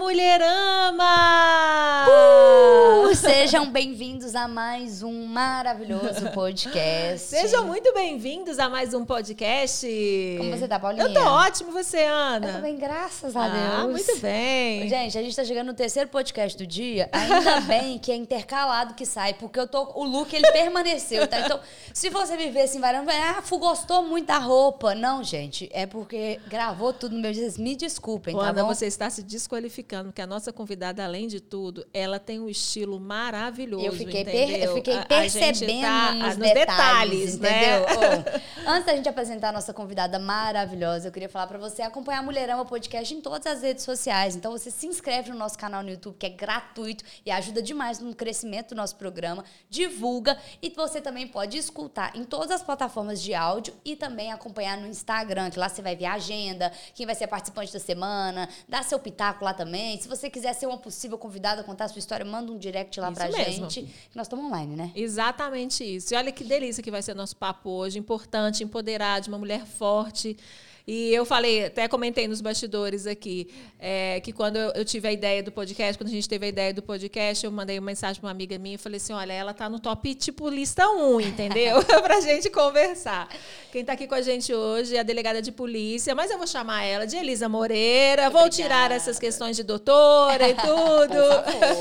Mulherama! Sejam bem-vindos a mais um maravilhoso podcast. Sejam muito bem-vindos a mais um podcast. Como você tá, Paulinha? Eu tô ótimo, você, Ana? Eu tô bem, graças a Deus. Ah, muito bem. Gente, a gente tá chegando no terceiro podcast do dia. Ainda bem que é intercalado que sai, porque eu tô. O look ele permaneceu, tá? Então, se você me ver assim, vai, ah, Fu gostou muito da roupa. Não, gente, é porque gravou tudo no meu dia. Me desculpem, tá Ana, bom? você está se desqualificando, porque a nossa convidada, além de tudo, ela tem um estilo maravilhoso. Eu fiquei, entendeu? eu fiquei A- a percebendo gente tá nos, nos detalhes, né? entendeu? Ô, antes da gente apresentar a nossa convidada maravilhosa, eu queria falar pra você acompanhar a Mulherama Podcast em todas as redes sociais. Então você se inscreve no nosso canal no YouTube, que é gratuito e ajuda demais no crescimento do nosso programa. Divulga e você também pode escutar em todas as plataformas de áudio e também acompanhar no Instagram, que lá você vai ver a agenda, quem vai ser participante da semana, dá seu pitaco lá também. Se você quiser ser uma possível convidada, contar a sua história, manda um direct lá Isso pra mesmo. gente. Nós estamos online, né? Exatamente isso. E olha que delícia que vai ser nosso papo hoje. Importante, empoderar de uma mulher forte. E eu falei, até comentei nos bastidores aqui, é, que quando eu, eu tive a ideia do podcast, quando a gente teve a ideia do podcast, eu mandei uma mensagem para uma amiga minha e falei assim: olha, ela tá no top tipo lista 1, entendeu? pra gente conversar. Quem tá aqui com a gente hoje é a delegada de polícia, mas eu vou chamar ela de Elisa Moreira, vou tirar essas questões de doutora e tudo.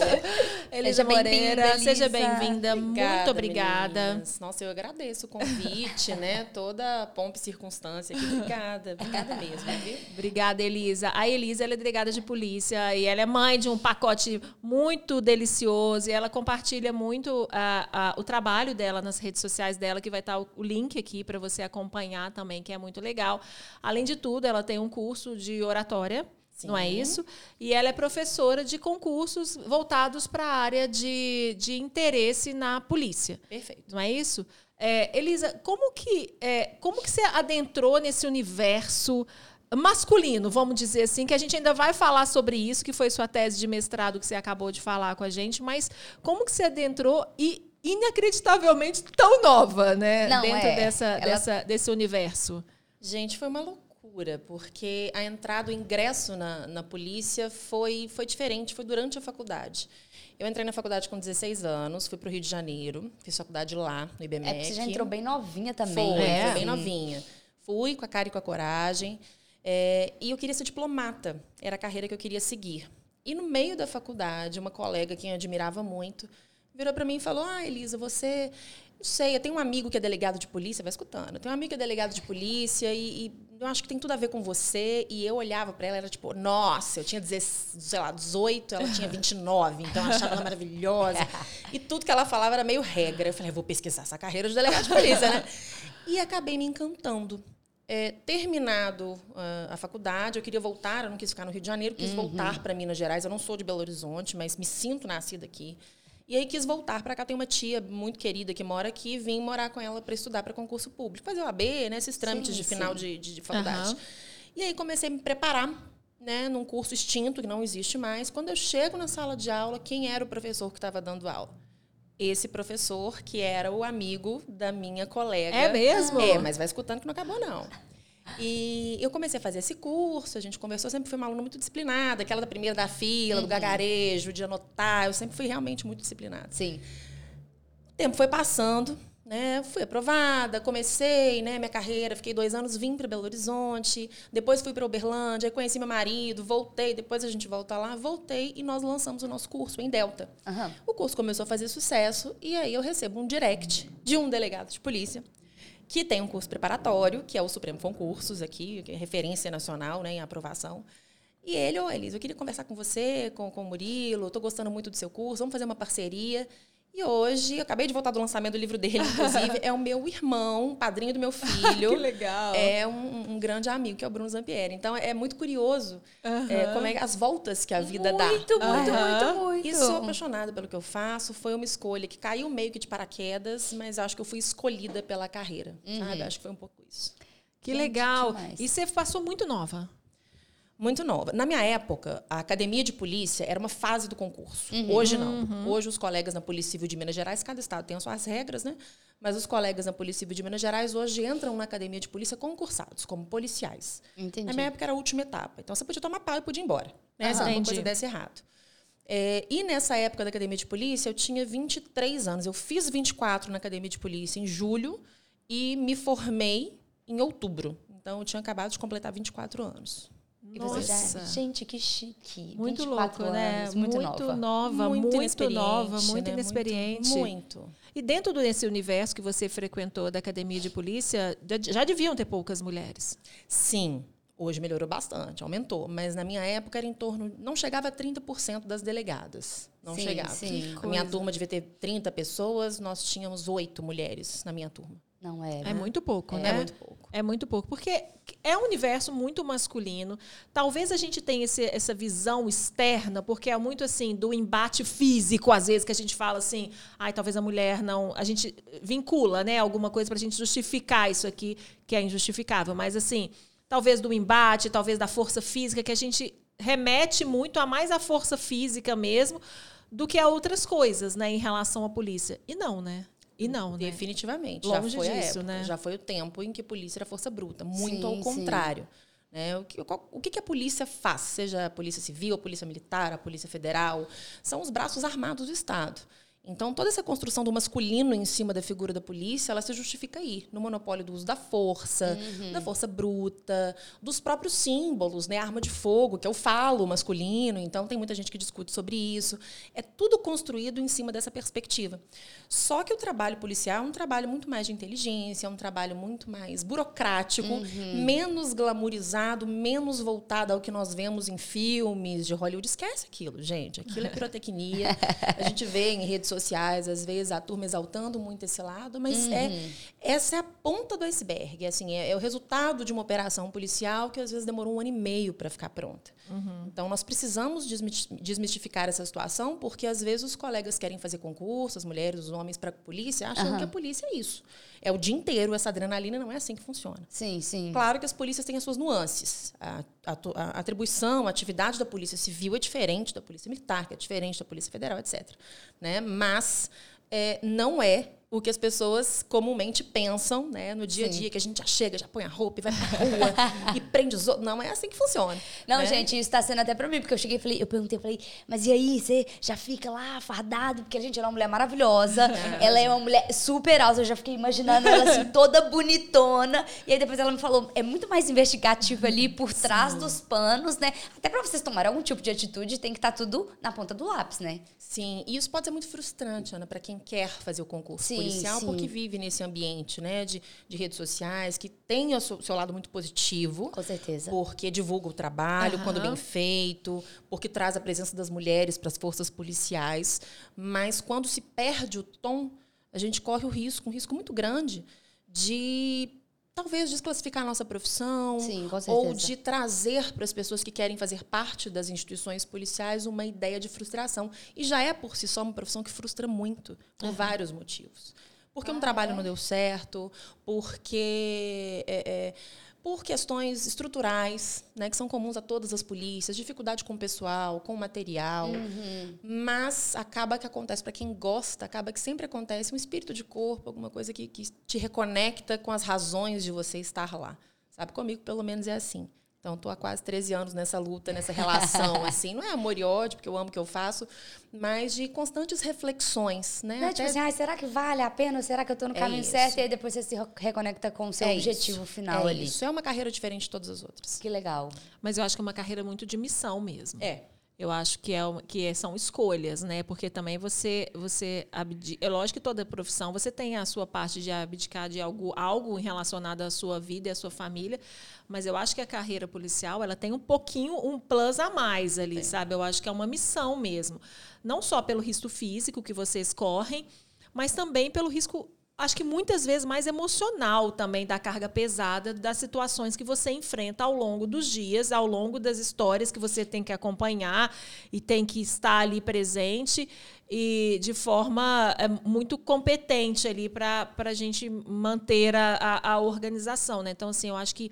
Elisa Seja Moreira, seja bem-vinda. Muito obrigada. meninas. Nossa, eu agradeço o convite, né? Toda a pompa e circunstância aqui. Obrigada, obrigada mesmo, viu? Obrigada, Elisa. A Elisa ela é delegada de polícia e ela é mãe de um pacote muito delicioso e ela compartilha muito o trabalho dela nas redes sociais dela, que vai estar o, o link aqui para você acompanhar também, que é muito legal. Além de tudo, ela tem um curso de oratória. Não é Sim. isso? E ela é professora de concursos voltados para a área de, de interesse na polícia. Perfeito. Não é isso? É, Elisa, como que, é, como que você adentrou nesse universo masculino, vamos dizer assim, que a gente ainda vai falar sobre isso, que foi sua tese de mestrado que você acabou de falar com a gente, mas como que você adentrou e inacreditavelmente tão nova, né? Não, dentro é. dessa, Ela- dessa, desse universo. Gente, foi uma loucura, porque a entrada, o ingresso na, na polícia foi, foi diferente, foi durante a faculdade. Eu entrei na faculdade com 16 anos, fui para o Rio de Janeiro, fiz faculdade lá, no IBMEC. É porque você já entrou bem novinha também. Foi, né? foi bem novinha. Fui com a cara e com a coragem. é, e eu queria ser diplomata. Era a carreira que eu queria seguir. E no meio da faculdade, uma colega que eu admirava muito virou para mim e falou: Ah, Elisa, você. Não sei, eu tenho um amigo que é delegado de polícia, vai escutando. Eu tenho um amigo que é delegado de polícia e, e eu acho que tem tudo a ver com você. E eu olhava para ela, era tipo, nossa, eu tinha, 16, sei lá, 18, ela tinha 29, então eu achava ela maravilhosa. E tudo que ela falava era meio regra. Eu falei, eu vou pesquisar essa carreira de delegado de polícia, né? E acabei me encantando. É, terminado ah, a faculdade, eu queria voltar, eu não quis ficar no Rio de Janeiro, quis voltar para Minas Gerais. Eu não sou de Belo Horizonte, mas me sinto nascida aqui. E aí quis voltar para cá. Tem uma tia muito querida que mora aqui, vim morar com ela para estudar para concurso público, fazer o AB, né, esses trâmites Sim, de final de, de, de faculdade. Aham. E aí comecei a me preparar, né, num curso extinto que não existe mais. Quando eu chego na sala de aula, quem era o professor que estava dando aula? Esse professor que era o amigo da minha colega. É mesmo? É, mas vai escutando que não acabou, não. E eu comecei a fazer esse curso, a gente conversou, sempre fui uma aluna muito disciplinada, aquela da primeira da fila, do gagarejo, de anotar, eu sempre fui realmente muito disciplinada. Sim. O tempo foi passando, né? Fui aprovada, comecei, né, minha carreira, fiquei dois anos, vim para Belo Horizonte, depois fui para Uberlândia, conheci meu marido, voltei, depois a gente volta lá, voltei e nós lançamos o nosso curso em Delta. Aham. O curso começou a fazer sucesso e aí eu recebo um direct de um delegado de polícia que tem um curso preparatório, que é o Supremo Concursos aqui, é referência nacional né, em aprovação. E ele, ô Elisa, eu queria conversar com você, com, com o Murilo, estou gostando muito do seu curso, vamos fazer uma parceria. E hoje, eu acabei de voltar do lançamento do livro dele, inclusive, é o meu irmão, padrinho do meu filho. Que legal. É um, um grande amigo, que é o Bruno Zampieri. Então, é muito curioso é, como é as voltas que a vida dá. Muito, muito, Aham. muito, muito. E sou apaixonada pelo que eu faço. Foi uma escolha que caiu meio que de paraquedas, mas acho que eu fui escolhida pela carreira, sabe? Acho que foi um pouco isso. Que legal. demais. E você passou muito nova. Muito nova. Na minha época, a academia de polícia era uma fase do concurso. Uhum. Hoje não. Hoje os colegas na Polícia Civil de Minas Gerais, cada estado tem as suas regras, né? Mas os colegas na Polícia Civil de Minas Gerais hoje entram na academia de polícia concursados, como policiais. Entendi. Na minha época era a última etapa. Então você podia tomar pau e podia ir embora. Né? Se alguma coisa desse errado. É, e nessa época da academia de polícia, eu tinha 23 anos. Eu fiz 24 na academia de polícia em julho e me formei em outubro. Então eu tinha acabado de completar 24 anos. E você já... Nossa. Gente, que chique. Muito 24 louco, né? anos, muito, nova. muito, inexperiente, nova, muito né? inexperiente. Muito. E dentro desse universo que você frequentou da academia de polícia, já, deviam ter poucas mulheres. Sim, hoje melhorou bastante, aumentou. Mas na minha época era em torno. Não chegava a 30% das delegadas. Não Sim, chegava. sim. A minha turma devia ter 30 pessoas, nós tínhamos oito mulheres na minha turma. Não é, É né? muito pouco, É né? muito pouco. É muito pouco, porque é um universo muito masculino. Talvez a gente tenha esse- essa visão externa, porque é muito assim do embate físico, às vezes que a gente fala assim, ai, talvez a mulher não, a gente vincula, né, alguma coisa para a gente justificar isso aqui que é injustificável, mas assim, talvez do embate, talvez da força física que a gente remete muito a mais a força física mesmo do que a outras coisas, né, em relação à polícia. E não, né? E não, né? Definitivamente. Longe já foi a disso, né? Já foi o tempo em que polícia era força bruta. Muito Sim, ao sim. contrário. Né? O, que, o que a polícia faz? Seja a polícia civil, a polícia militar, a polícia federal, são os braços armados do Estado. Então, toda essa construção do masculino em cima da figura da polícia, ela se justifica aí, no monopólio do uso da força, Uhum. da força bruta, dos próprios símbolos, né? Arma de fogo, que é o falo masculino. Então, tem muita gente que discute sobre isso. É tudo construído em cima dessa perspectiva. Só que o trabalho policial é um trabalho muito mais de inteligência, é um trabalho muito mais burocrático, Uhum. menos glamourizado, menos voltado ao que nós vemos em filmes de Hollywood. Esquece aquilo, gente. Aquilo é pirotecnia. a gente vê em redes sociais, às vezes, a turma exaltando muito esse lado, mas Uhum. é, essa é a ponta do iceberg. Assim, é, é o resultado de uma operação policial que, às vezes, demorou um ano e meio para ficar pronta. Então, nós precisamos desmistificar essa situação, porque às vezes os colegas querem fazer concurso, as mulheres, os homens para a polícia, achando Aham. que a polícia é isso. É o dia inteiro, essa adrenalina não é assim que funciona. Sim, sim. Claro que as polícias têm as suas nuances. A, a a atribuição, a atividade da polícia civil é diferente da polícia militar, que é diferente da polícia federal, etc. Né? Mas é, não é o que as pessoas comumente pensam né? no dia a Sim. dia, que a gente já chega, já põe a roupa e vai pra rua e prende os outros. Não é assim que funciona. Não, né? gente, isso tá sendo até pra mim, porque eu cheguei e falei, eu perguntei, eu falei, mas e aí, você já fica lá fardado? Porque a gente ela é uma mulher maravilhosa, ela é uma mulher super alta, eu já fiquei imaginando ela assim, toda bonitona. E aí depois ela me falou, é muito mais investigativo ali por trás dos panos, né? Até pra vocês tomarem algum tipo de atitude, tem que estar tudo na ponta do lápis, né? Sim, e isso pode ser muito frustrante, Ana, para quem quer fazer o concurso Sim, policial, sim. porque vive nesse ambiente né, de, de redes sociais, que tem o seu, seu lado muito positivo. Com certeza. Porque divulga o trabalho, Aham. quando bem feito, porque traz a presença das mulheres para as forças policiais. Mas quando se perde o tom, a gente corre o risco, um risco muito grande, de talvez desclassificar a nossa profissão, Sim, ou de trazer para as pessoas que querem fazer parte das instituições policiais uma ideia de frustração. E já é por si só uma profissão que frustra muito, por vários motivos. Porque um trabalho não deu certo, porque. é, é, por questões estruturais, né, que são comuns a todas as polícias, dificuldade com o pessoal, com o material. Mas acaba que acontece, para quem gosta, acaba que sempre acontece um espírito de corpo, alguma coisa que, que te reconecta com as razões de você estar lá. Sabe, comigo pelo menos é assim. Então, estou há quase 13 anos nessa luta, nessa relação, assim. Não é amor e ódio, porque eu amo o que eu faço, mas de constantes reflexões, né? Não é tipo Até- assim, ai, será que vale a pena? Será que eu tô no É caminho isso. certo? E aí depois você se reconecta com o seu é objetivo isso, final é ali. Isso é uma carreira diferente de todas as outras. Que legal. Mas eu acho que é uma carreira muito de missão mesmo. É. Eu acho que, é, que é- são escolhas, né? Porque também você, você abdica. É lógico que toda profissão você tem a sua parte de abdicar de algo, algo relacionado à sua vida e à sua família, mas eu acho que a carreira policial ela tem um pouquinho, um plus a mais ali, sabe? Eu acho que é uma missão mesmo. Não só pelo risco físico que vocês correm, mas também pelo risco acho que muitas vezes mais emocional também da carga pesada das situações que você enfrenta ao longo dos dias, ao longo das histórias que você tem que acompanhar e tem que estar ali presente e de forma é, muito competente ali para a gente manter a, a, a organização. Né? Então, assim, eu acho que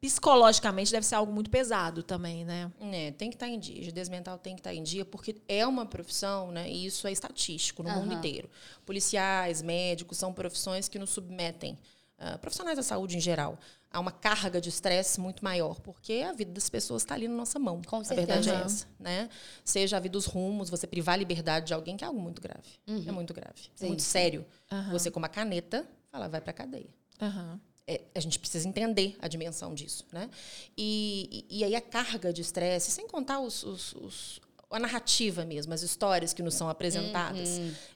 psicologicamente deve ser algo muito pesado também, né? É, tem que estar em dia. Judez mental tem que estar em dia, porque é uma profissão, né? E isso é estatístico no mundo inteiro. Policiais, médicos são profissões que nos submetem, uh, profissionais da saúde em geral, a uma carga de estresse muito maior, porque a vida das pessoas está ali na nossa mão. Com a certeza. verdade é essa, né? Seja a vida dos rumos, você privar a liberdade de alguém, que é algo muito grave. É muito grave. É muito sério. Você, com uma caneta, fala, vai pra cadeia. Aham. É, a gente precisa entender a dimensão disso, né? E, e, e aí a carga de estresse, sem contar os, os- os- a narrativa mesmo, as histórias que nos são apresentadas,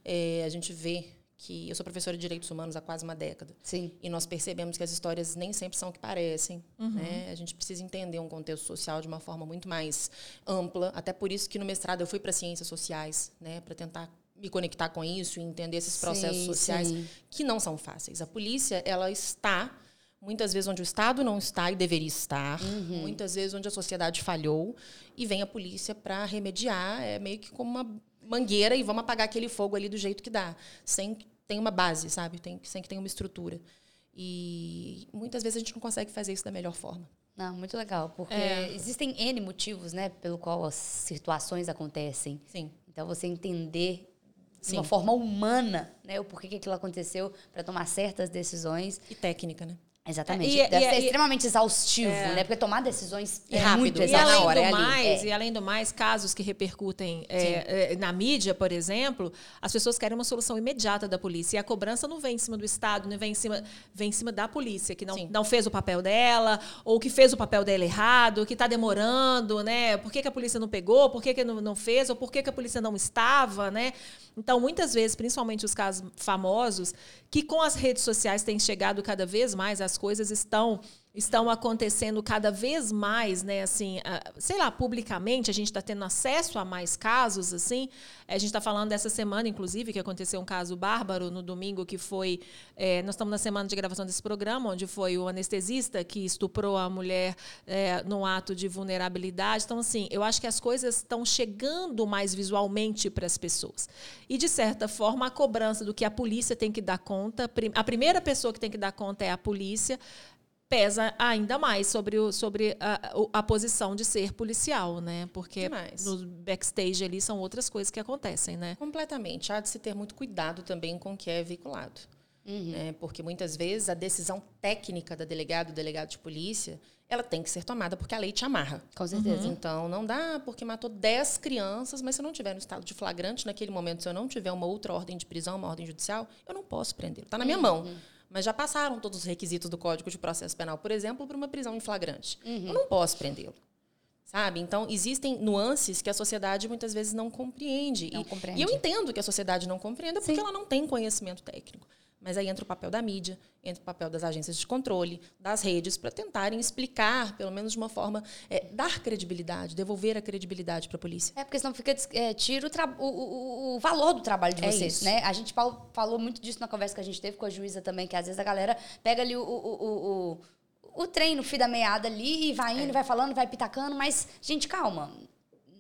é, a gente vê que eu sou professora de direitos humanos há quase uma década. Sim. E nós percebemos que as histórias nem sempre são o que parecem. Né? A gente precisa entender um contexto social de uma forma muito mais ampla. Até por isso que no mestrado eu fui para ciências sociais, né? para tentar me conectar com isso e entender esses processos Sim, sociais sim. que não são fáceis. A polícia, ela está muitas vezes onde o Estado não está e deveria estar, Uhum. muitas vezes onde a sociedade falhou e vem a polícia para remediar, é meio que como uma mangueira e vamos apagar aquele fogo ali do jeito que dá, sem que tenha uma base, sabe? Tem, sem que tenha uma estrutura. E muitas vezes a gente não consegue fazer isso da melhor forma. Não, muito legal, porque É. existem N motivos, né, pelo qual as situações acontecem. Sim. Então você entender de Sim. uma forma humana, né, o porquê que aquilo aconteceu para tomar certas decisões. E técnica, né? Exatamente. E- Deve e- ser e- extremamente exaustivo, né? Porque tomar decisões é rápido. muito E E exaustivo. na além, hora, do é mais, É. e além do mais, casos que repercutem é, é, na mídia, por exemplo, as pessoas querem uma solução imediata da polícia. E a cobrança não vem em cima do Estado, não vem em cima, vem em cima da polícia, que não, Sim. não fez o papel dela, ou que fez o papel dela errado, que está demorando, né? Por que, que a polícia não pegou? Por que, que não, não fez? Ou por que, que a polícia não estava, né? Então, muitas vezes, principalmente os casos famosos, que com as redes sociais têm chegado cada vez mais, as coisas estão estão acontecendo cada vez mais, né? Assim, ah, sei lá, publicamente a gente está tendo acesso a mais casos, assim. A gente está falando dessa semana, inclusive, que aconteceu um caso bárbaro no domingo, que foi eh, nós estamos na semana de gravação desse programa, onde foi o anestesista que estuprou a mulher eh, num ato de vulnerabilidade. Então, assim, eu acho que as coisas estão chegando mais visualmente para as pessoas. E, de certa forma, a cobrança do que a polícia tem que dar conta, a primeira pessoa que tem que dar conta é a polícia, pesa ainda mais sobre, o, sobre a, a posição de ser policial, né? Porque Demais. no backstage ali são outras coisas que acontecem, né? Completamente. Há de se ter muito cuidado também com o que é veiculado. né? Porque muitas vezes a decisão técnica da delegado, delegado de polícia, ela tem que ser tomada porque a lei te amarra. Com certeza. Então, não dá porque matou 10 crianças, mas se eu não tiver no estado de flagrante naquele momento, se eu não tiver uma outra ordem de prisão, uma ordem judicial, eu não posso prendê-lo. Está na minha mão. Mas já passaram todos os requisitos do Código de Processo Penal, por exemplo, para uma prisão em flagrante. Eu não posso prendê-lo. Sabe? Então, existem nuances que a sociedade muitas vezes não compreende. Não e, compreende. e eu entendo que a sociedade não compreenda porque Sim. ela não tem conhecimento técnico. Mas aí entra o papel da mídia, entra o papel das agências de controle, das redes, para tentarem explicar, pelo menos de uma forma, é, dar credibilidade, devolver a credibilidade para a polícia. É, porque senão fica, é, tira o, o, o- valor do trabalho de É vocês, isso. né? A gente fal- falou muito disso na conversa que a gente teve com a juíza também, que às vezes a galera pega ali o, o, o, o, o trem no fim da meada ali e vai É. indo, vai falando, vai pitacando, mas, gente, calma.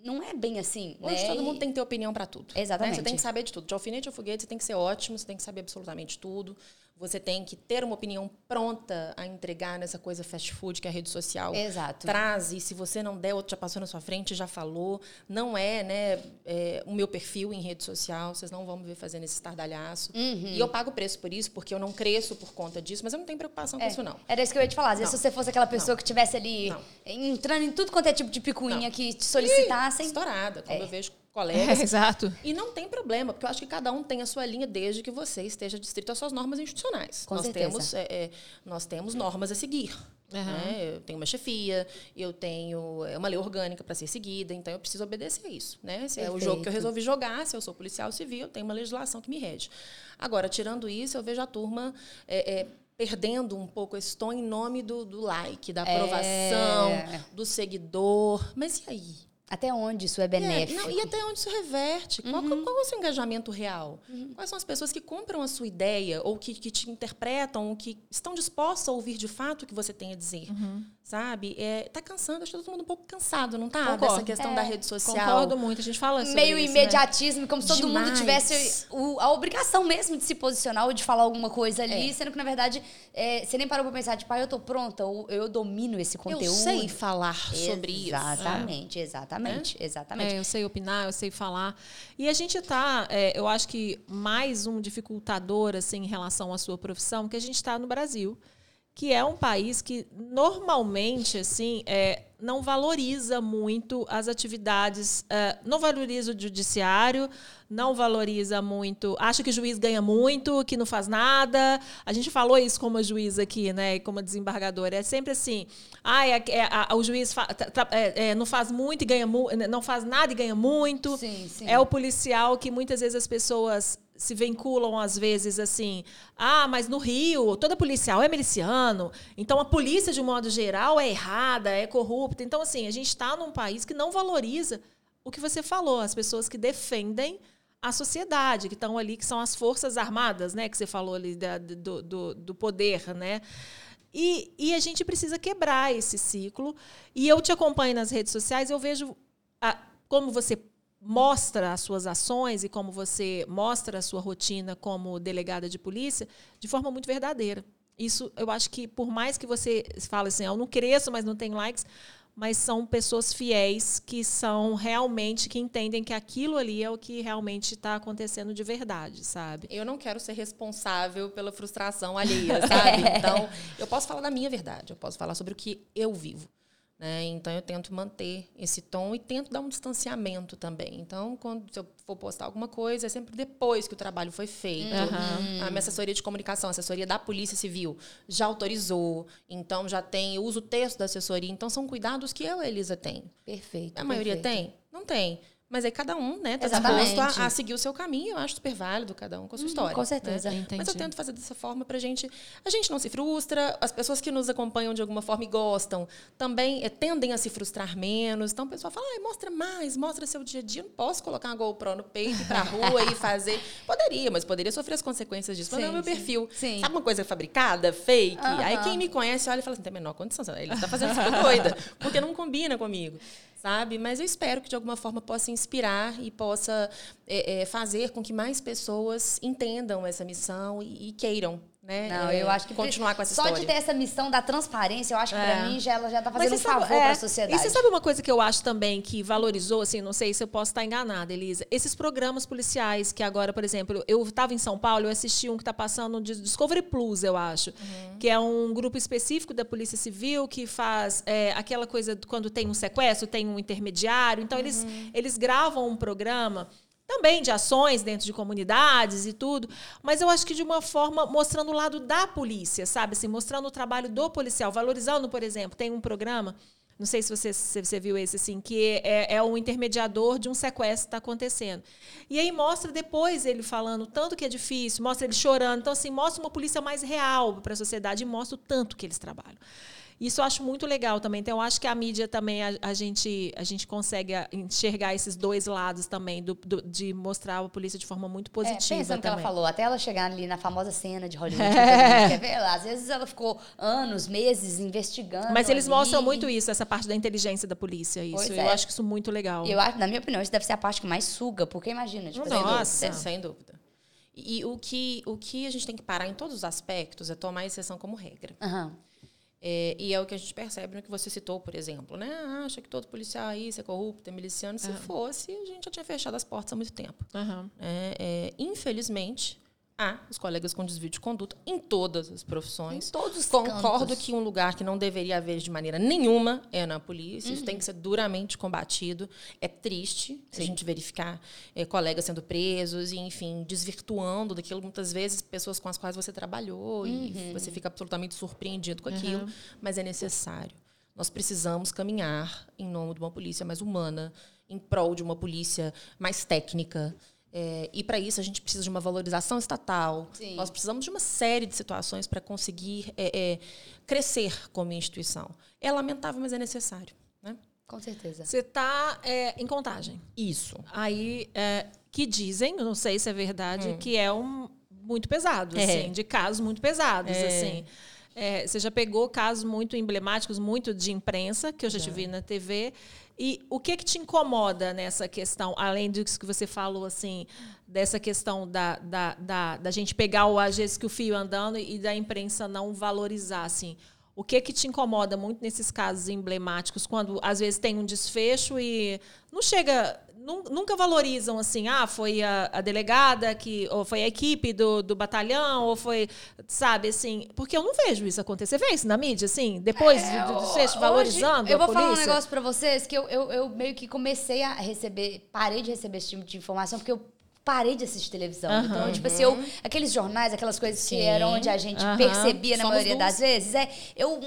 Não é bem assim, Hoje né? todo mundo tem que ter opinião para tudo. né? Exatamente. Você tem que saber de tudo. De alfinete ao foguete, você tem que ser ótimo, você tem que saber absolutamente tudo. Você tem que ter uma opinião pronta a entregar nessa coisa fast food que é a rede social Exato. traz. E se você não der, outro já passou na sua frente, já falou. Não é, né, é, o meu perfil em rede social. Vocês não vão me ver fazendo esse estardalhaço. Uhum. E eu pago preço por isso, porque eu não cresço por conta disso, mas eu não tenho preocupação com É, isso, não. Era isso que eu ia te falar. Às vezes, Não. se você fosse aquela pessoa que tivesse ali Não. entrando em tudo quanto é tipo de picuinha Não. que te solicitassem. Estourada, como É. eu vejo colegas. exato. E não tem problema, porque eu acho que cada um tem a sua linha desde que você esteja distrito às suas normas institucionais. Com nós, certeza. temos, é, é, nós temos normas a seguir. Aham. né? Eu tenho uma chefia, eu tenho é, uma lei orgânica para ser seguida, então eu preciso obedecer a isso. Né? Se é o jogo que Perfeito. eu resolvi jogar, se eu sou policial civil, eu tenho uma legislação que me rege. Agora, tirando isso, eu vejo a turma é, é, perdendo um pouco esse tom em nome do, do like, da aprovação, É. do seguidor. Mas e aí? Até onde isso é benéfico? É, não, e até onde isso reverte? Qual, Uhum. qual é o seu engajamento real? Quais são as pessoas que compram a sua ideia ou que, que te interpretam, ou que estão dispostas a ouvir de fato o que você tem a dizer? Sabe? É, tá cansando, acho que todo mundo um pouco cansado, não tá? Concordo. Dessa questão É, da rede social. Concordo muito, a gente fala sobre Meio isso, né? imediatismo, como se todo mundo Demais. tivesse o- a obrigação mesmo de se posicionar ou de falar alguma coisa ali, É. sendo que, na verdade, é, você nem parou pra pensar, tipo, ah, eu tô pronta, ou eu domino esse conteúdo. Eu sei falar sobre isso. Exatamente, exatamente, exatamente. É, eu sei opinar, eu sei falar. E a gente está, eu acho que mais um dificultador assim, em relação à sua profissão, que a gente está no Brasil, que é um país que normalmente assim é, não valoriza muito as atividades, é, não valoriza o judiciário, não valoriza muito, acha que o juiz ganha muito, que não faz nada. A gente falou isso como juiz aqui, né, e como desembargadora. É sempre assim, ah, é, é, o juiz fa- tra- é, não faz muito e ganha não faz nada e ganha muito. Sim, sim. É o policial que muitas vezes as pessoas se vinculam às vezes assim, ah, mas no Rio toda policial é miliciano, então a polícia de um modo geral é errada, é corrupta. Então assim, a gente está num país que não valoriza o que você falou, as pessoas que defendem a sociedade, que estão ali, que são as forças armadas, né, que você falou ali da- do, do, do poder, né? E, e a gente precisa quebrar esse ciclo. E eu te acompanho nas redes sociais, eu vejo a- como você mostra as suas ações e como você mostra a sua rotina como delegada de polícia de forma muito verdadeira. Isso, eu acho que por mais que você fale assim, eu não cresço, mas não tenho likes, mas são pessoas fiéis que são realmente que entendem que aquilo ali é o que realmente está acontecendo de verdade, sabe? Eu não quero ser responsável pela frustração alheia, sabe? Então, eu posso falar da minha verdade, eu posso falar sobre o que eu vivo. Né? Então, eu tento manter esse tom e tento dar um distanciamento também. Então, quando se eu for postar alguma coisa, é sempre depois que o trabalho foi feito. A minha assessoria de comunicação, a assessoria da Polícia Civil, já autorizou. Então, já tem, eu uso o texto da assessoria. Então, são cuidados que eu a Elisa tem. Perfeito. A maioria perfeito. tem? Não tem. Mas aí cada um, né, tá Exatamente. disposto a, a seguir o seu caminho. Eu acho super válido, cada um com a sua história. com certeza. né? Entendi. Mas eu tento fazer dessa forma pra gente. A gente não se frustra, as pessoas que nos acompanham de alguma forma e gostam também eh, tendem a se frustrar menos. Então o pessoal fala, "Ai, mostra mais, mostra seu dia a dia. Eu não posso colocar uma GoPro no peito ir pra rua e fazer. Poderia, mas poderia sofrer as consequências disso. Mas não é o meu Sim, sim. perfil. Sim. Sabe uma coisa fabricada, fake? Aí Aham. quem me conhece olha e fala assim, tem a menor condição. Ele está fazendo isso doida, porque não combina comigo. Sabe? Mas eu espero que de alguma forma possa inspirar e possa é, é, fazer com que mais pessoas entendam essa missão e, e queiram, né? Não, é, eu acho que continuar com essa só história. de ter essa missão da transparência, eu acho que É. pra mim já ela já tá fazendo um sabe- favor é, pra sociedade. E você sabe uma coisa que eu acho também que valorizou, assim, não sei se eu posso estar enganada, Elisa. Esses programas policiais que agora, por exemplo, eu estava em São Paulo, eu assisti um que está passando de Discovery Plus, eu acho, que é um grupo específico da Polícia Civil que faz é, aquela coisa quando tem um sequestro, tem um intermediário. Então, eles, eles gravam um programa também de ações dentro de comunidades e tudo, mas eu acho que de uma forma mostrando o lado da polícia, sabe? Assim, mostrando o trabalho do policial, valorizando, por exemplo, tem um programa, não sei se você, se você viu esse, assim, que é, é um intermediador de um sequestro que está acontecendo. E aí mostra depois ele falando tanto que é difícil, mostra ele chorando. Então, assim, mostra uma polícia mais real para a sociedade e mostra o tanto que eles trabalham. Isso eu acho muito legal também. Então, eu acho que a mídia também, a, a gente, a gente consegue enxergar esses dois lados também, do, do- de mostrar a polícia de forma muito É, positiva pensa no que ela também. falou, até ela chegar ali na famosa cena de Hollywood. É. quer ver, às vezes ela ficou anos, meses investigando. Mas eles ali. mostram muito isso, essa parte da inteligência da polícia. Isso. Pois Eu é. acho que isso muito legal. E eu acho, na minha opinião, isso deve ser a parte que mais suga, porque imagina, tipo, Nossa. É, sem dúvida. E o que, o que a gente tem que parar em todos os aspectos é tomar a exceção como regra. Aham. É, e é o que a gente percebe no que você citou, por exemplo. Né? Ah, Acha que todo policial aí é corrupto, é miliciano. Se fosse, a gente já tinha fechado as portas há muito tempo. É, é, infelizmente, há os colegas com desvio de conduta em todas as profissões. Em todos os Concordo cantos. que um lugar que não deveria haver de maneira nenhuma é na polícia. Isso tem Uhum. que ser duramente combatido. É triste a gente verificar é, colegas sendo presos e, enfim, desvirtuando daquilo. Muitas vezes, pessoas com as quais você trabalhou Uhum. e você fica absolutamente surpreendido com aquilo. Mas é necessário. Nós precisamos caminhar em nome de uma polícia mais humana, em prol de uma polícia mais técnica. É, e para isso a gente precisa de uma valorização estatal. Sim. Nós precisamos de uma série de situações para conseguir é, é, crescer como instituição. É lamentável, mas é necessário. Né? Com certeza. Você está é, em contagem. Isso. Aí, é, que dizem, não sei se é verdade, que é um muito pesado, É. assim, de casos muito pesados, É. assim. É, você já pegou casos muito emblemáticos, muito de imprensa, que eu já te vi na TV. E o que que te incomoda nessa questão, além disso que você falou, assim, dessa questão da, da, da, da gente pegar, o, às vezes, que o fio andando e da imprensa não valorizar, assim? O que que te incomoda muito nesses casos emblemáticos, quando às vezes tem um desfecho e não chega, nunca valorizam assim, ah, foi a, a delegada que, ou foi a equipe do, do batalhão, ou foi, sabe, assim, porque eu não vejo isso acontecer. Você vê isso na mídia, assim, depois do, do desfecho, valorizando Hoje, eu a vou falar um negócio pra vocês que eu, eu, eu meio que comecei a receber, parei de receber esse tipo de informação porque eu parei de assistir televisão. Então, tipo assim, eu, aqueles jornais, aquelas coisas que Sim. eram onde a gente Aham. percebia na Somos maioria duas. das vezes, é, eu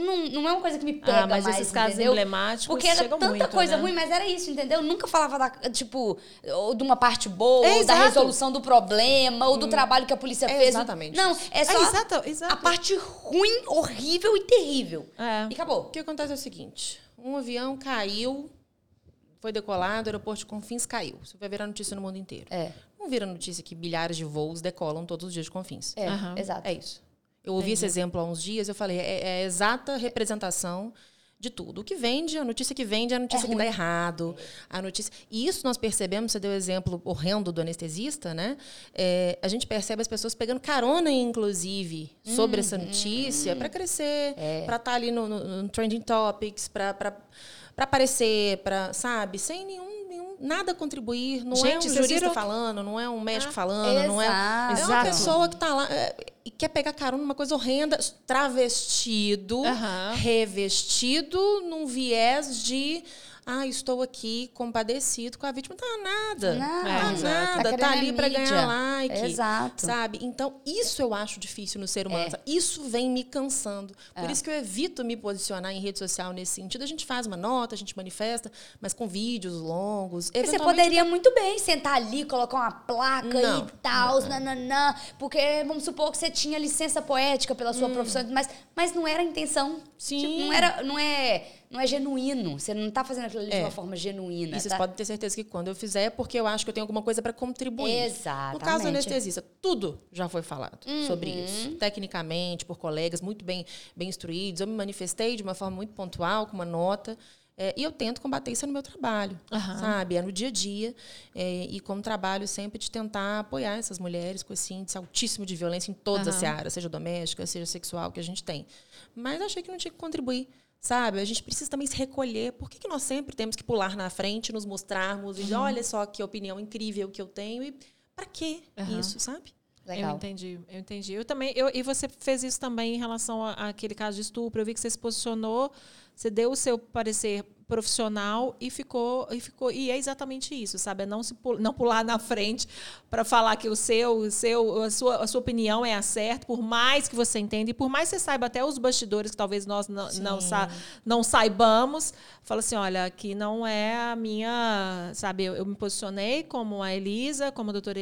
não, não é uma coisa que me pega Ah, mas mais, esses casos entendeu? emblemáticos Porque era tanta muito, coisa né? ruim, mas era isso, entendeu? Eu nunca falava da, tipo, ou de uma parte boa, É, ou da resolução do problema, ou do trabalho que a polícia É fez. exatamente Não, isso. é só exato, exato. a parte ruim, horrível e terrível. É. E acabou. O que acontece é o seguinte: um avião caiu, foi decolado, o aeroporto de Confins caiu. Isso vai virar notícia no mundo inteiro. É, Não vira notícia que milhares de voos decolam todos os dias de Confins. é, Aham. exato. É isso. Eu ouvi esse exemplo há uns dias, eu falei, é, é a exata representação de tudo. O que vende, a notícia que vende é a notícia que dá errado. A notícia. E isso nós percebemos, você deu o exemplo horrendo do anestesista, né? É, a gente percebe as pessoas pegando carona, inclusive, sobre essa notícia para crescer, para estar ali no, no- no Trending Topics, para aparecer, para, sabe, sem nenhum, nada contribuir. Não é um Gente, jurista viram- falando, não é um médico falando, não é. exato. É uma Exato. pessoa que tá lá é, e quer pegar carona numa coisa horrenda, travestido, revestido num viés de. Ah, estou aqui compadecido com a vítima. Tá nada. Nada. Tá É, nada. Tá é ali para mídia. ganhar like. Exato. Sabe? Então, isso eu acho difícil no ser humano. É. Isso vem me cansando. Por isso que eu evito me posicionar em rede social nesse sentido. A gente faz uma nota, a gente manifesta, mas com vídeos longos. Você poderia muito bem sentar ali, colocar uma placa Não. e tal, nananã, porque vamos supor que você tinha licença poética pela sua profissão, mas, mas não era a intenção. Sim. Tipo, não, era, não, é, não é genuíno. Você não tá fazendo aquilo de É. uma forma genuína. E vocês tá? podem ter certeza que quando eu fizer é porque eu acho que eu tenho alguma coisa para contribuir. Exatamente. No caso do anestesista, tudo já foi falado Uhum. sobre isso. Tecnicamente, por colegas muito bem, bem instruídos. Eu me manifestei de uma forma muito pontual, com uma nota. é, e eu tento combater isso no meu trabalho, Aham. sabe? É no dia a dia. é, e com o trabalho sempre de tentar apoiar essas mulheres com esse índice altíssimo de violência em todas as Aham. searas, seja doméstica, seja sexual, que a gente tem. Mas achei que não tinha que contribuir. Sabe? A gente precisa também se recolher. Por que, que nós sempre temos que pular na frente, nos mostrarmos e dizer, olha só que opinião incrível que eu tenho e para que Aham. isso, sabe? Eu Legal. entendi, eu entendi. Eu também, eu, e você fez isso também em relação à- àquele caso de estupro. Eu vi que você se posicionou, você deu o seu parecer profissional e ficou e ficou e é exatamente isso, sabe? É não se não pular na frente para falar que o seu, o seu a sua, a sua opinião é a certa, por mais que você entenda e por mais que você saiba até os bastidores que talvez nós não, não, sa- não saibamos, fala assim, olha, aqui não é a minha, sabe? Eu, eu me posicionei como a Elisa, como a doutora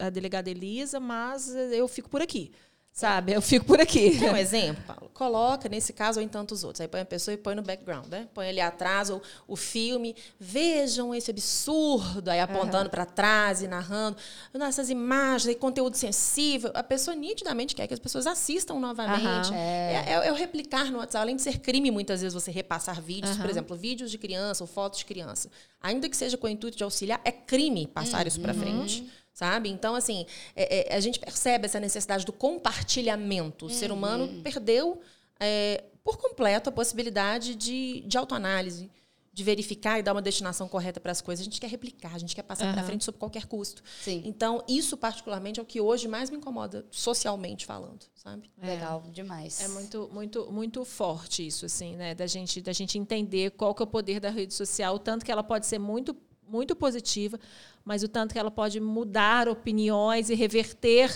a, a delegada Elisa, mas eu fico por aqui. Sabe? Eu fico por aqui. Tem um exemplo, Paulo? Coloca nesse caso ou em tantos outros. Aí põe a pessoa e põe no background, né? Põe ali atrás o, o filme. Vejam esse absurdo, aí apontando para trás e narrando. Nossas imagens e conteúdo sensível. A pessoa nitidamente quer que as pessoas assistam novamente. Aham. É, é- é o replicar no WhatsApp. Além de ser crime, muitas vezes, você repassar vídeos, por Aham. exemplo, vídeos de criança ou fotos de criança. Ainda que seja com o intuito de auxiliar, é crime passar isso para frente. Sabe? Então, assim, é- é, a gente percebe essa necessidade do compartilhamento. O ser humano perdeu é, por completo a possibilidade de, de autoanálise, de verificar e dar uma destinação correta para as coisas. A gente quer replicar, a gente quer passar para Aham. frente sob qualquer custo. Sim. Então, isso particularmente é o que hoje mais me incomoda socialmente falando, sabe? Legal, demais. É muito, muito, muito forte isso, assim, né? Da gente, da gente entender qual que é o poder da rede social, tanto que ela pode ser muito, muito positiva, mas o tanto que ela pode mudar opiniões e reverter,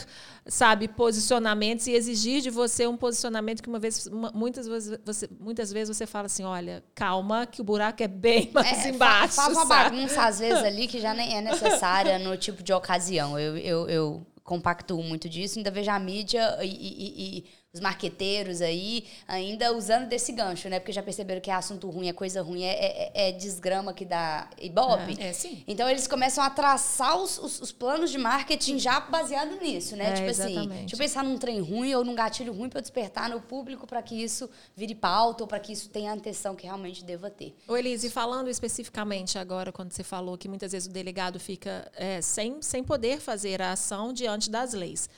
sabe, posicionamentos e exigir de você um posicionamento que uma vez, uma- muitas vezes você, muitas vezes você fala assim, olha, calma, que o buraco é bem mais É, embaixo, fa- Faz uma sabe? bagunça, às vezes, ali, que já nem é necessária no tipo de ocasião. Eu, eu, eu compactuo muito disso, ainda vejo a mídia e- e- e os marqueteiros aí ainda usando desse gancho, né? Porque já perceberam que é assunto ruim, é coisa ruim, é, é, é desgrama que dá ibope. É, é, sim. Então eles começam a traçar os, os, os, planos de marketing já baseado nisso, né? É, tipo exatamente. assim, deixa eu pensar num trem ruim ou num gatilho ruim para eu despertar no público para que isso vire pauta ou para que isso tenha a atenção que realmente deva ter. Ô Elise, falando especificamente agora, quando você falou que muitas vezes o delegado fica é, sem, sem poder fazer a ação diante das leis.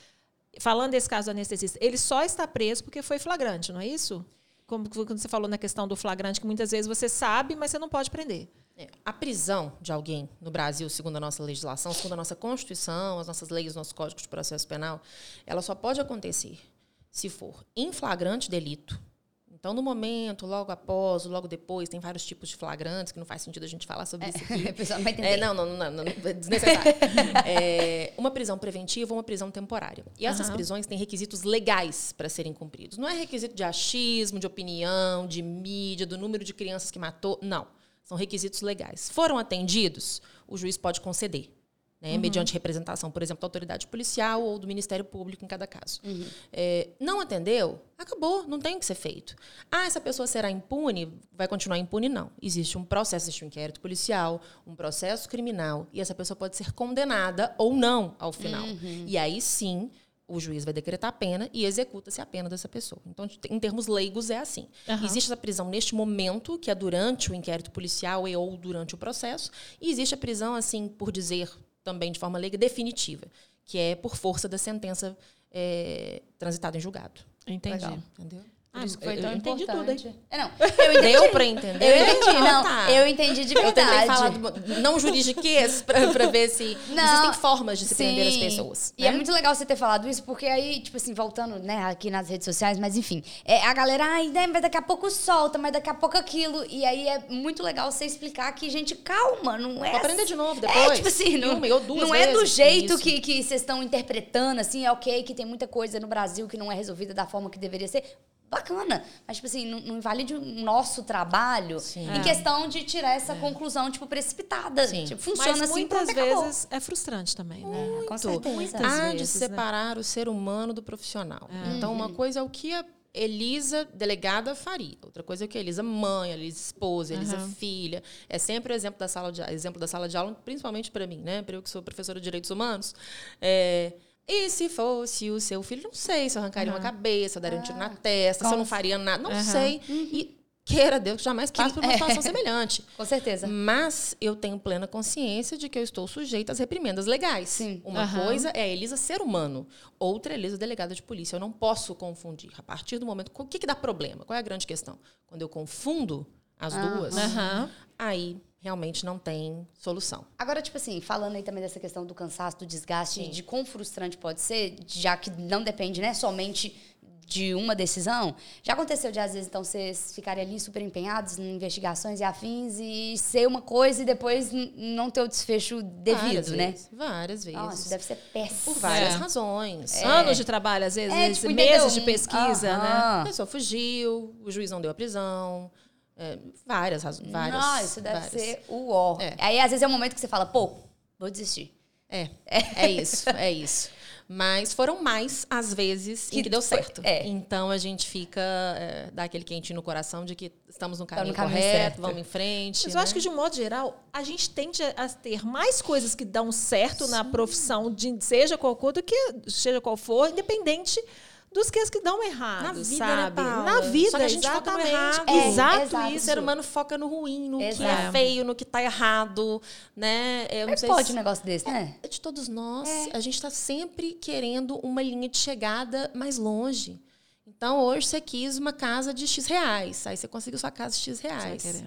Falando desse caso do anestesista, ele só está preso porque foi flagrante, não é isso? Como quando você falou na questão do flagrante, que muitas vezes você sabe, mas você não pode prender. É, a prisão de alguém no Brasil, segundo a nossa legislação, segundo a nossa Constituição, as nossas leis, nosso Código de Processo Penal, ela só pode acontecer se for em flagrante delito, então, no momento, logo após, logo depois, tem vários tipos de flagrantes, que não faz sentido a gente falar sobre é, isso aqui. A pessoa não vai entender. É, não, não, não, não, é desnecessário. é, uma prisão preventiva ou uma prisão temporária. E essas uhum. prisões têm requisitos legais para serem cumpridos. Não é requisito de achismo, de opinião, de mídia, do número de crianças que matou. Não. São requisitos legais. Foram atendidos, o juiz pode conceder né, uhum. mediante representação, por exemplo, da autoridade policial ou do Ministério Público em cada caso. Uhum. É, não atendeu? Acabou, não tem o que ser feito. Ah, essa pessoa será impune? Vai continuar impune? Não. Existe um processo, existe um inquérito policial, um processo criminal, e essa pessoa pode ser condenada ou não ao final. Uhum. E aí sim, o juiz vai decretar a pena e executa-se a pena dessa pessoa. Então, em termos leigos, é assim. Uhum. Existe essa prisão neste momento, que é durante o inquérito policial e ou durante o processo, e existe a prisão, assim, por dizer também de forma leiga definitiva, que é por força da sentença é, transitada em julgado. Entendi. Legal. Entendeu? Por isso que foi eu, tão eu entendi importante. tudo, É, não, eu entendi. Deu pra entender? Eu entendi, não. Tá. Eu entendi de verdade. Eu tentei falar do, não juridiquês pra, pra ver se não, existem formas de se sim. prender as pessoas. E é né? é muito legal você ter falado isso, porque aí, tipo assim, voltando, né, aqui nas redes sociais, mas enfim, é, a galera, ai, né, mas daqui a pouco solta, mas daqui a pouco aquilo. E aí é muito legal você explicar que, gente, calma, não é. Vou aprender de novo depois. É, tipo assim, não, uma, ou duas não é do jeito que, que vocês estão interpretando, assim, é ok, que tem muita coisa no Brasil que não é resolvida da forma que deveria ser bacana. Mas, tipo assim, não, não invalide o nosso trabalho Sim. em é. questão de tirar essa é. conclusão, tipo, precipitada. Sim. Tipo, funciona Mas assim, muitas vezes é frustrante também, né? Muito. Com certeza. Muitas Há vezes, de né? separar né? o ser humano do profissional. É. Então, uma uhum. coisa é o que a Elisa, delegada, faria. Outra coisa é o que a Elisa mãe, a Elisa esposa, a Elisa uhum. filha. É sempre o exemplo da sala de, exemplo da sala de aula, principalmente para mim, né? Para eu que sou professora de direitos humanos. É, e se fosse o seu filho, não sei se eu arrancaria uhum. uma cabeça, daria um tiro na testa, se eu não faria nada, não uhum. sei. Uhum. E queira Deus que jamais passe por uma situação é. semelhante. Com certeza. Mas eu tenho plena consciência de que eu estou sujeita às reprimendas legais. Sim. Uma uhum. coisa é a Elisa ser humano, outra é a Elisa delegada de polícia. Eu não posso confundir. A partir do momento. O que, que dá problema? Qual é a grande questão? Quando eu confundo as uhum. duas, aí realmente não tem solução. Agora, tipo assim, falando aí também dessa questão do cansaço, do desgaste, Sim. de quão frustrante pode ser, já que não depende, né, somente de uma decisão. Já aconteceu de, às vezes, então, vocês ficarem ali super empenhados em investigações e afins e ser uma coisa e depois não ter o desfecho devido, várias né? Vezes, várias vezes. Nossa, deve ser péssimo. Por várias é. razões. É. Anos de trabalho, às vezes, é, tipo, meses de pesquisa, né? A pessoa fugiu, o juiz não deu a prisão, é, várias razões. Várias, Não, isso deve várias. ser o ó. É. Aí, às vezes, é o um momento que você fala, pô, vou desistir. É, é, é isso, é isso. Mas foram mais as vezes que em que deu certo. É. Então a gente fica, é, dá aquele quentinho no coração de que estamos no caminho, no caminho correto, certo. vamos em frente. Mas né? eu acho que, de um modo geral, a gente tende a ter mais coisas que dão certo Sim. na profissão, de, seja qual for, do que seja qual for, independente dos que que dão errado, na vida, né, sabe? Né, Na vida, Só que a gente exatamente. foca no errado. É, exato, exato isso. O ser humano foca no ruim, no exato. que é feio, no que tá errado, né? Eu não sei pode se... um negócio desse, né? É de todos nós. É. A gente está sempre querendo uma linha de chegada mais longe. Então, hoje você quis uma casa de X reais. Aí você conseguiu sua casa de X reais.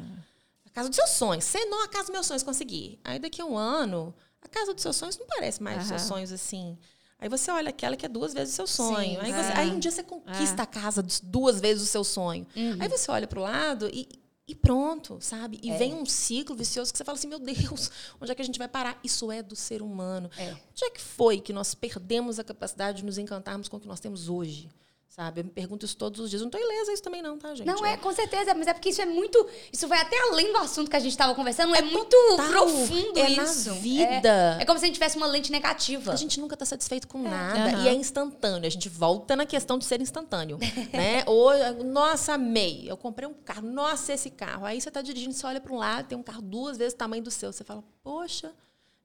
A casa dos seus sonhos. Você não a casa dos meus sonhos conseguir. Aí daqui a um ano, a casa dos seus sonhos não parece mais uhum. seus sonhos assim. Aí você olha aquela que é duas vezes o seu sonho. Sim, aí, você, é. aí um dia você conquista é. a casa duas vezes o seu sonho. Uhum. Aí você olha para o lado e, e pronto, sabe? E é. vem um ciclo vicioso que você fala assim: meu Deus, onde é que a gente vai parar? Isso é do ser humano. É. Onde é que foi que nós perdemos a capacidade de nos encantarmos com o que nós temos hoje? Sabe? Eu me pergunto isso todos os dias. Eu não tô ilesa isso também, não, tá, gente? Não, é, com certeza, mas é porque isso é muito. Isso vai até além do assunto que a gente estava conversando, é, muito total, profundo é na isso. vida. É, é como se a gente tivesse uma lente negativa. A gente nunca tá satisfeito com nada. Aham. E é instantâneo. A gente volta na questão de ser instantâneo. né? Ou, nossa, amei. Eu comprei um carro. Nossa, esse carro. Aí você tá dirigindo, você olha para um lado, tem um carro duas vezes o tamanho do seu. Você fala, poxa.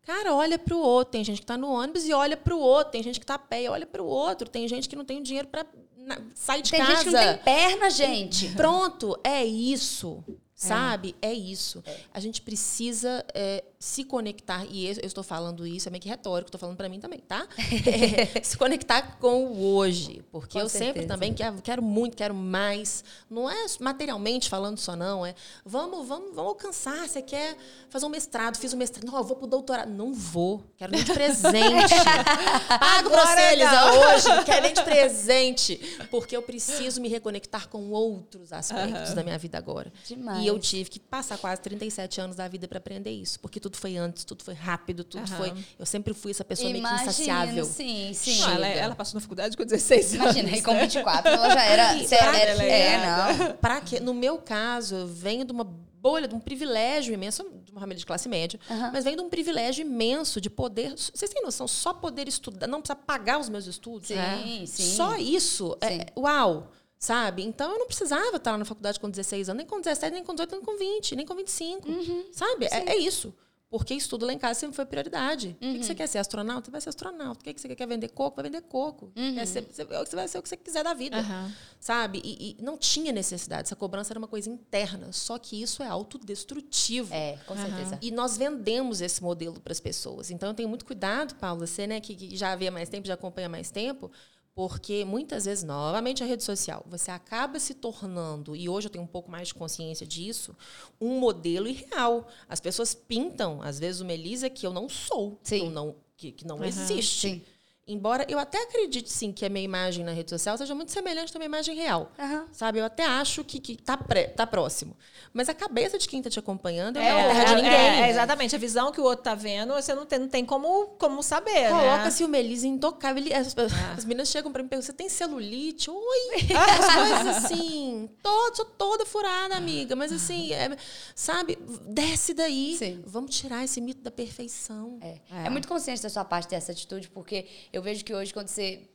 Cara, olha para o outro. Tem gente que tá no ônibus e olha para o outro. Tem gente que tá a pé e olha para o outro. Tem gente que não tem dinheiro para sair de tem casa. gente que não tem perna, gente. Pronto, é isso. Sabe? É, isso. A gente precisa é, se conectar, e eu estou falando isso, é meio que retórico, estou falando para mim também, tá? É, se conectar com o hoje. Porque Com eu sempre certeza. também quero, quero muito, quero mais. Não é materialmente falando só, não. É vamos, vamos, vamos alcançar. Você quer fazer um mestrado, fiz um mestrado. Não, eu vou pro doutorado. Não vou. Quero nem de presente. Pago pra você, Elisa, hoje. Quero nem de presente. Porque eu preciso me reconectar com outros aspectos da minha vida agora. Demais. E eu tive que passar quase 37 anos da vida para aprender isso. Porque tudo foi antes, tudo foi rápido, tudo Aham. foi. Eu sempre fui essa pessoa meio que Imagino, insaciável. sim, sim. Não, ela, Chega. ela passou na faculdade com 16 anos. Imagina, e com 24 ela já era. E pra era- é, não. Pra quê? No meu caso, eu venho de uma bolha, de um privilégio imenso, de uma família de classe média, mas venho de um privilégio imenso de poder. Vocês têm noção? Só poder estudar, não precisa pagar os meus estudos. Sim, É. sim. Só isso. É, Sim. uau! Sabe? Então eu não precisava estar lá na faculdade com 16 anos, nem com 17, nem com 18, nem com 20, nem com 25. Uhum. Sabe? É, é isso. Porque estudo lá em casa sempre foi prioridade. O que que você Uhum. quer ser astronauta? Você vai ser astronauta. O que que você quer? Vender coco? Vai vender coco. Uhum. Quer ser, você, vai ser o que você quiser da vida Aham. sabe? E, e não tinha necessidade. Essa cobrança era uma coisa interna. Só que isso é autodestrutivo. É, com certeza. E nós vendemos esse modelo para as pessoas. Então, eu tenho muito cuidado, Paulo, você né, que, que já vê há mais tempo, já acompanha há mais tempo, porque muitas vezes, novamente, a rede social, você acaba se tornando, e hoje eu tenho um pouco mais de consciência disso, um modelo irreal. As pessoas pintam, às vezes, uma Elisa que eu não sou, que, Sim. eu não, que, que não Aham. existe. Sim. Embora eu até acredite, sim, que a minha imagem na rede social seja muito semelhante à minha imagem real. Aham. Sabe? Eu até acho que, que tá, pré, tá próximo. Mas a cabeça de quem tá te acompanhando é, É, terra de é, ninguém. é, é, exatamente. A visão que o outro tá vendo, você não tem, não tem como, como saber, né? Coloca-se o Melise intocável. As, Ah. as meninas chegam pra mim e perguntam: você tem celulite? Oi! As coisas assim. Todo, sou toda furada, amiga. Mas assim, é, sabe? Desce daí. Sim. Vamos tirar esse mito da perfeição. É. É. Muito consciente da sua parte ter essa atitude, porque eu vejo que hoje, quando você.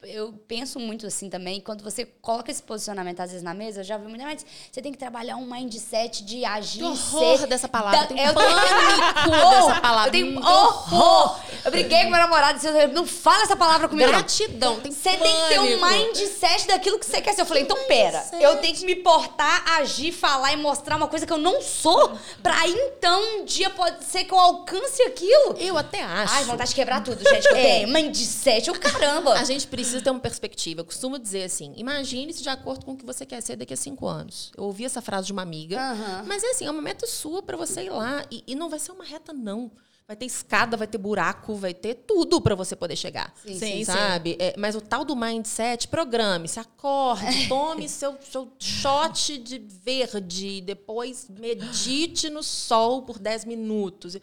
Eu penso muito assim também, quando você coloca esse posicionamento às vezes na mesa, eu já vi muito, mas você tem que trabalhar um mindset de agir Que horror ser dessa palavra. da- Tenho eu pânico horror, dessa palavra. Eu tenho horror. Eu briguei com meu namorado disse, não fala essa palavra comigo. não. Gratidão. Tem Você tem que ter um pânico. mindset daquilo que você quer ser. Eu falei, então pera, eu tenho que me portar, agir, falar e mostrar uma coisa que eu não sou, pra então um dia pode ser que eu alcance aquilo. Eu até acho. Ai, vontade de quebrar tudo, gente, eu É. tenho. Mindset, eu caramba. A gente precisa ter uma perspectiva. Eu costumo dizer assim: imagine-se de acordo com o que você quer ser daqui a cinco anos. Eu ouvi essa frase de uma amiga, Aham. mas é assim: é uma meta sua para você ir lá. E, e não vai ser uma reta, não. Vai ter escada, vai ter buraco, vai ter tudo para você poder chegar. Sim, sim, sim. sabe? É, mas o tal do mindset, programe, se acorde, tome seu, seu shot de verde, depois medite no sol por 10 minutos.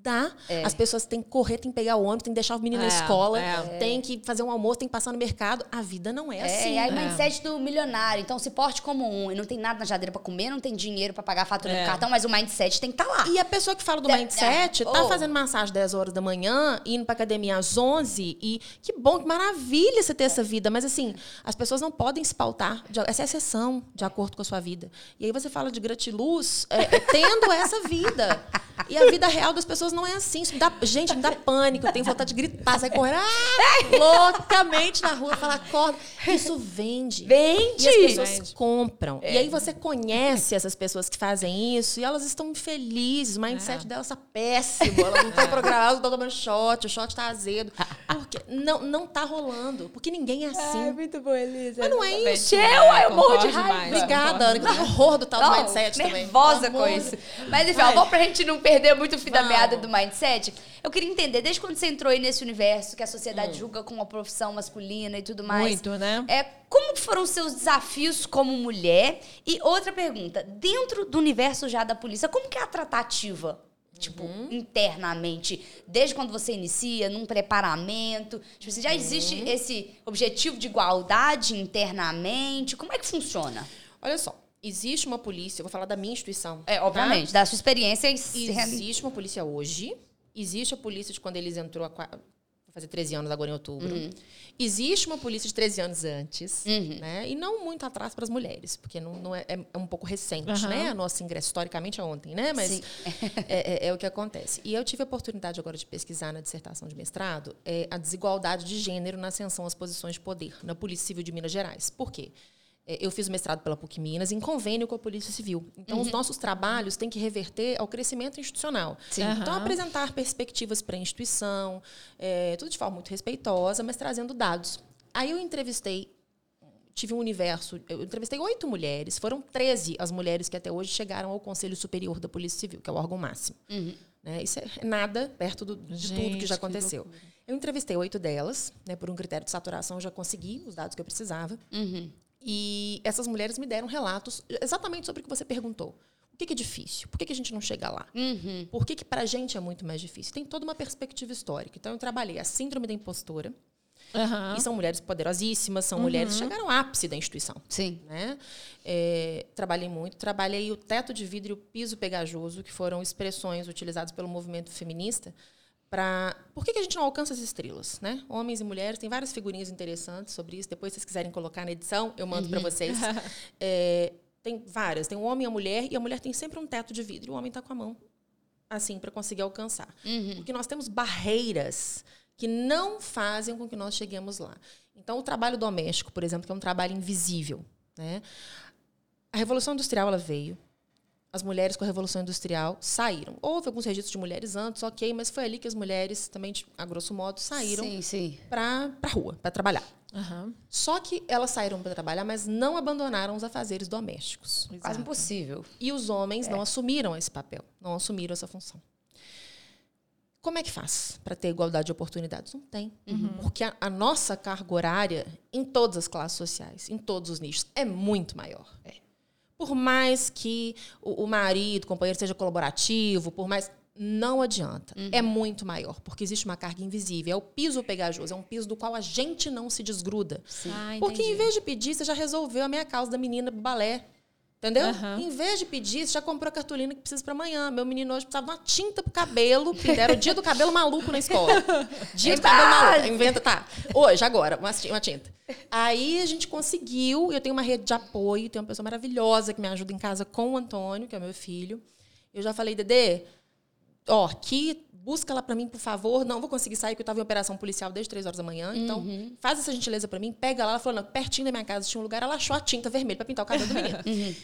Dá. É. As pessoas têm que correr, têm que pegar o ônibus, têm que deixar o menino na É, escola, é. tem que fazer um almoço, tem que passar no mercado. A vida não é, É, assim. e aí mindset do milionário. Então, se porte como um e não tem nada na jadeira pra comer, não tem dinheiro pra pagar a fatura É. do cartão, mas o mindset tem que estar lá. E a pessoa que fala do Da- mindset tá oh. fazendo massagem 10 horas da manhã, indo pra academia às 11 e que bom, que maravilha você ter essa vida, mas assim, as pessoas não podem se pautar, de- essa é a exceção de acordo com a sua vida. E aí você fala de gratiluz, é, é, tendo essa vida. E a vida real das pessoas não é assim. Isso me dá, gente, me dá pânico, eu tenho vontade de gritar, sair correndo ah, loucamente na rua, falar, acorda. Isso vende. Vende! E as pessoas Vende. compram. E aí você conhece essas pessoas que fazem isso e elas estão felizes. O mindset É. delas está péssimo. Elas não estão programadas, elas não estão tomando shot, o shot está azedo. Porque não, não tá rolando. Porque ninguém é assim. muito bom, Elisa. Mas não é Exatamente. isso. Eu, ai, eu morro de raiva. demais, Obrigada, Ana. Que horror do tal do Não, mindset também. nervosa com isso. Mas enfim, ó, vamos pra gente não perder muito o fio da meada do mindset. Eu queria entender, desde quando você entrou aí nesse universo que a sociedade Hum. julga como uma profissão masculina e tudo mais. Muito, né? É, como foram os seus desafios como mulher? E outra pergunta, dentro do universo já da polícia, como que é a tratativa? Tipo, internamente, desde quando você inicia, num preparamento. Tipo, assim, já existe esse objetivo de igualdade internamente? Como é que funciona? Olha só, existe uma polícia, eu vou falar da minha instituição. É, tá? obviamente, da sua experiência. Existe uma polícia hoje. Existe a polícia de quando eles entrou vou fazer 13 anos agora em outubro. Existe uma polícia de 13 anos antes, né? E não muito atrás para as mulheres, porque não, não é, é- é um pouco recente, Aham. né? A nossa ingresso historicamente é ontem, né? Mas é, é- é o que acontece. E eu tive a oportunidade agora de pesquisar na dissertação de mestrado é, a desigualdade de gênero na ascensão às posições de poder na Polícia Civil de Minas Gerais. Por quê? É, Eu fiz o mestrado pela PUC Minas em convênio com a Polícia Civil. Então, os nossos trabalhos têm que reverter ao crescimento institucional. Sim. Então, apresentar perspectivas para a instituição, é, tudo de forma muito respeitosa, mas trazendo dados. Aí eu entrevistei, tive um universo, eu entrevistei oito mulheres, foram 13 as mulheres que até hoje chegaram ao Conselho Superior da Polícia Civil, que é o órgão máximo. Né? Isso é nada perto do- de tudo Gente, que já que aconteceu. eu entrevistei oito delas, né, por um critério de saturação, eu já consegui os dados que eu precisava. E essas mulheres me deram relatos exatamente sobre o que você perguntou. O que, que é difícil? Por que, que a gente não chega lá? Por que, que para a gente é muito mais difícil? Tem toda uma perspectiva histórica. Então, eu trabalhei a síndrome da impostora. Aham. E são mulheres poderosíssimas, são mulheres que chegaram ao ápice da instituição. Sim. Né? É, trabalhei muito. Trabalhei o teto de vidro e o piso pegajoso, que foram expressões utilizadas pelo movimento feminista para por que, que a gente não alcança as estrelas, né? Homens e mulheres, tem várias figurinhas interessantes sobre isso. Depois, se vocês quiserem colocar na edição, eu mando para vocês. É, tem várias. Tem o homem e a mulher, e a mulher tem sempre um teto de vidro. E o homem está com a mão assim para conseguir alcançar. Porque nós temos barreiras que não fazem com que nós cheguemos lá. Então, o trabalho doméstico, por exemplo, que é um trabalho invisível, né? A Revolução Industrial ela veio. As mulheres com a Revolução Industrial saíram. Houve alguns registros de mulheres antes, ok, mas foi ali que as mulheres também, de- a grosso modo, saíram Sim, sim. para a rua, para trabalhar. Aham. Só que elas saíram para trabalhar, mas não abandonaram os afazeres domésticos. Quase Exato. impossível. E os homens não assumiram esse papel, não assumiram essa função. Como é que faz para ter igualdade de oportunidades? Não tem. Porque a, a nossa carga horária, em todas as classes sociais, em todos os nichos, é muito maior. Por mais que o, o marido, o companheiro seja colaborativo, por mais. Não adianta. É muito maior, porque existe uma carga invisível. É o piso pegajoso, é um piso do qual a gente não se desgruda. Ah, Porque em vez de pedir, você já resolveu a minha causa da menina balé. Entendeu? Aham. Em vez de pedir, você já comprou a cartolina que precisa para amanhã. Meu menino hoje precisava de uma tinta pro cabelo, que era o dia do cabelo maluco na escola. Dia do cabelo maluco. Inventa, tá. Hoje, agora, uma tinta. Aí a gente conseguiu, eu tenho uma rede de apoio, tenho uma pessoa maravilhosa que me ajuda em casa com o Antônio, que é meu filho. Eu já falei, Dedê, ó, aqui, busca lá para mim, por favor. Não vou conseguir sair, porque eu estava em operação policial desde três horas da manhã. Então, faz essa gentileza para mim, pega lá. Ela falou, não, pertinho da minha casa tinha um lugar, ela achou a tinta vermelha para pintar o cabelo do menino.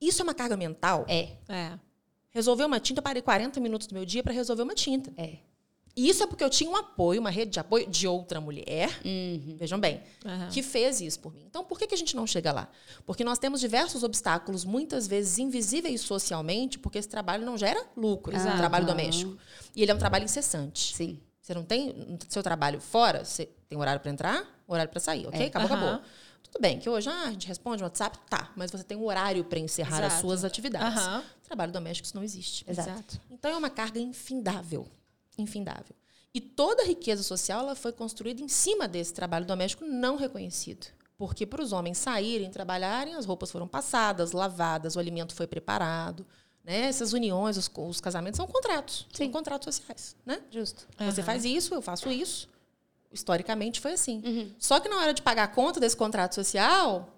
Isso é uma carga mental. É, É. Resolver uma tinta, eu parei 40 minutos do meu dia para resolver uma tinta. é. E isso é porque eu tinha um apoio, uma rede de apoio de outra mulher, vejam bem, Aham. que fez isso por mim. Então, por que, que a gente não chega lá? Porque nós temos diversos obstáculos, muitas vezes invisíveis socialmente, porque esse trabalho não gera lucro, esse Exato. trabalho doméstico. E ele é um trabalho incessante. Sim. Você não tem seu trabalho fora, você tem horário para entrar, horário para sair, ok? É. Acabou, Aham. acabou. Tudo bem, que hoje ah, a gente responde no WhatsApp, tá, mas você tem um horário para encerrar as Exato. suas atividades. Trabalho doméstico isso não existe. Exato. Exato. Então é uma carga infindável, infindável. E toda a riqueza social ela foi construída em cima desse trabalho doméstico não reconhecido. Porque para os homens saírem, trabalharem, as roupas foram passadas, lavadas, o alimento foi preparado. Né? Essas uniões, os, os casamentos são contratos. São contratos sociais. Né? Justo. Você Aham. faz isso, eu faço isso. Historicamente foi assim. Só que na hora de pagar a conta desse contrato social,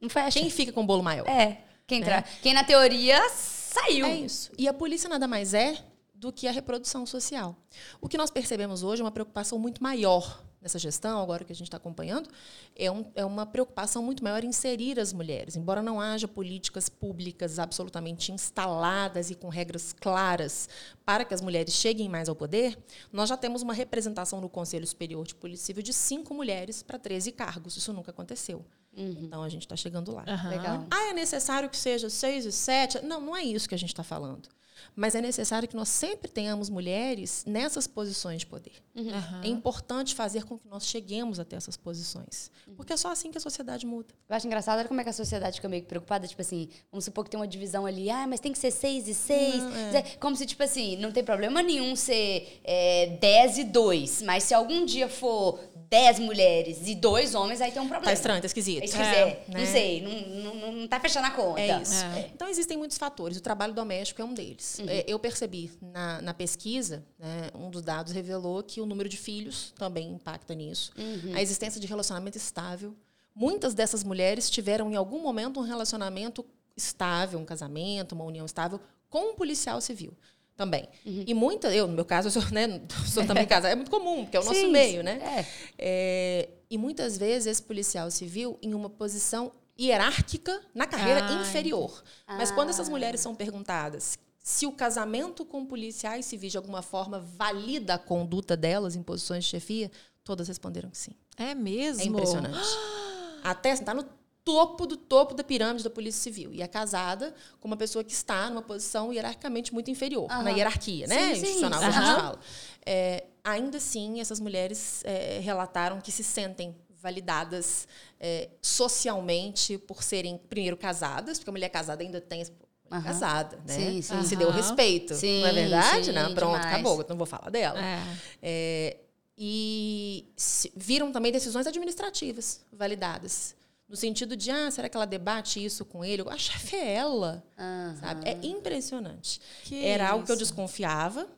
Não fecha. quem fica com o bolo maior? É. Quem, tra... Quem na teoria saiu. É isso. E a polícia nada mais é do que a reprodução social. O que nós percebemos hoje é uma preocupação muito maior nessa gestão, agora que a gente está acompanhando, é, um, é uma preocupação muito maior em inserir as mulheres. Embora não haja políticas públicas absolutamente instaladas e com regras claras para que as mulheres cheguem mais ao poder, nós já temos uma representação no Conselho Superior de Polícia Civil de cinco mulheres para 13 cargos. Isso nunca aconteceu. Então a gente está chegando lá. Legal. Ah, é necessário que seja seis e sete? Não, não é isso que a gente está falando. Mas é necessário que nós sempre tenhamos mulheres nessas posições de poder. Uhum. É importante fazer com que nós cheguemos até essas posições. Porque é só assim que a sociedade muda. Eu acho engraçado olha como é que a sociedade fica meio que preocupada. Tipo assim, vamos supor que tem uma divisão ali. Ah, mas tem que ser seis e seis. é. Como se, tipo assim, não tem problema nenhum ser é, dez e dois. Mas se algum dia for dez mulheres e dois homens, aí tem um problema. Tá estranho, tá esquisito. É, É, esquisito. né? Não sei, não, não, não tá fechando a conta. É isso. É. Então, existem muitos fatores. O trabalho doméstico é um deles. É, eu percebi na, na pesquisa, né, um dos dados revelou que o número de filhos também impacta nisso. A existência de relacionamento estável. Muitas dessas mulheres tiveram, em algum momento, um relacionamento estável, um casamento, uma união estável, com um policial civil. Também. E muitas, eu, no meu caso, eu sou, né, sou também casada. É muito comum, porque é o nosso Sim, meio, né? É. É, e muitas vezes esse policial civil em uma posição hierárquica na carreira Ah, inferior. Mas quando essas mulheres são perguntadas se o casamento com policiais civis de alguma forma valida a conduta delas em posições de chefia, todas responderam que sim. É mesmo? É impressionante. Até está no topo do topo da pirâmide da Polícia Civil. E é casada com uma pessoa que está numa posição hierarquicamente muito inferior, na hierarquia, né? Sim, sim, Institucional, que a gente fala. É, ainda assim, essas mulheres é, relataram que se sentem validadas é, socialmente por serem, primeiro, casadas, porque a mulher casada ainda tem Aham. casada, né? Sim, sim. Se deu respeito. Sim, não é verdade? sim, não, pronto, demais. acabou. Não vou falar dela. É. É, e se- viram também decisões administrativas validadas. No sentido de, ah, será que ela debate isso com ele? A chefe é ela. Aham. Sabe? É impressionante. Que Era algo que eu isso. desconfiava,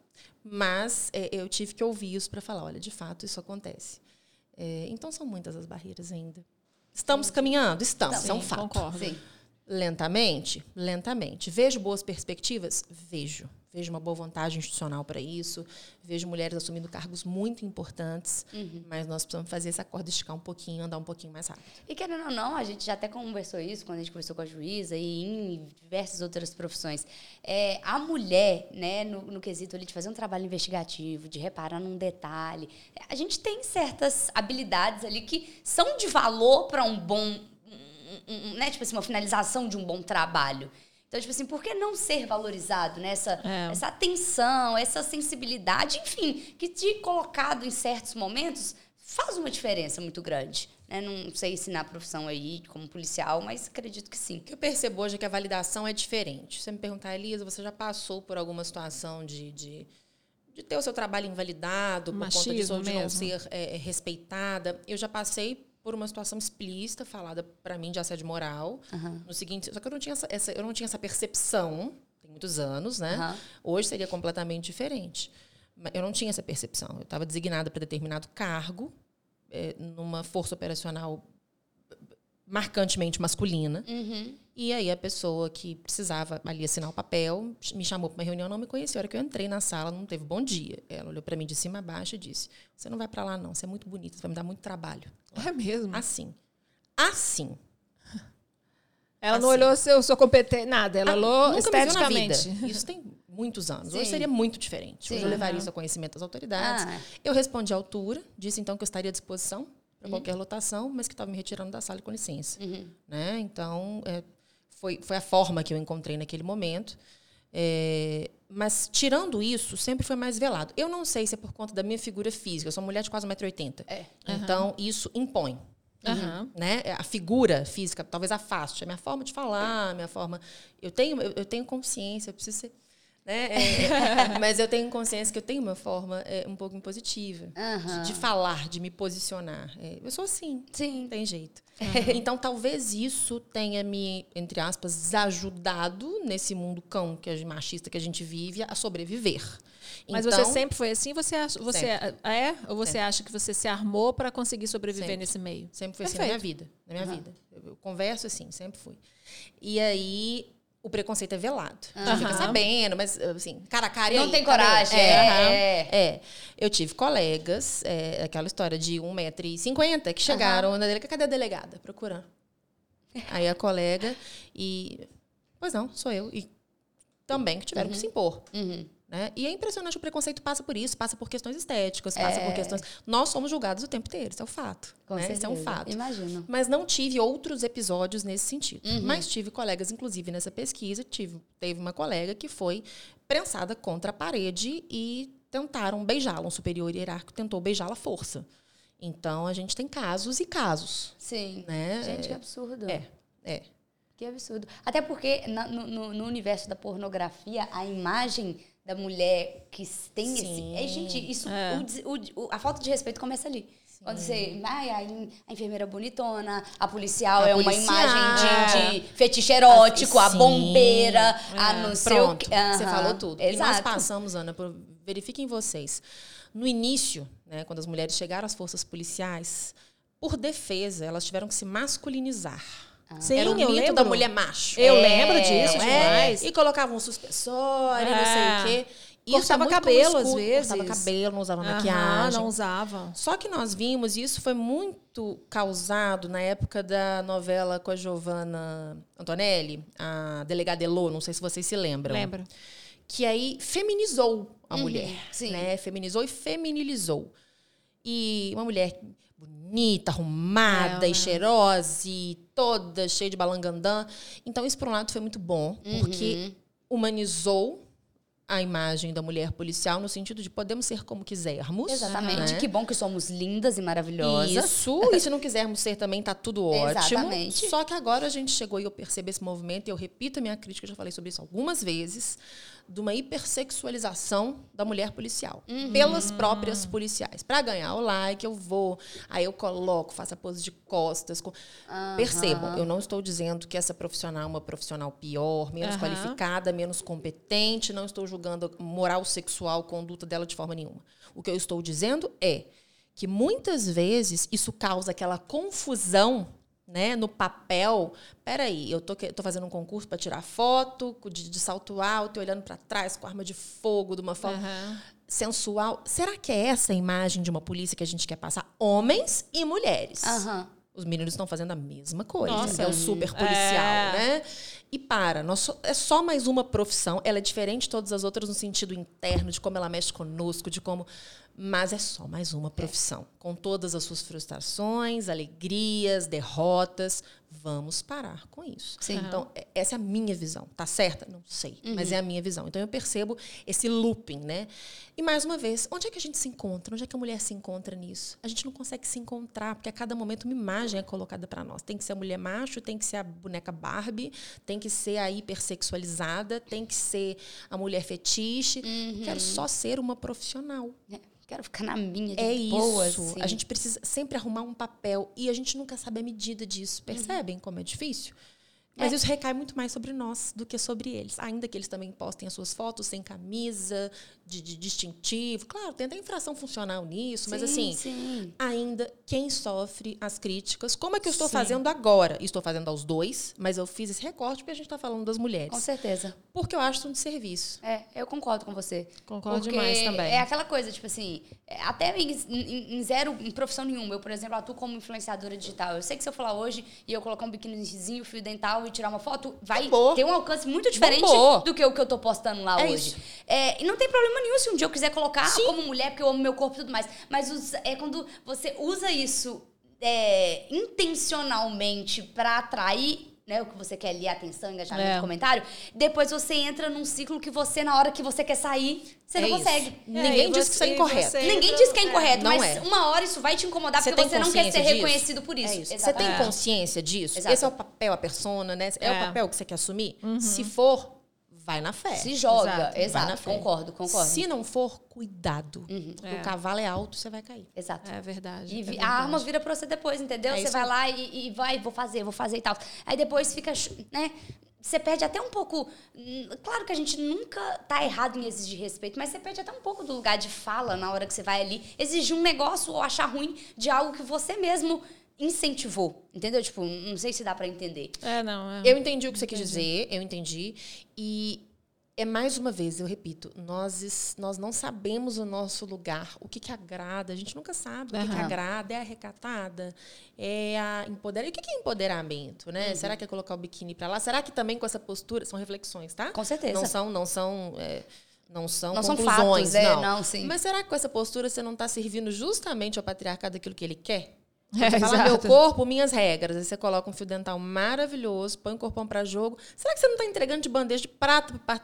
mas é, eu tive que ouvir isso para falar, olha, de fato isso acontece. É, então são muitas as barreiras ainda. Estamos caminhando? Estamos, Sim, é um fato. concordo. Sim. Lentamente? Lentamente. Vejo boas perspectivas? Vejo. Vejo uma boa vontade institucional para isso. Vejo mulheres assumindo cargos muito importantes. Mas nós precisamos fazer essa corda esticar um pouquinho, andar um pouquinho mais rápido. E querendo ou não, a gente já até conversou isso quando a gente conversou com a juíza e em diversas outras profissões. É, a mulher, né, no, no quesito ali de fazer um trabalho investigativo, de reparar num detalhe, a gente tem certas habilidades ali que são de valor para um bom, um- um- né, tipo assim, uma finalização de um bom trabalho. Então, tipo assim, por que não ser valorizado nessa É. essa atenção, essa sensibilidade, enfim, que te colocado em certos momentos faz uma diferença muito grande. Né? Não sei se na profissão aí, como policial, mas acredito que sim. O que eu percebo hoje é que a validação é diferente. Se você me perguntar, Elisa, você já passou por alguma situação de, de, de ter o seu trabalho invalidado por conta disso, ou de não mesmo. ser é, respeitada? Eu já passei por uma situação explícita falada para mim de assédio moral. No seguinte, só que eu não tinha essa, essa- eu não tinha essa percepção, tem muitos anos, né? Aham. Hoje seria completamente diferente. Eu não tinha essa percepção. Eu estava designada para determinado cargo, é, numa força operacional marcantemente masculina. E aí a pessoa que precisava ali assinar o papel me chamou para uma reunião, não me conhecia. A hora que eu entrei na sala, não teve bom dia. Ela olhou para mim de cima a baixo e disse: "Você não vai para lá não, você é muito bonita, você vai me dar muito trabalho". É mesmo. Assim. Assim. Ela não assim. olhou seu, sua competência, nada. Ela Ah, olhou nunca me viu na esteticamente. vida. Isso tem muitos anos. Hoje Sim. seria muito diferente. Hoje Sim. eu levaria isso a conhecimento das autoridades. Ah. Eu respondi à altura, disse então que eu estaria à disposição para qualquer lotação, mas que estava me retirando da sala com licença. Né? Então, é, foi, foi a forma que eu encontrei naquele momento. É, mas, tirando isso, sempre foi mais velado. Eu não sei se é por conta da minha figura física. Eu sou uma mulher de quase 1,80m. É. Então, isso impõe Aham. né? A figura física talvez afaste. A minha forma de falar, a minha forma. Eu tenho, eu, eu tenho consciência, eu preciso ser. Né? É, mas eu tenho consciência que eu tenho uma forma é, um pouco impositiva Aham. de, de falar, de me posicionar. É, eu sou assim, Sim. não tem jeito. Então, talvez isso tenha me, entre aspas, ajudado nesse mundo cão que gente- machista que a gente vive a sobreviver. Mas Então, você sempre foi assim? Você acha, você é? Ou você acha que você se armou para conseguir sobreviver Sempre. nesse meio? Sempre foi assim na minha vida. Na minha vida. Eu, eu converso assim, sempre fui. E aí, o preconceito é velado. Você fica Aham. sabendo, mas assim, cara a cara. e Não aí? tem coragem. É, É. é. Eu tive colegas, é, aquela história de 1,50m, que chegaram na delegacia. Cadê a delegada? Procurando. Aí a colega e. Pois não, sou eu. E também que tiveram que se impor. Uhum. Né? E é impressionante, o preconceito passa por isso, passa por questões estéticas, passa por questões. Nós somos julgados o tempo inteiro, isso é um fato. Né? Isso é um fato. Imagino. Mas não tive outros episódios nesse sentido. Uhum. Mas tive colegas, inclusive nessa pesquisa, tive, teve uma colega que foi prensada contra a parede e tentaram beijá-la. Um superior hierárquico tentou beijá-la à força. Então, a gente tem casos e casos. Sim. Né? Gente, que absurdo. É, é. Que absurdo. Até porque no, no- no universo da pornografia, a imagem da mulher que tem Sim. esse. É, gente, isso. É. o o- a falta de respeito começa ali. Quando você. Ai, a, in- a enfermeira bonitona, a policial A é uma policial. imagem de, de fetiche erótico, a Sim. bombeira, a É. não sei o que. você falou tudo. E nós Exato. passamos, Ana, por, verifiquem vocês. No início, né, quando as mulheres chegaram às forças policiais, por defesa, elas tiveram que se masculinizar. Sim, Era o eu mito lembro. da mulher macho. Eu É, lembro disso Não demais. é? E colocavam um suspensório, não sei É. o quê. Cortava é muito cabelo, às vezes. Cortava cabelo, não usava Aham, maquiagem. não usava. Só que nós vimos, e isso foi muito causado na época da novela com a Giovanna Antonelli, a delegada Elô, não sei se vocês se lembram. Lembra? Que aí feminizou a mulher. sim. Né? Feminizou e feminilizou. E uma mulher bonita, arrumada É, e cheirosa e toda cheia de balangandã. Então, isso, por um lado, foi muito bom, porque humanizou a imagem da mulher policial no sentido de podemos ser como quisermos. Exatamente. né? Que bom que somos lindas e maravilhosas. Isso, e se não quisermos ser também, tá tudo ótimo. Exatamente. Só que agora a gente chegou e eu percebo esse movimento, e eu repito a minha crítica, eu já falei sobre isso algumas vezes, de uma hipersexualização da mulher policial. Uhum. Pelas próprias policiais. Para ganhar o like, eu vou, aí eu coloco, faço a pose de costas. com- Percebam, eu não estou dizendo que essa profissional é uma profissional pior, menos Aham. qualificada, menos competente, não estou julgando moral sexual, conduta dela de forma nenhuma. O que eu estou dizendo é que muitas vezes isso causa aquela confusão né, no papel. Peraí, eu tô, tô fazendo um concurso para tirar foto de, de salto alto, e olhando para trás com arma de fogo, de uma forma Aham. sensual. Será que é essa a imagem de uma polícia que a gente quer passar? Homens e mulheres. Aham. Os meninos estão fazendo a mesma coisa. Nossa. É o super policial, É. né? E para, nós só- é só mais uma profissão. Ela é diferente de todas as outras no sentido interno, de como ela mexe conosco, de como. Mas é só mais uma profissão. Com todas as suas frustrações, alegrias, derrotas. Vamos parar com isso. Sim. Então, é- essa é a minha visão. Tá certa? Não sei. Mas é a minha visão. Então, eu percebo esse looping, né? E, mais uma vez, onde é que a gente se encontra? Onde é que a mulher se encontra nisso? A gente não consegue se encontrar, porque a cada momento uma imagem é colocada para nós. Tem que ser a mulher macho, tem que ser a boneca Barbie, tem que ser a hipersexualizada, tem que ser a mulher fetiche. Quero só ser uma profissional. É, Quero ficar na minha de É boa, isso. assim. A gente precisa sempre arrumar um papel e a gente nunca sabe a medida disso. Uhum. Percebem como é difícil? É. Mas isso recai muito mais sobre nós do que sobre eles. Ainda que eles também postem as suas fotos sem camisa, de, de distintivo. Claro, tem até infração funcional nisso, mas Sim, assim, sim. ainda quem sofre as críticas, como é que eu estou Sim. fazendo agora? Estou fazendo aos dois, mas eu fiz esse recorte porque a gente está falando das mulheres. Com certeza. Porque eu acho isso um serviço. É, eu concordo com você. Concordo Porque demais também. É aquela coisa, tipo assim, é, até em, em- em zero, em profissão nenhuma. Eu, por exemplo, atuo como influenciadora digital. Eu sei que se eu falar hoje e eu colocar um biquínizinho, fio dental e tirar uma foto, vai Bombou. ter um alcance muito diferente Bombou. do que o que eu tô postando lá É hoje. isso. É, e não tem problema nenhum se um dia eu quiser colocar Sim. como mulher, porque eu amo meu corpo e tudo mais. Mas os- é quando você usa isso é, intencionalmente pra atrair. Né, o que você quer ali, atenção, engajamento, É. comentário. Depois você entra num ciclo que você, na hora que você quer sair, você É não isso. consegue. Ninguém e diz que isso é você- incorreto. você Ninguém entra- diz que é é. incorreto, não mas é. uma hora isso vai te incomodar Você porque você não quer ser disso? reconhecido por isso. É isso. Você Exatamente. tem É. consciência disso? Exato. Esse é o papel, a persona, né? É, o É. papel que você quer assumir? Se for, vai na fé. Se joga. Exato. Exato. Vai na fé. Concordo, concordo. Se não for, cuidado. Porque É. o cavalo é alto, você vai cair. Exato. É verdade. E é vi- a verdade. arma vira pra você depois, entendeu? É você vai lá e, e vai, vou fazer, vou fazer e tal. Aí depois fica, né? Você perde até um pouco. hum, Claro que a gente nunca tá errado em exigir respeito, mas você perde até um pouco do lugar de fala na hora que você vai ali exigir um negócio ou achar ruim de algo que você mesmo incentivou. Entendeu? Tipo, não sei se dá pra entender. É, não. É. Eu entendi o que você quis dizer, eu entendi. E é mais uma vez, eu repito, nós, nós não sabemos o nosso lugar, o que, que agrada, a gente nunca sabe o que, que agrada, é a recatada, é a empoderar. E o que, que é empoderamento, né? Uhum. Será que é colocar o biquíni pra lá? Será que também com essa postura, são reflexões, tá? Com certeza. Não são, não são, é, não são Não são conclusões, fatos, é, não. não, sim. Mas será que com essa postura você não está servindo justamente ao patriarcado daquilo que ele quer? É, Você fala, meu corpo, minhas regras. Aí você coloca um fio dental maravilhoso, põe o corpão para jogo. Será que você não está entregando de bandeja de prato para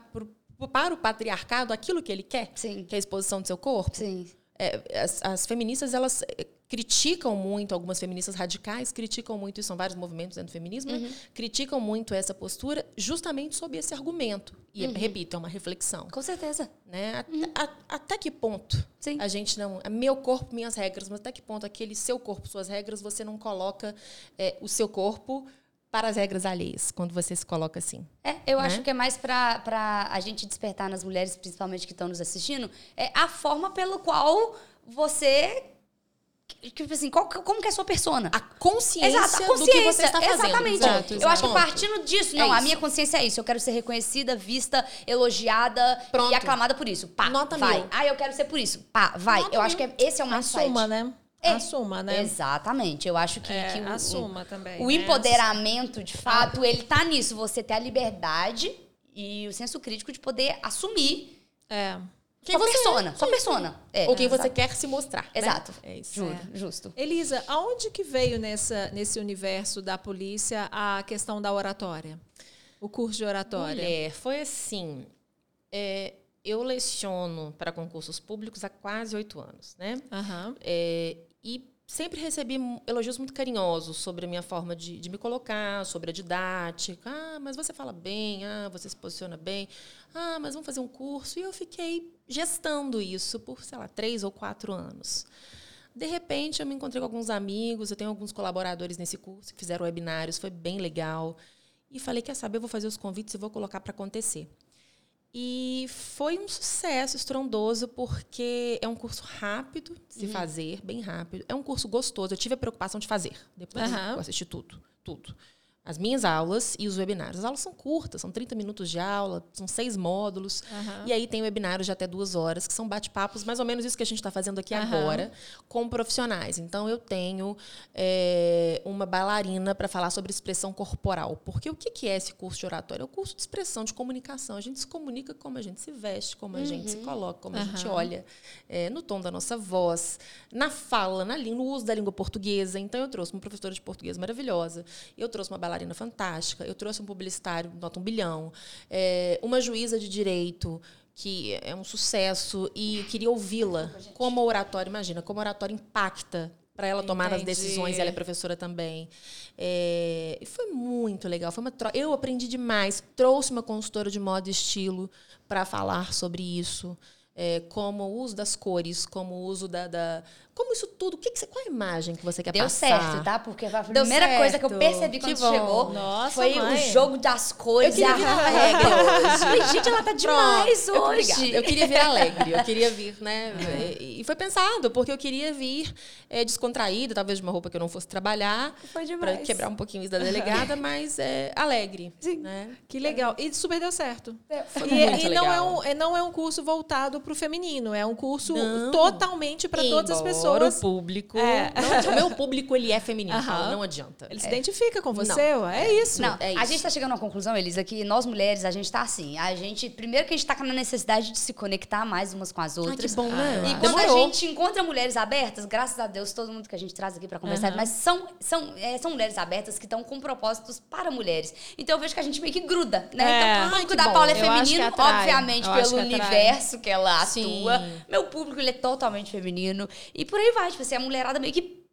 para o patriarcado aquilo que ele quer, Sim. que é a exposição do seu corpo. Sim. É, as, as feministas, elas é, criticam muito, algumas feministas radicais criticam muito, e são vários movimentos dentro do feminismo, né? criticam muito essa postura justamente sob esse argumento. E, repito, é uma reflexão. Com certeza. Né? Até, a- até que ponto Sim. a gente não. é Meu corpo, minhas regras, mas até que ponto aquele seu corpo, suas regras, você não coloca é, o seu corpo para as regras alheias, quando você se coloca assim. É, eu Né? acho que é mais pra a gente despertar nas mulheres, principalmente que estão nos assistindo, é a forma pelo qual você. Que- Tipo assim, qual, como que é a sua persona? A consciência, Exato, a do que consciência. você está fazendo. Exatamente. Exato, Eu acho que partindo disso, É não, a isso. minha consciência é isso. Eu quero ser reconhecida, vista, elogiada Pronto. e aclamada por isso. Pá, Nota vai. mil. Ah, eu quero ser por isso. Pá, vai. Nota eu acho mil. que é- esse é o mindset. Assuma, né? É. Assuma, né? Exatamente. Eu acho que, É, que o, assuma também. o né? empoderamento, de fato, ele tá nisso. Você ter a liberdade e o senso crítico de poder assumir É. Quem você é. persona. Sua persona. É, Ou quem você exato. quer se mostrar. né? Exato. É isso. Juro, justo. Elisa, aonde que veio nessa, nesse universo da polícia a questão da oratória? O curso de oratória? Mulher, foi assim. é, eu leciono para concursos públicos há quase oito anos, né? Aham. É, e sempre recebi elogios muito carinhosos sobre a minha forma de, de me colocar, sobre a didática. Ah, mas você fala bem, ah, você se posiciona bem. Ah, mas vamos fazer um curso. E eu fiquei gestando isso por, sei lá, três ou quatro anos. De repente, eu me encontrei com alguns amigos, eu tenho alguns colaboradores nesse curso que fizeram webinários, foi bem legal. E falei, quer saber, eu vou fazer os convites e vou colocar para acontecer. E foi um sucesso estrondoso, porque é um curso rápido de se fazer, bem rápido. É um curso gostoso. Eu tive a preocupação de fazer. Depois Aham. eu assisti tudo, tudo. As minhas aulas e os webinários. As aulas são curtas, são 30 minutos de aula, são seis módulos. Aham. E aí tem webinários de até duas horas, que são bate-papos, mais ou menos isso que a gente está fazendo aqui Aham. agora, com profissionais. Então, eu tenho é, uma bailarina para falar sobre expressão corporal. Porque o que que é esse curso de oratório? É o curso de expressão, de comunicação. A gente se comunica como a gente se veste, como a gente se coloca, como a gente olha, é, no tom da nossa voz, na fala, na língua, no uso da língua portuguesa. Então, eu trouxe uma professora de português maravilhosa, eu trouxe uma bailarina fantástica, eu trouxe um publicitário, nota um bilhão, é, uma juíza de direito, que é um sucesso, e queria ouvi-la como oratório. Imagina, como oratório impacta para ela tomar as Entendi. decisões, ela é professora também. É, e foi muito legal. Foi uma tro- Eu aprendi demais. Trouxe uma consultora de moda e estilo para falar sobre isso. É, como o uso das cores, como o uso da. da- como isso tudo. O que que você, qual a imagem que você quer Deu passar? certo, tá? Porque a Deu primeira coisa que eu percebi quando chegou Nossa, foi mãe. o jogo das cores Eu e a regra hoje. Gente, ela tá Pronto. demais Eu- hoje. obrigada. Eu queria vir alegre, eu queria vir, né? E foi pensado, porque eu queria vir é, descontraída, talvez de uma roupa que eu não fosse trabalhar, Foi demais. quebrar um pouquinho isso da delegada, mas é, alegre. Sim. Né? Que legal. E super deu certo. Foi E, muito e não, é legal. um, não é um curso voltado para o feminino, é um curso Não. totalmente para todas as Embora pessoas. O público. É. não- o meu público ele é feminino, fala, não adianta. Ele se identifica com você, ué, é isso. Não, é a isso. gente tá chegando a uma conclusão, Elisa, que nós mulheres, a gente tá assim. A gente, primeiro que a gente tá com a necessidade de se conectar mais umas com as Ai, outras. que bom, né? E quando a Demorou. gente encontra mulheres abertas, graças a Deus, todo mundo que a gente traz aqui pra conversar, mas são, são, é, são mulheres abertas que estão com propósitos para mulheres. Então eu vejo que a gente meio que gruda, né? É. Então o Ai, público que da bom. Paula é feminino, obviamente, Eu pelo que universo que ela Sim. atua. Meu público, ele é totalmente feminino. E por aí vai, tipo assim, a mulherada meio que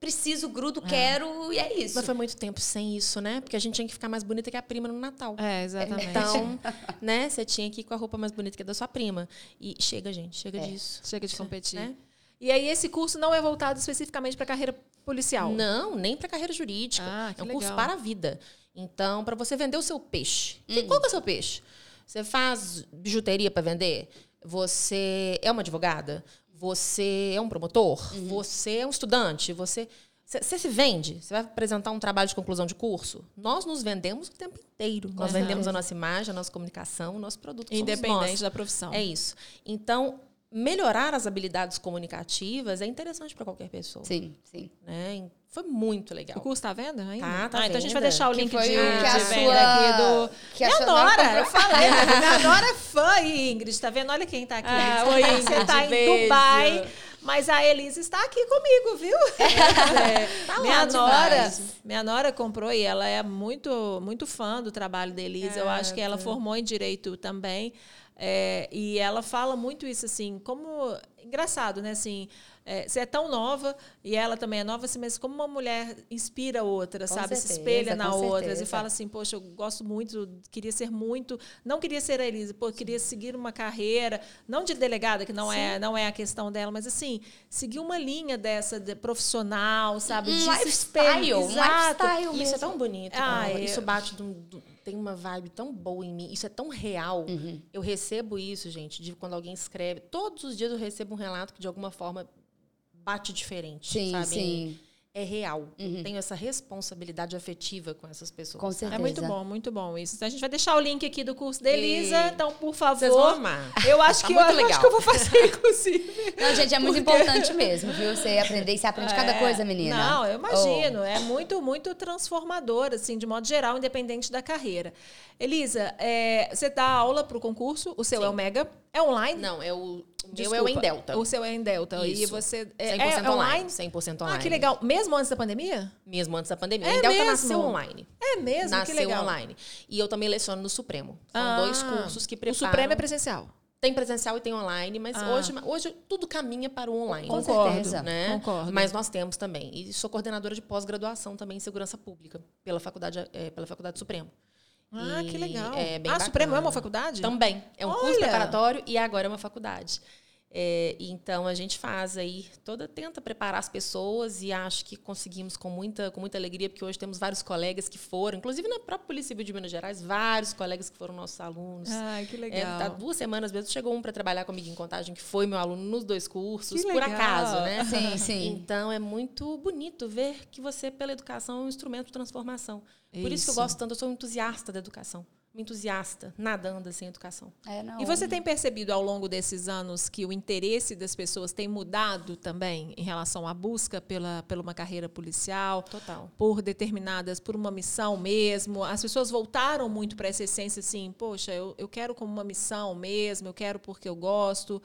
preciso, grudo, quero, e é isso. Mas foi muito tempo sem isso, né? Porque a gente tinha que ficar mais bonita que a prima no Natal. É, exatamente. Então, né, você tinha que ir com a roupa mais bonita que a da sua prima. E chega, gente, chega É. disso. Chega de competir. Né? E aí esse curso não é voltado especificamente para carreira policial. Não, nem para carreira jurídica. Ah, que é um curso legal. para a vida. Então, para você vender o seu peixe. Que- Hum. Qual que é o seu peixe? Você faz bijuteria para vender? Você é uma advogada? Você é um promotor? Uhum. Você é um estudante? Você você se vende? Você vai apresentar um trabalho de conclusão de curso? Nós nos vendemos o tempo inteiro. Nós certeza. vendemos a nossa imagem, a nossa comunicação, o nosso produto. Independente da profissão. É isso. Então, melhorar as habilidades comunicativas é interessante para qualquer pessoa. Sim, sim. Né? Foi muito O legal. curso tá vendo ainda? Tá, tá ah, então a gente vai deixar o Que link foi de, o que a de venda sua- aqui do... que a nora, eu falei. Minha nora é fã, Ingrid. Tá vendo? Olha quem tá aqui. Ah, oi, tá- Ingrid, Você tá em beijo. Dubai. Mas a Elise está aqui comigo, viu? É, Tá minha nora, demais. minha nora comprou e ela é muito, muito fã do trabalho da Elise. Eu acho que ela formou em direito também. É, e ela fala muito isso assim, como engraçado, né? Assim, é, você é tão nova e ela também é nova, assim, mas como uma mulher inspira outra, Com sabe? Se certeza, espelha na outra e fala assim, poxa, eu gosto muito, queria ser muito, não queria ser a Elise, pô, queria seguir uma carreira, não de delegada, que não é, não é a questão dela, mas assim, seguir uma linha dessa de profissional, sabe? Um de se lifestyle, um lifestyle Isso é mesmo. tão bonito. Ah, Isso bate de um- tem uma vibe tão boa em mim. Isso é tão real. Uhum. Eu recebo isso, gente, de quando alguém escreve. Todos os dias eu recebo um relato que de alguma forma bate diferente, Sim, sabe? sim. Uhum. É real. Eu tenho essa responsabilidade afetiva com essas pessoas. Com certeza. É muito bom, muito bom isso. Então, a gente vai deixar o link aqui do curso da Elisa, E- então, por favor. Vocês vão amar. Eu acho Tá que, eu, eu acho legal. que eu vou fazer, inclusive. Não, gente, é muito Porque- importante mesmo, viu? Você aprender e você aprende cada É, coisa, menina. Não, eu imagino. É muito, muito transformador, assim, de modo geral, independente da carreira. Elisa, é, você dá aula para o concurso, o seu é o Mega, é online? Não, é o, o meu é Desculpa, o em Delta. O seu é em Delta. E Isso. você. 100% É, é online. online? 100% Ah, online. que legal. Mesmo antes da pandemia? Mesmo antes da pandemia. É em Delta mesmo? nasceu online. É mesmo? nasceu que legal. online. E eu também leciono no Supremo. São Ah, dois cursos que preparam. O Supremo é presencial. Tem presencial e tem online, mas Ah. hoje, hoje tudo caminha para o online. Com certeza. Né? Concordo. Mas nós temos também. E sou coordenadora de pós-graduação também em segurança pública pela Faculdade, eh, pela Faculdade Supremo. Ah, E que legal. é bem ah, Supremo é bacana. uma faculdade? Também. É um curso Olha! preparatório e agora é uma faculdade. É, e então a gente faz aí toda tenta preparar as pessoas e acho que conseguimos com muita com muita alegria porque hoje temos vários colegas que foram, inclusive na própria Polícia Civil de Minas Gerais, vários colegas que foram nossos alunos. Ai, que É, legal. tá duas semanas mesmo chegou um para trabalhar comigo em contagem que foi meu aluno nos dois cursos por acaso, né? Sim, sim. Então é muito bonito ver que você pela educação é um instrumento de transformação. Por isso que eu Isso. gosto tanto, eu sou um entusiasta da educação. Entusiasta, nada anda sem educação. É, não. E você tem percebido ao longo desses anos que o interesse das pessoas tem mudado também em relação à busca pela, pela uma carreira policial? Total. Por determinadas, por uma missão mesmo. As pessoas voltaram muito para essa essência assim, poxa, eu, eu quero como uma missão mesmo, eu quero porque eu gosto.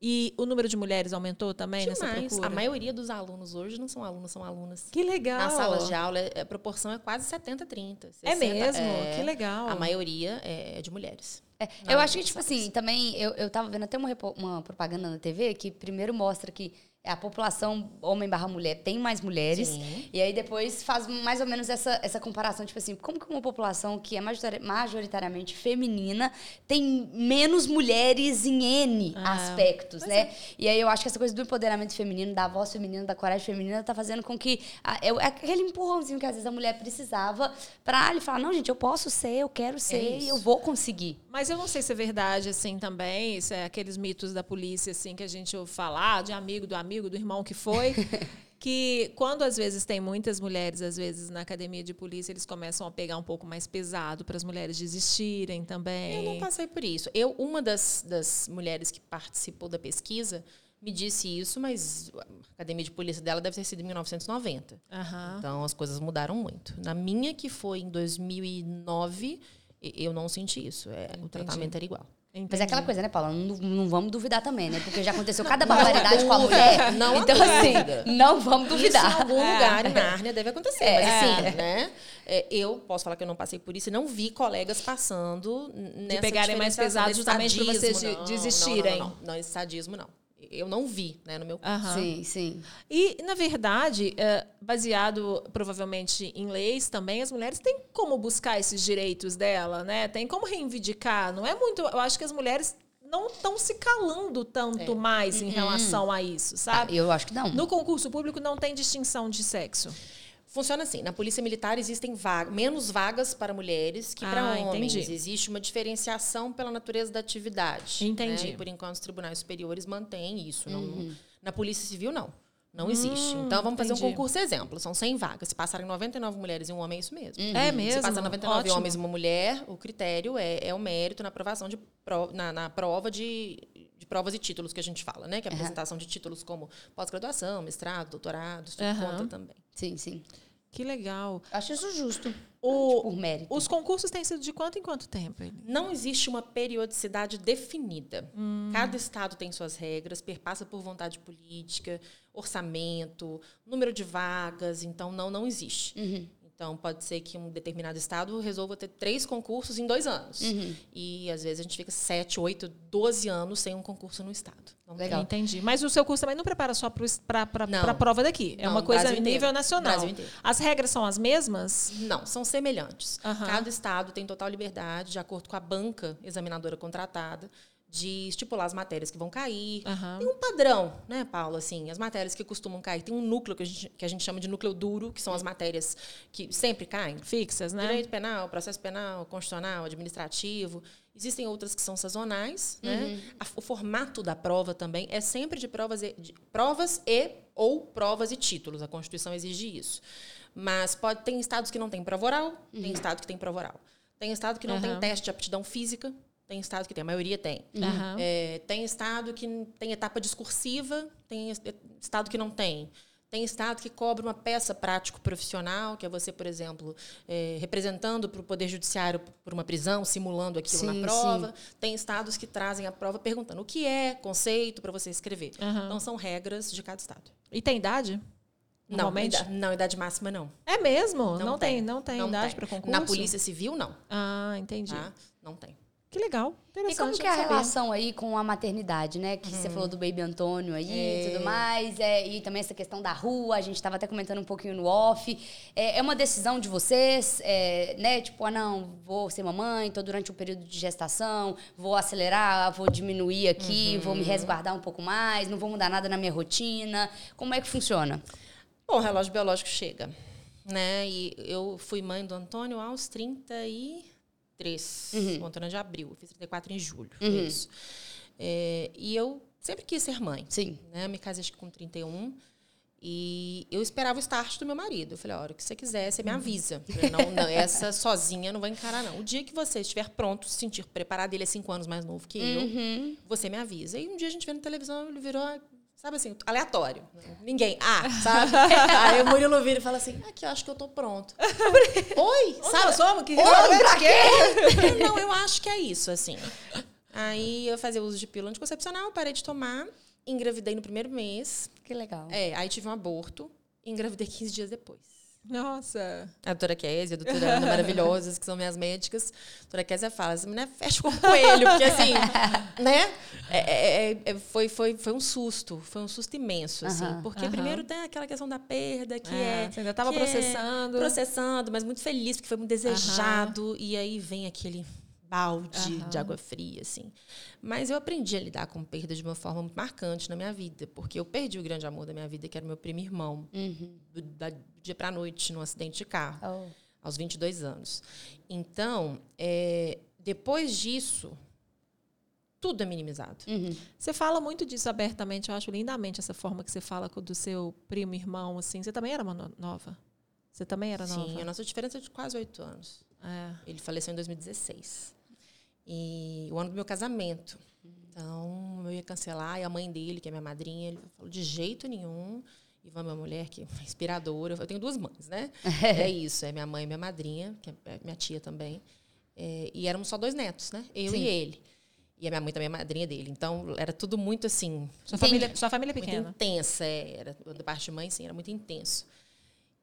E o número de mulheres aumentou também nessa Demais. procura? A maioria dos alunos hoje não são alunos, são alunas. Que legal. Na sala de aula, é- a proporção é quase 70-30. É 60, mesmo? é, Que legal. A maioria é de mulheres. É, eu acho que, tipo assim, também, eu, eu tava vendo até uma, uma propaganda na TV que primeiro mostra que a população homem barra mulher tem mais mulheres. Sim. E aí depois faz mais ou menos essa, essa comparação, tipo assim, como que uma população que é majoritari- majoritariamente feminina tem menos mulheres em N Ah, aspectos, né? E aí eu acho que essa coisa do empoderamento feminino, da voz feminina, da coragem feminina, tá fazendo com que a- é, é aquele empurrãozinho que às vezes a mulher precisava pra ele falar, não, gente, eu posso ser, eu quero ser, e isso. eu vou conseguir. Mas eu não sei se é verdade, assim, também. Isso é aqueles mitos da polícia, assim, que a gente ouve falar, de amigo do amigo, do irmão que foi. que quando às vezes tem muitas mulheres, às vezes na academia de polícia, eles começam a pegar um pouco mais pesado para as mulheres desistirem também. Eu não passei por isso. Eu, uma das, das mulheres que participou da pesquisa me disse isso, mas a academia de polícia dela deve ter sido em 1990. Aham. Então as coisas mudaram muito. Na minha, que foi em 2009, e- eu não senti isso. É, o tratamento era igual. Mas é aquela coisa, né, Paula? Não, não vamos duvidar também, né? Porque já aconteceu cada barbaridade com a mulher. Não há então, assim, não vamos Isso em duvidar. algum lugar em Nárnia deve acontecer. É. Mas assim, né? é, Eu posso falar que eu não passei por isso e não vi colegas passando nessa pegarem mais pesado justamente pra vocês de- não, desistirem. Não, não, não, não, esse sadismo não. Eu não vi, né, no meu Aham. Sim, sim. E, na verdade, é, baseado provavelmente em leis também, as mulheres têm como buscar esses direitos dela, né? Tem como reivindicar. Não é muito. Eu acho que as mulheres não estão se calando tanto mais em relação a isso, sabe? Eu acho que não. No concurso público não tem distinção de sexo. Funciona assim, na Polícia Militar existem vaga, menos vagas para mulheres que para Ah, homens. entendi. Existe uma diferenciação pela natureza da atividade. Entendi. né? E por enquanto os tribunais superiores mantêm isso. Não- Uhum. na Polícia Civil, não. Não existe. Então vamos fazer um Hum, entendi. concurso exemplo. São 100 vagas. Se passarem 99 mulheres e um homem, é isso mesmo. É mesmo? Se passar 99 Ótimo. homens e uma mulher, o critério é, é o mérito na aprovação de pro- na, na prova de, de provas e títulos que a gente fala, né? Que é a apresentação de títulos como pós-graduação, mestrado, doutorado, isso tudo Aham. conta também. Sim, sim. Que legal. Acho isso justo. O, Por mérito. os concursos têm sido de quanto em quanto tempo? Não existe uma periodicidade definida. Cada estado tem suas regras, perpassa por vontade política, orçamento, número de vagas, então não, não existe. Então, pode ser que um determinado estado resolva ter três concursos em dois anos. E, às vezes, a gente fica sete, oito, doze anos sem um concurso no estado. Não tem. Legal. Entendi. Mas o seu curso também não prepara só para a prova daqui. É Não, uma coisa a inteiro. nível nacional. As regras são as mesmas? Não, são semelhantes. Aham. Cada estado tem total liberdade, de acordo com a banca examinadora contratada, de estipular as matérias que vão cair. Aham. Tem um padrão, né, Paulo? Assim, as matérias que costumam cair. Tem um núcleo que a gente, que a gente chama de núcleo duro, que são as matérias que sempre caem. Fixas, né? Direito penal, processo penal, constitucional, administrativo. Existem outras que são sazonais. Né? A- o formato da prova também é sempre de provas e, de provas e ou provas e títulos. A Constituição exige isso. Mas pode tem estados que não tem prova oral, tem estado que tem prova oral. Tem estado que não tem Aham. teste de aptidão física, tem estado que tem, a maioria tem. Aham. É, tem estado que tem etapa discursiva, tem es- estado que não tem. Tem estado que cobra uma peça prático-profissional, que é você, por exemplo, é, representando para o Poder Judiciário por uma prisão, simulando aquilo Sim, na prova. Tem estados que trazem a prova perguntando o que é conceito para você escrever. Aham. Então, são regras de cada estado. E tem idade? Não, idade, não, idade máxima não. É mesmo? Não, Não tem, tem. não tem Não idade para concurso? Na Polícia Civil, não. Ah, entendi. Tá? Não tem. Que legal. E como que é a sabia. relação aí com a maternidade, né? Que você falou do Baby Antônio aí e tudo mais. É, e também essa questão da rua, a gente estava até comentando um pouquinho no off. É, é uma decisão de vocês, é, né? Tipo, ah, não, vou ser mamãe, tô durante o período de gestação, vou acelerar, vou diminuir aqui, vou me resguardar um pouco mais, não vou mudar nada na minha rotina. Como é que funciona? Bom, o relógio biológico chega, né? E eu fui mãe do Antônio aos 33. O Antônio é de abril, eu fiz 34 em julho. foi Isso. É, e eu sempre quis ser mãe. Sim. Né? Eu me casei acho que com 31. E eu esperava o start do meu marido. Eu falei, a hora que você quiser, você me avisa. Eu falei, não, não, essa sozinha não vai encarar, não. O dia que você estiver pronto, se sentir preparado, ele é cinco anos mais novo que eu, você me avisa. E um dia a gente vê na televisão, ele virou, sabe assim, aleatório. Ninguém. Ah, sabe? Aí o Murilo vira e fala assim, aqui, eu acho que eu tô pronto. Oi, sabe? nós somos? Que Oi, realmente pra quê? Não, eu acho que é isso, assim. Aí eu fazia uso de pílula anticoncepcional, parei de tomar, engravidei no primeiro mês. Que legal. É, aí tive um aborto engravidei 15 dias depois. Nossa. A doutora Kézia, a doutora Ana maravilhosas, que são minhas médicas. A doutora Kézia fala, essa menina fecha com coelho, porque assim, né? É, é, é, foi, foi, foi um susto, foi um susto imenso, assim. Aham, porque aham. primeiro tem aquela questão da perda, que É, é... você ainda tava que é processando. processando, mas muito feliz, porque foi muito desejado. E aí vem aquele balde Aham. de água fria, assim. Mas eu aprendi a lidar com perda de uma forma muito marcante na minha vida, porque eu perdi o grande amor da minha vida, que era meu primo irmão, Uhum. do, da- do dia para noite, num acidente de carro, Oh. aos 22 anos. Então, é, depois disso, tudo é minimizado. Uhum. Você fala muito disso abertamente, eu acho lindamente essa forma que você fala com- do seu primo irmão, assim. Você também era uma no- nova? Você também era nova? Sim, a nossa diferença é de quase oito anos. É. Ele faleceu em 2016. E o ano do meu casamento. Então, eu ia cancelar. E a mãe dele, que é minha madrinha, ele falou: de jeito nenhum. Ivan, minha mulher, que é inspiradora. Eu tenho duas mães, né? é isso. É minha mãe e minha madrinha, que é minha tia também. É, e éramos só dois netos, né? Eu Sim. e ele. E a minha mãe também é madrinha dele. Então, era tudo muito assim. Sua família, sua família é Muito pequena. intensa, é, era da parte de mãe, sim, era muito intenso.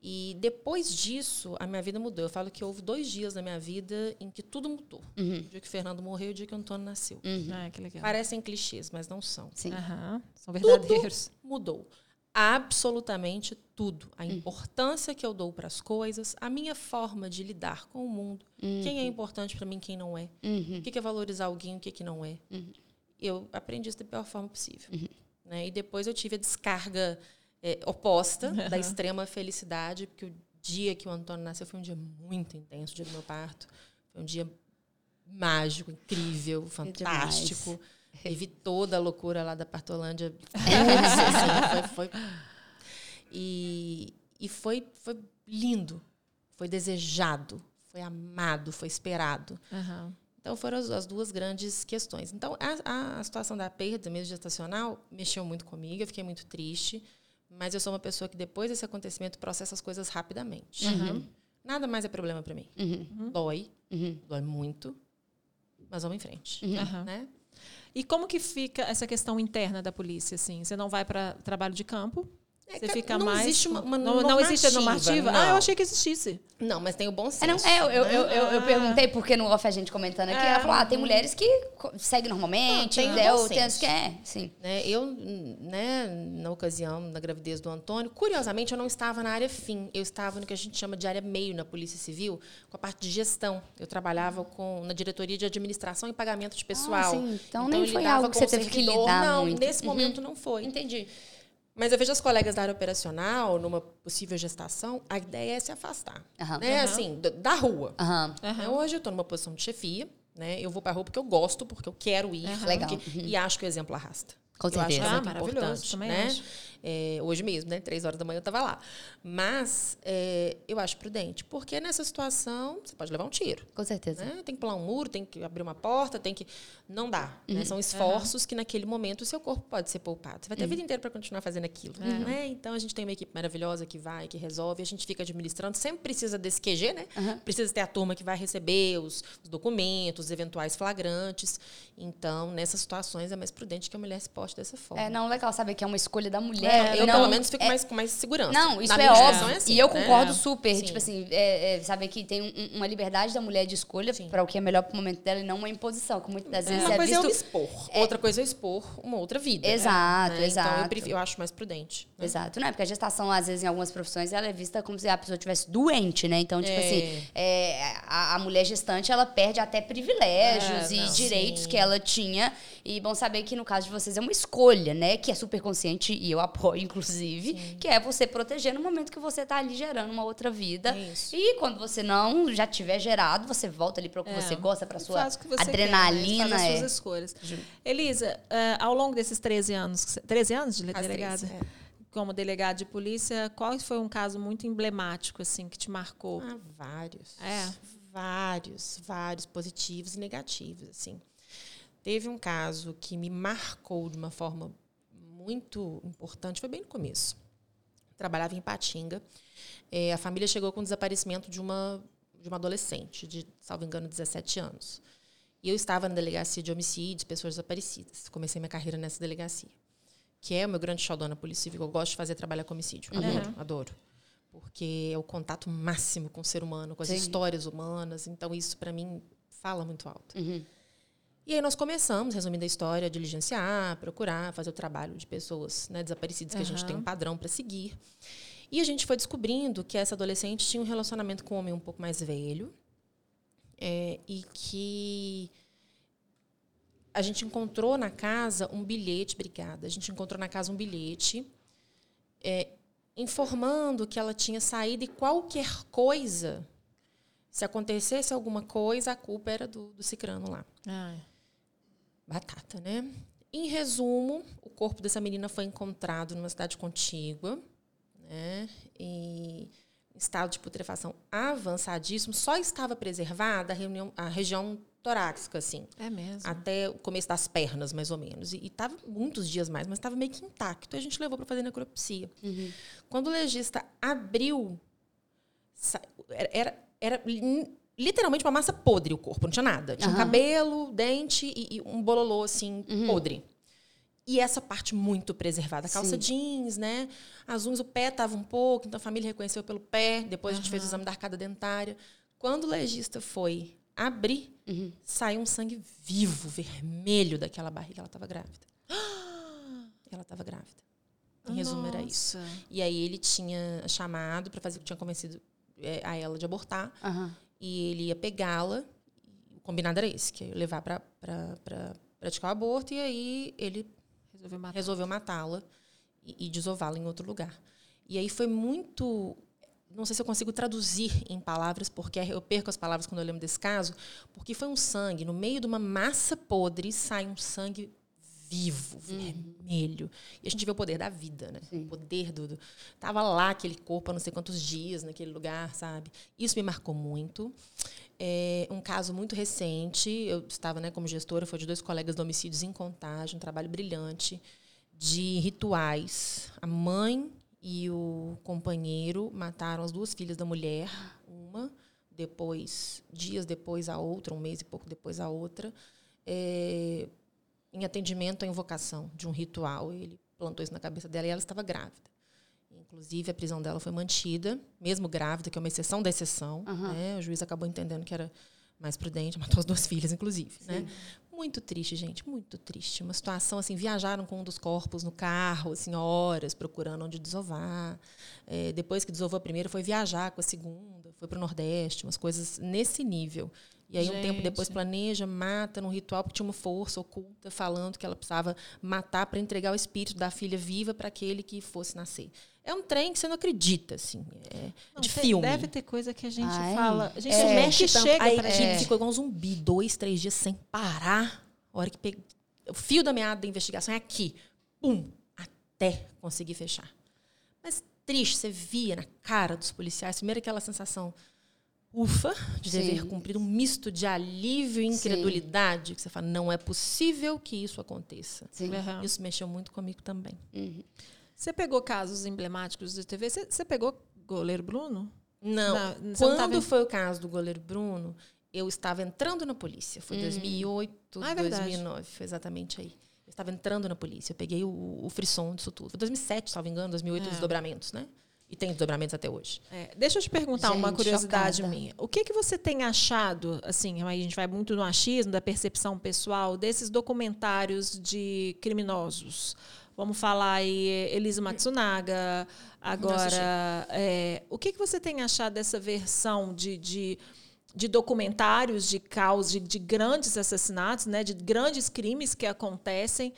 E depois disso, a minha vida mudou. Eu falo que houve dois dias na minha vida em que tudo mudou. Uhum. O dia que o Fernando morreu e o dia que o Antônio nasceu. Ah, que legal. Parecem clichês, mas não são. Sim. Aham, São verdadeiros. Mudou. Absolutamente tudo. A importância que eu dou para as coisas, a minha forma de lidar com o mundo, quem é importante para mim, quem não é. Uhum. O que é valorizar alguém, o que, que não é. Eu aprendi isso da pior forma possível. Né? E depois eu tive a descarga é, oposta da extrema felicidade, porque o dia que o Antônio nasceu foi um dia muito intenso, o dia do meu parto. Foi um dia mágico, incrível, fantástico. Vivi toda a loucura lá da Partolândia. assim, foi, foi- E, e foi, foi lindo. Foi desejado. Foi amado. Foi esperado. Aham. Então foram as, as duas grandes questões. Então a, a- a situação da perda, mesmo gestacional, mexeu muito comigo, eu fiquei muito triste, mas eu sou uma pessoa que depois desse acontecimento processa as coisas rapidamente. Uhum. Nada mais é problema para mim. Dói, dói muito, mas vamos em frente, Aham. né? E como que fica essa questão interna da polícia, assim? Você não vai para trabalho de campo? É você fica não mais... existe uma- uma não, não existe a normativa, normativa? Ah, eu não. achei que existisse. Não, mas tem o bom senso. É, não, é, eu, eu, eu, eu, eu Ah. perguntei porque no off a gente comentando aqui, É. ela falou, ah, tem mulheres que seguem normalmente, Não, tem ou tem as que é, sim. Né, eu, né, na ocasião da gravidez do Antônio, curiosamente, eu não estava na área fim. Eu estava no que a gente chama de área meio na Polícia Civil, com a parte de gestão. Eu trabalhava com, na diretoria de administração e pagamento de pessoal. sim. Então nem eu foi algo que você teve que lidar Não, muito. nesse Uhum. momento não foi. Entendi. Mas eu vejo as colegas da área operacional, numa possível gestação, a ideia é se afastar. Aham. Né? Aham. Assim, da, rua. Né, Hoje eu estou numa posição de chefia, né? Eu vou para a rua porque eu gosto, porque eu quero ir, porque- e acho que o exemplo arrasta. Com Eu acho certeza. que é Ah, maravilhoso, importante, também né? acho. É, hoje mesmo, né? Três horas da manhã eu estava lá. Mas é, eu acho prudente, porque nessa situação você pode levar um tiro. Com certeza. Né? Tem que pular um muro, tem que abrir uma porta, tem que. Não dá. Uhum. né? São esforços que naquele momento o seu corpo pode ser poupado. Você vai ter a vida inteira para continuar fazendo aquilo. Uhum. Né? Então a gente tem uma equipe maravilhosa que vai, que resolve, a gente fica administrando. Sempre precisa desse QG, né? Uhum. Precisa ter a turma que vai receber os, os documentos, os eventuais flagrantes. Então, nessas situações, é mais prudente que a mulher se poste dessa forma. É, não, legal saber que é uma escolha da mulher. É, eu, não, pelo menos, fico é- mais, com mais segurança. Não, isso Na é óbvio. é assim, e eu né? concordo É. super. Sim. Tipo assim, é, é, saber que tem um- uma liberdade da mulher de escolha para o que é melhor pro momento dela e não uma imposição, que muitas das vezes Uma é coisa é eu visto. expor, outra coisa é expor uma outra vida. Exato, né? Então, eu, exato. prefiro- eu acho mais prudente. né? Exato, né? Porque a gestação, às vezes, em algumas profissões, ela é vista como se a pessoa estivesse doente, né? Então, tipo É. assim, é, a, a mulher gestante, ela perde até privilégios É, e não. direitos Sim. que ela tinha. E bom saber que, no caso de vocês, é uma escolha, né? Que é super consciente, e eu apoio, inclusive, que é você proteger no momento que você tá ali gerando uma outra vida. É isso. E quando você não já tiver gerado, você volta ali para o que É. você gosta, para sua Faz o que você adrenalina. quer, né? Faz as é. suas escolhas. Elisa, eh, ao longo desses 13 anos, que você- 13 anos de delegada? é. Como delegada de polícia, qual foi um caso muito emblemático, assim, que te marcou? Ah, vários. É. Vários, vários, positivos e negativos, assim. Teve um caso que me marcou de uma forma muito importante, foi bem no começo. Trabalhava em Patinga. Eh, a família chegou com o desaparecimento de uma, de uma adolescente, de, salvo engano, 17 anos. E eu estava na delegacia de homicídios, pessoas desaparecidas. Comecei minha carreira nessa delegacia. Que é o meu grande xodó na Polícia Civil. Eu gosto de fazer trabalho a homicídio. Adoro, Uhum. adoro. Porque é o contato máximo com o ser humano, com as Sim. histórias humanas. Então, isso, para mim, fala muito alto. Uhum. E aí nós começamos, resumindo a história, a diligenciar, procurar, fazer o trabalho de pessoas né, desaparecidas, que a gente tem um padrão para seguir. E a gente foi descobrindo que essa adolescente tinha um relacionamento com um homem um pouco mais velho é, e que a gente encontrou na casa um bilhete, obrigada, a gente encontrou na casa um bilhete é, informando que ela tinha saído e qualquer coisa, se acontecesse alguma coisa, a culpa era do, do cicrano lá Ai. Batata, né? Em resumo, o corpo dessa menina foi encontrado numa cidade contígua, né? E em estado de putrefação avançadíssimo, só estava preservada a, reunião- a região torácica, assim, É mesmo. até o começo das pernas, mais ou menos. E estava muitos dias mais, mas estava meio que intacto. E a gente levou para fazer necropsia. Quando o legista abriu, era, era, literalmente uma massa podre o corpo, não tinha nada. Tinha um Aham. cabelo, dente e, e um bololô, assim, podre. E essa parte muito preservada. A calça Sim. jeans, né? As unhas, o pé estava um pouco, então a família reconheceu pelo pé. Depois a gente fez o exame da arcada dentária. Quando o legista foi abrir, Uhum. saiu um sangue vivo, vermelho daquela barriga. Ela estava grávida. Ela estava grávida. Em resumo, era isso. Nossa. E aí ele tinha chamado para fazer o que tinha convencido é, a ela de abortar. Aham. E ele ia pegá-la. O combinado era esse, que ia levar para praticar o aborto. E aí ele Resolveu matá-la e, e desová-la em outro lugar. E aí foi muito. Não sei se eu consigo traduzir em palavras, porque eu perco as palavras quando eu lembro desse caso, porque foi um sangue, no meio de uma massa podre, sai um sangue vivo, vermelho. E a gente vê o poder da vida, né? Sim. O poder do, do. Tava lá aquele corpo há não sei quantos dias naquele lugar, sabe? Isso me marcou muito. É um caso muito recente, eu estava né, como gestora, foi de dois colegas de homicídios em contagem, um trabalho brilhante de rituais. A mãe e o companheiro mataram as duas filhas da mulher, uma, depois, dias depois a outra, um mês e pouco depois a outra, é, em atendimento à invocação de um ritual. Ele plantou isso na cabeça dela e ela estava grávida. Inclusive, a prisão dela foi mantida, mesmo grávida, que é uma exceção da exceção. Uhum. Né? O juiz acabou entendendo que era mais prudente, matou as duas filhas, inclusive. Né? Muito triste, gente, muito triste. Uma situação assim, viajaram com um dos corpos no carro, assim, horas, procurando onde desovar. É, depois que desovou a primeira, foi viajar com a segunda, foi para o Nordeste, umas coisas nesse nível. E aí, um tempo depois, planeja, mata num ritual, porque tinha uma força oculta falando que ela precisava matar para entregar o espírito da filha viva para aquele que fosse nascer. É um trem que você não acredita, assim. É Não, de tem- filme. Deve ter coisa que a gente Ai. fala. A gente é, mexe tanto. chega a equipe gente. ficou igual um zumbi, dois, três dias sem parar. A hora que peguei. O fio da meada da investigação é aqui. Pum! Até conseguir fechar. Mas triste, você via na cara dos policiais, primeiro aquela sensação ufa, de Sim. dever cumprir, um misto de alívio e incredulidade, que você fala, não é possível que isso aconteça. Sim. Aham. Isso mexeu muito comigo também. Você pegou casos emblemáticos de TV? Você, você pegou goleiro Bruno? Não. Não, você não Quando tava- foi o caso do goleiro Bruno, eu estava entrando na polícia. Foi 2008, Ah, é verdade. 2009. Foi exatamente aí. Eu estava entrando na polícia. Eu peguei o, o frisson disso tudo. Foi 2007, se não me engano, 2008, É. os desdobramentos, né? E tem desdobramentos até hoje. É, deixa eu te perguntar uma Gente, curiosidade chocada. minha. O que, que você tem achado, assim, a gente vai muito no achismo, da percepção pessoal, desses documentários de criminosos? Vamos falar aí, Elisa Matsunaga, agora... é, o que, que você tem achado dessa versão de, de, de documentários de caos, de, de grandes assassinatos, né, de grandes crimes que acontecem,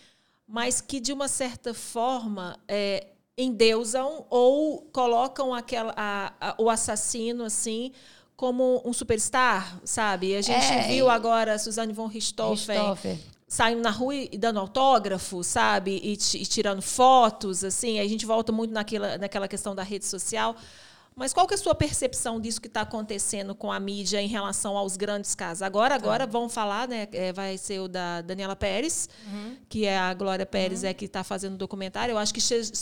mas que, de uma certa forma, é, endeusam ou colocam aquela, a- a- o assassino assim como um superstar, sabe? A gente É, viu agora a Suzane von Richthofen Christopher. saindo na rua e dando autógrafo, sabe? E, e tirando fotos, assim. A gente volta muito naquela, naquela questão da rede social. Mas qual que é a sua percepção disso que está acontecendo com a mídia em relação aos grandes casos? Agora, agora vão falar, né? é, vai ser o da Daniela Pérez, que é a Glória Pérez é que está fazendo o documentário. Eu acho que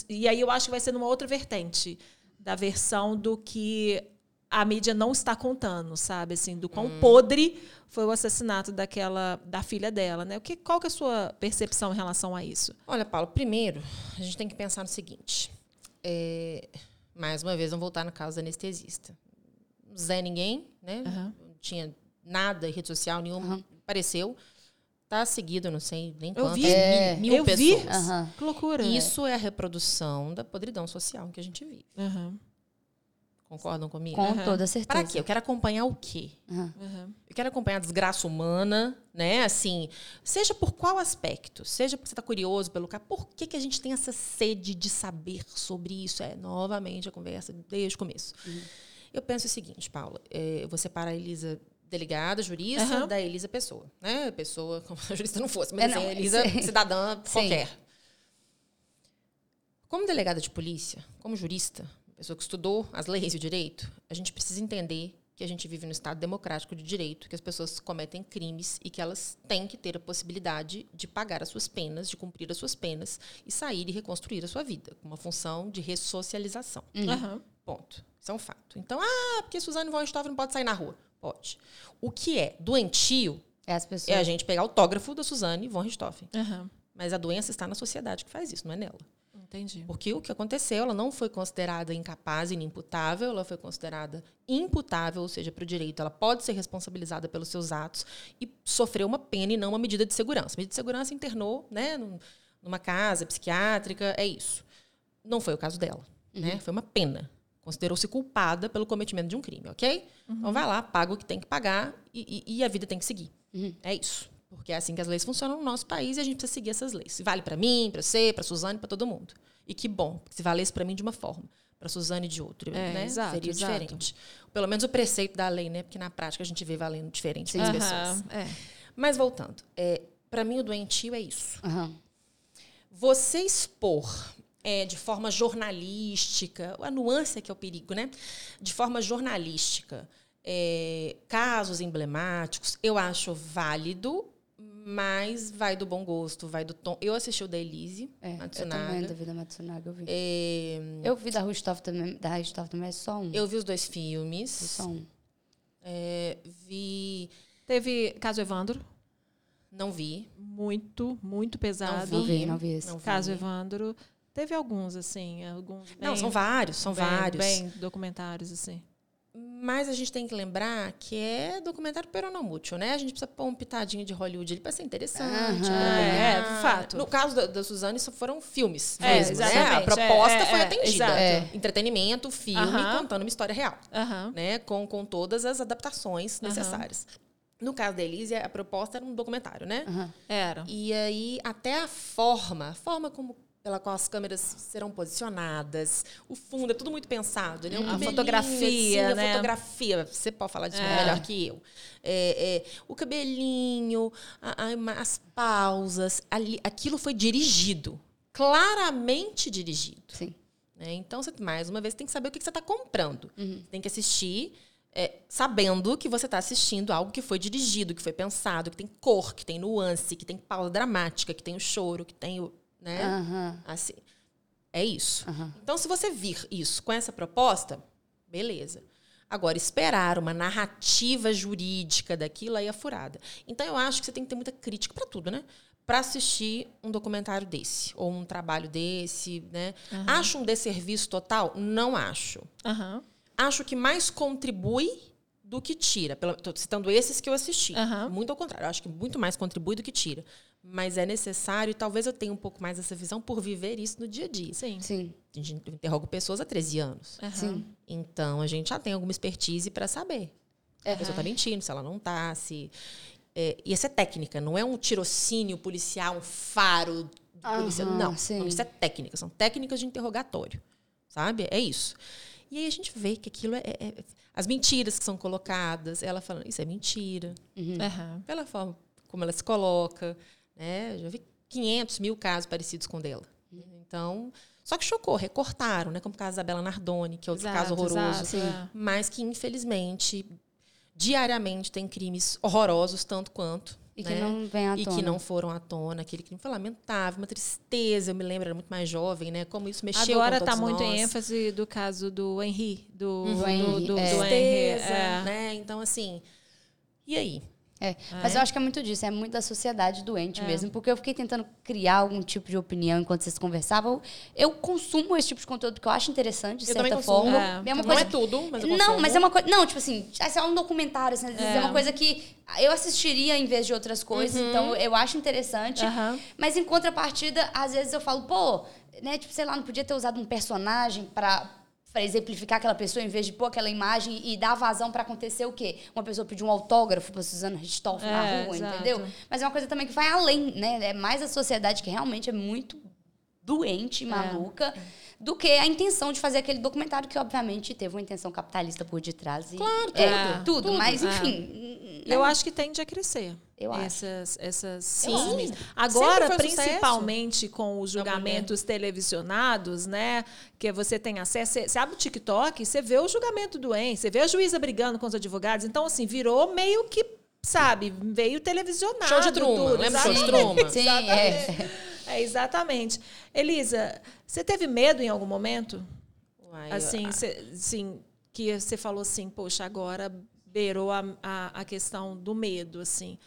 e aí eu acho que vai ser numa outra vertente da versão do que a mídia não está contando, sabe? Assim, do quão podre foi o assassinato daquela da filha dela, né? O que, qual que é a sua percepção em relação a isso? Olha, Paulo, primeiro, a gente tem que pensar no seguinte. É, mais uma vez, vamos voltar no caso da anestesista. Zé Ninguém, né? Aham. Não tinha nada em rede social nenhuma, apareceu. Tá seguido, não sei nem Eu quantas, vi. É. mil, mil eu vi. pessoas. Aham. Que loucura. Isso é a reprodução da podridão social que a gente vive. Aham, Concordam comigo? Com Aham. toda certeza. Para quê? Eu quero acompanhar o quê? Aham. aham. Eu quero acompanhar a desgraça humana, né? Assim, seja por qual aspecto, seja porque você está curioso pelo cara, por que, que a gente tem essa sede de saber sobre isso? É, novamente, a conversa desde o começo. Eu penso o seguinte, Paula, é, eu vou separar a Elisa delegada, jurista, da Elisa pessoa, né? Pessoa, como a jurista não fosse, mas É, assim, não, a Elisa sim. cidadã Sim. qualquer. Como delegada de polícia, como jurista, pessoa que estudou as leis e o direito, a gente precisa entender que a gente vive no Estado democrático de direito, que as pessoas cometem crimes e que elas têm que ter a possibilidade de pagar as suas penas, de cumprir as suas penas e sair e reconstruir a sua vida, com uma função de ressocialização. Aham. Ponto. Isso é um fato. Então, ah, porque Suzane von Richthofen não pode sair na rua. Pode. O que é doentio É as pessoas. é a gente pegar o autógrafo da Suzane von Richthofen. Aham. Mas a doença está na sociedade que faz isso, não é nela. Entendi. Porque o que aconteceu, ela não foi considerada incapaz e inimputável, ela foi considerada imputável, ou seja, para o direito, ela pode ser responsabilizada pelos seus atos e sofreu uma pena e não uma medida de segurança. Medida de segurança internou, né, num- numa casa psiquiátrica, é isso. Não foi o caso dela, né? Foi uma pena. Considerou-se culpada pelo cometimento de um crime, ok? Então vai lá, paga o que tem que pagar e, e- e a vida tem que seguir. É isso. Porque é assim que as leis funcionam no nosso país e a gente precisa seguir essas leis. Vale para mim, para você, para Suzane, para todo mundo. E que bom, porque se valesse para mim de uma forma, para Suzane de outra, É, né? exato, Seria exato. diferente. Pelo menos o preceito da lei, né? Porque na prática a gente vê valendo diferente para as pessoas. Aham, É. Mas voltando, é, para mim o doentio é isso. Aham. Você expor é, de forma jornalística, a nuance é que é o perigo, né? De forma jornalística, é, casos emblemáticos, eu acho válido, Mas vai do bom gosto, vai do tom. Eu assisti o da Elise É, eu Matsunaga. também da Vida Matsunaga, eu vi. É, Eu vi da Rustoff também, da Rustoff também, é só um. eu vi os dois filmes. Só um. É, vi. Teve caso Evandro, Não vi. muito, muito pesado. Não vi, não vi esse. Não vi. Caso Evandro. Teve alguns, assim, alguns Não, bem- são vários, são bem- vários. Bem documentários, assim. Mas a gente tem que lembrar que é documentário peronomútil, né? A gente precisa pôr um pitadinho de Hollywood ali para ser interessante. Pra É, de fato. No caso da, da Suzane, isso foram filmes É, mesmo, né? A proposta É, é, foi é, atendida. exato. É. Entretenimento, filme, Aham. contando uma história real. Aham. né, com, com todas as adaptações necessárias. No caso da Elise, a proposta era um documentário, né? Era. E aí, até a forma, a forma como pela qual as câmeras serão posicionadas, o fundo, é tudo muito pensado. Né? A fotografia, assim, né? A fotografia, você pode falar disso É. melhor que eu. É, é, o cabelinho, a- a- as pausas, ali, aquilo foi dirigido. Claramente dirigido. Sim. né? Então, você, mais uma vez, tem que saber o que que você está comprando. Uhum. Tem que assistir é, sabendo que você está assistindo algo que foi dirigido, que foi pensado, que tem cor, que tem nuance, que tem pausa dramática, que tem o choro, que tem o. Né? Aham. Assim. É isso. Aham. Então, se você vir isso com essa proposta, beleza. Agora, esperar uma narrativa jurídica daquilo aí é furada. Então, eu acho que você tem que ter muita crítica para tudo, né? Para assistir um documentário desse, ou um trabalho desse, né? Acho um desserviço total? Não acho. Aham. Acho que mais contribui do que tira. Estou citando esses que eu assisti. Aham. Muito ao contrário. Acho que muito mais contribui do que tira. Mas é necessário, e talvez eu tenha um pouco mais essa visão por viver isso no dia a dia. Sim. Sim. A gente interroga pessoas há 13 anos. Aham. Sim. Então, a gente já tem alguma expertise para saber. Se a pessoa está mentindo, se ela não está, se... É, e essa é técnica, não é um tirocínio policial, um faro policial. Não, sim. não, isso é técnica. São técnicas de interrogatório, sabe? É isso. E aí a gente vê que aquilo é... é- é- as mentiras que são colocadas, ela falando, isso é mentira. Aham. Pela forma como ela se coloca, né? Já vi 500 mil casos parecidos com o dela. Então... Só que chocou, recortaram, né? Como o caso da Bela Nardoni, que é outro caso Exato, horroroso exato, mas que infelizmente diariamente tem crimes horrorosos tanto quanto E que né? não vem à e tona. que não foram à tona aquele crime foi lamentável uma tristeza eu me lembro era muito mais jovem né como isso mexeu Agora com está todos muito nós. em ênfase do caso do Henry, do, Do do, Henry, do, do é. Henry. tristeza É. né então assim e aí É, mas eu acho que é muito disso, é muito da sociedade doente É. mesmo, porque eu fiquei tentando criar algum tipo de opinião enquanto vocês conversavam. Eu consumo esse tipo de conteúdo porque eu acho interessante, de Eu certa forma. É. É uma não coisa é tudo mas eu Não, consumo. mas é uma coisa. Não, tipo assim, esse é um documentário, assim, às vezes é. É. uma coisa que eu assistiria em vez de outras coisas, Uhum. então eu acho interessante. Aham. Mas em contrapartida, às vezes eu falo, pô, né, tipo, sei lá, não podia ter usado um personagem pra. Pra exemplificar aquela pessoa, em vez de pôr aquela imagem e dar vazão pra acontecer o quê? Uma pessoa pedir um autógrafo pra Suzana Ristoff na É, rua, exato. entendeu? Mas é uma coisa também que vai além, né? É mais a sociedade que realmente é muito doente, maluca, do que a intenção de fazer aquele documentário que, obviamente, teve uma intenção capitalista por detrás. E, Claro, é, tudo. tudo, Tudo, mas é. enfim. Eu acho que tende a crescer. Eu acho. essas, essas Sim. Agora, sucesso. principalmente com os julgamentos televisionados, né? Que você tem acesso. Você, abre o TikTok, você vê o julgamento do EN, você vê a juíza brigando com os advogados. Então, assim, virou meio que, sabe, veio televisionado. Show de Truman, tudo, lembra show de exatamente. Truman? Sim, Exatamente. é. É, exatamente. Elisa, você teve medo em algum momento? Uai, Assim, a- cê, assim, que você falou assim, poxa, agora beirou a, a, a questão do medo, assim.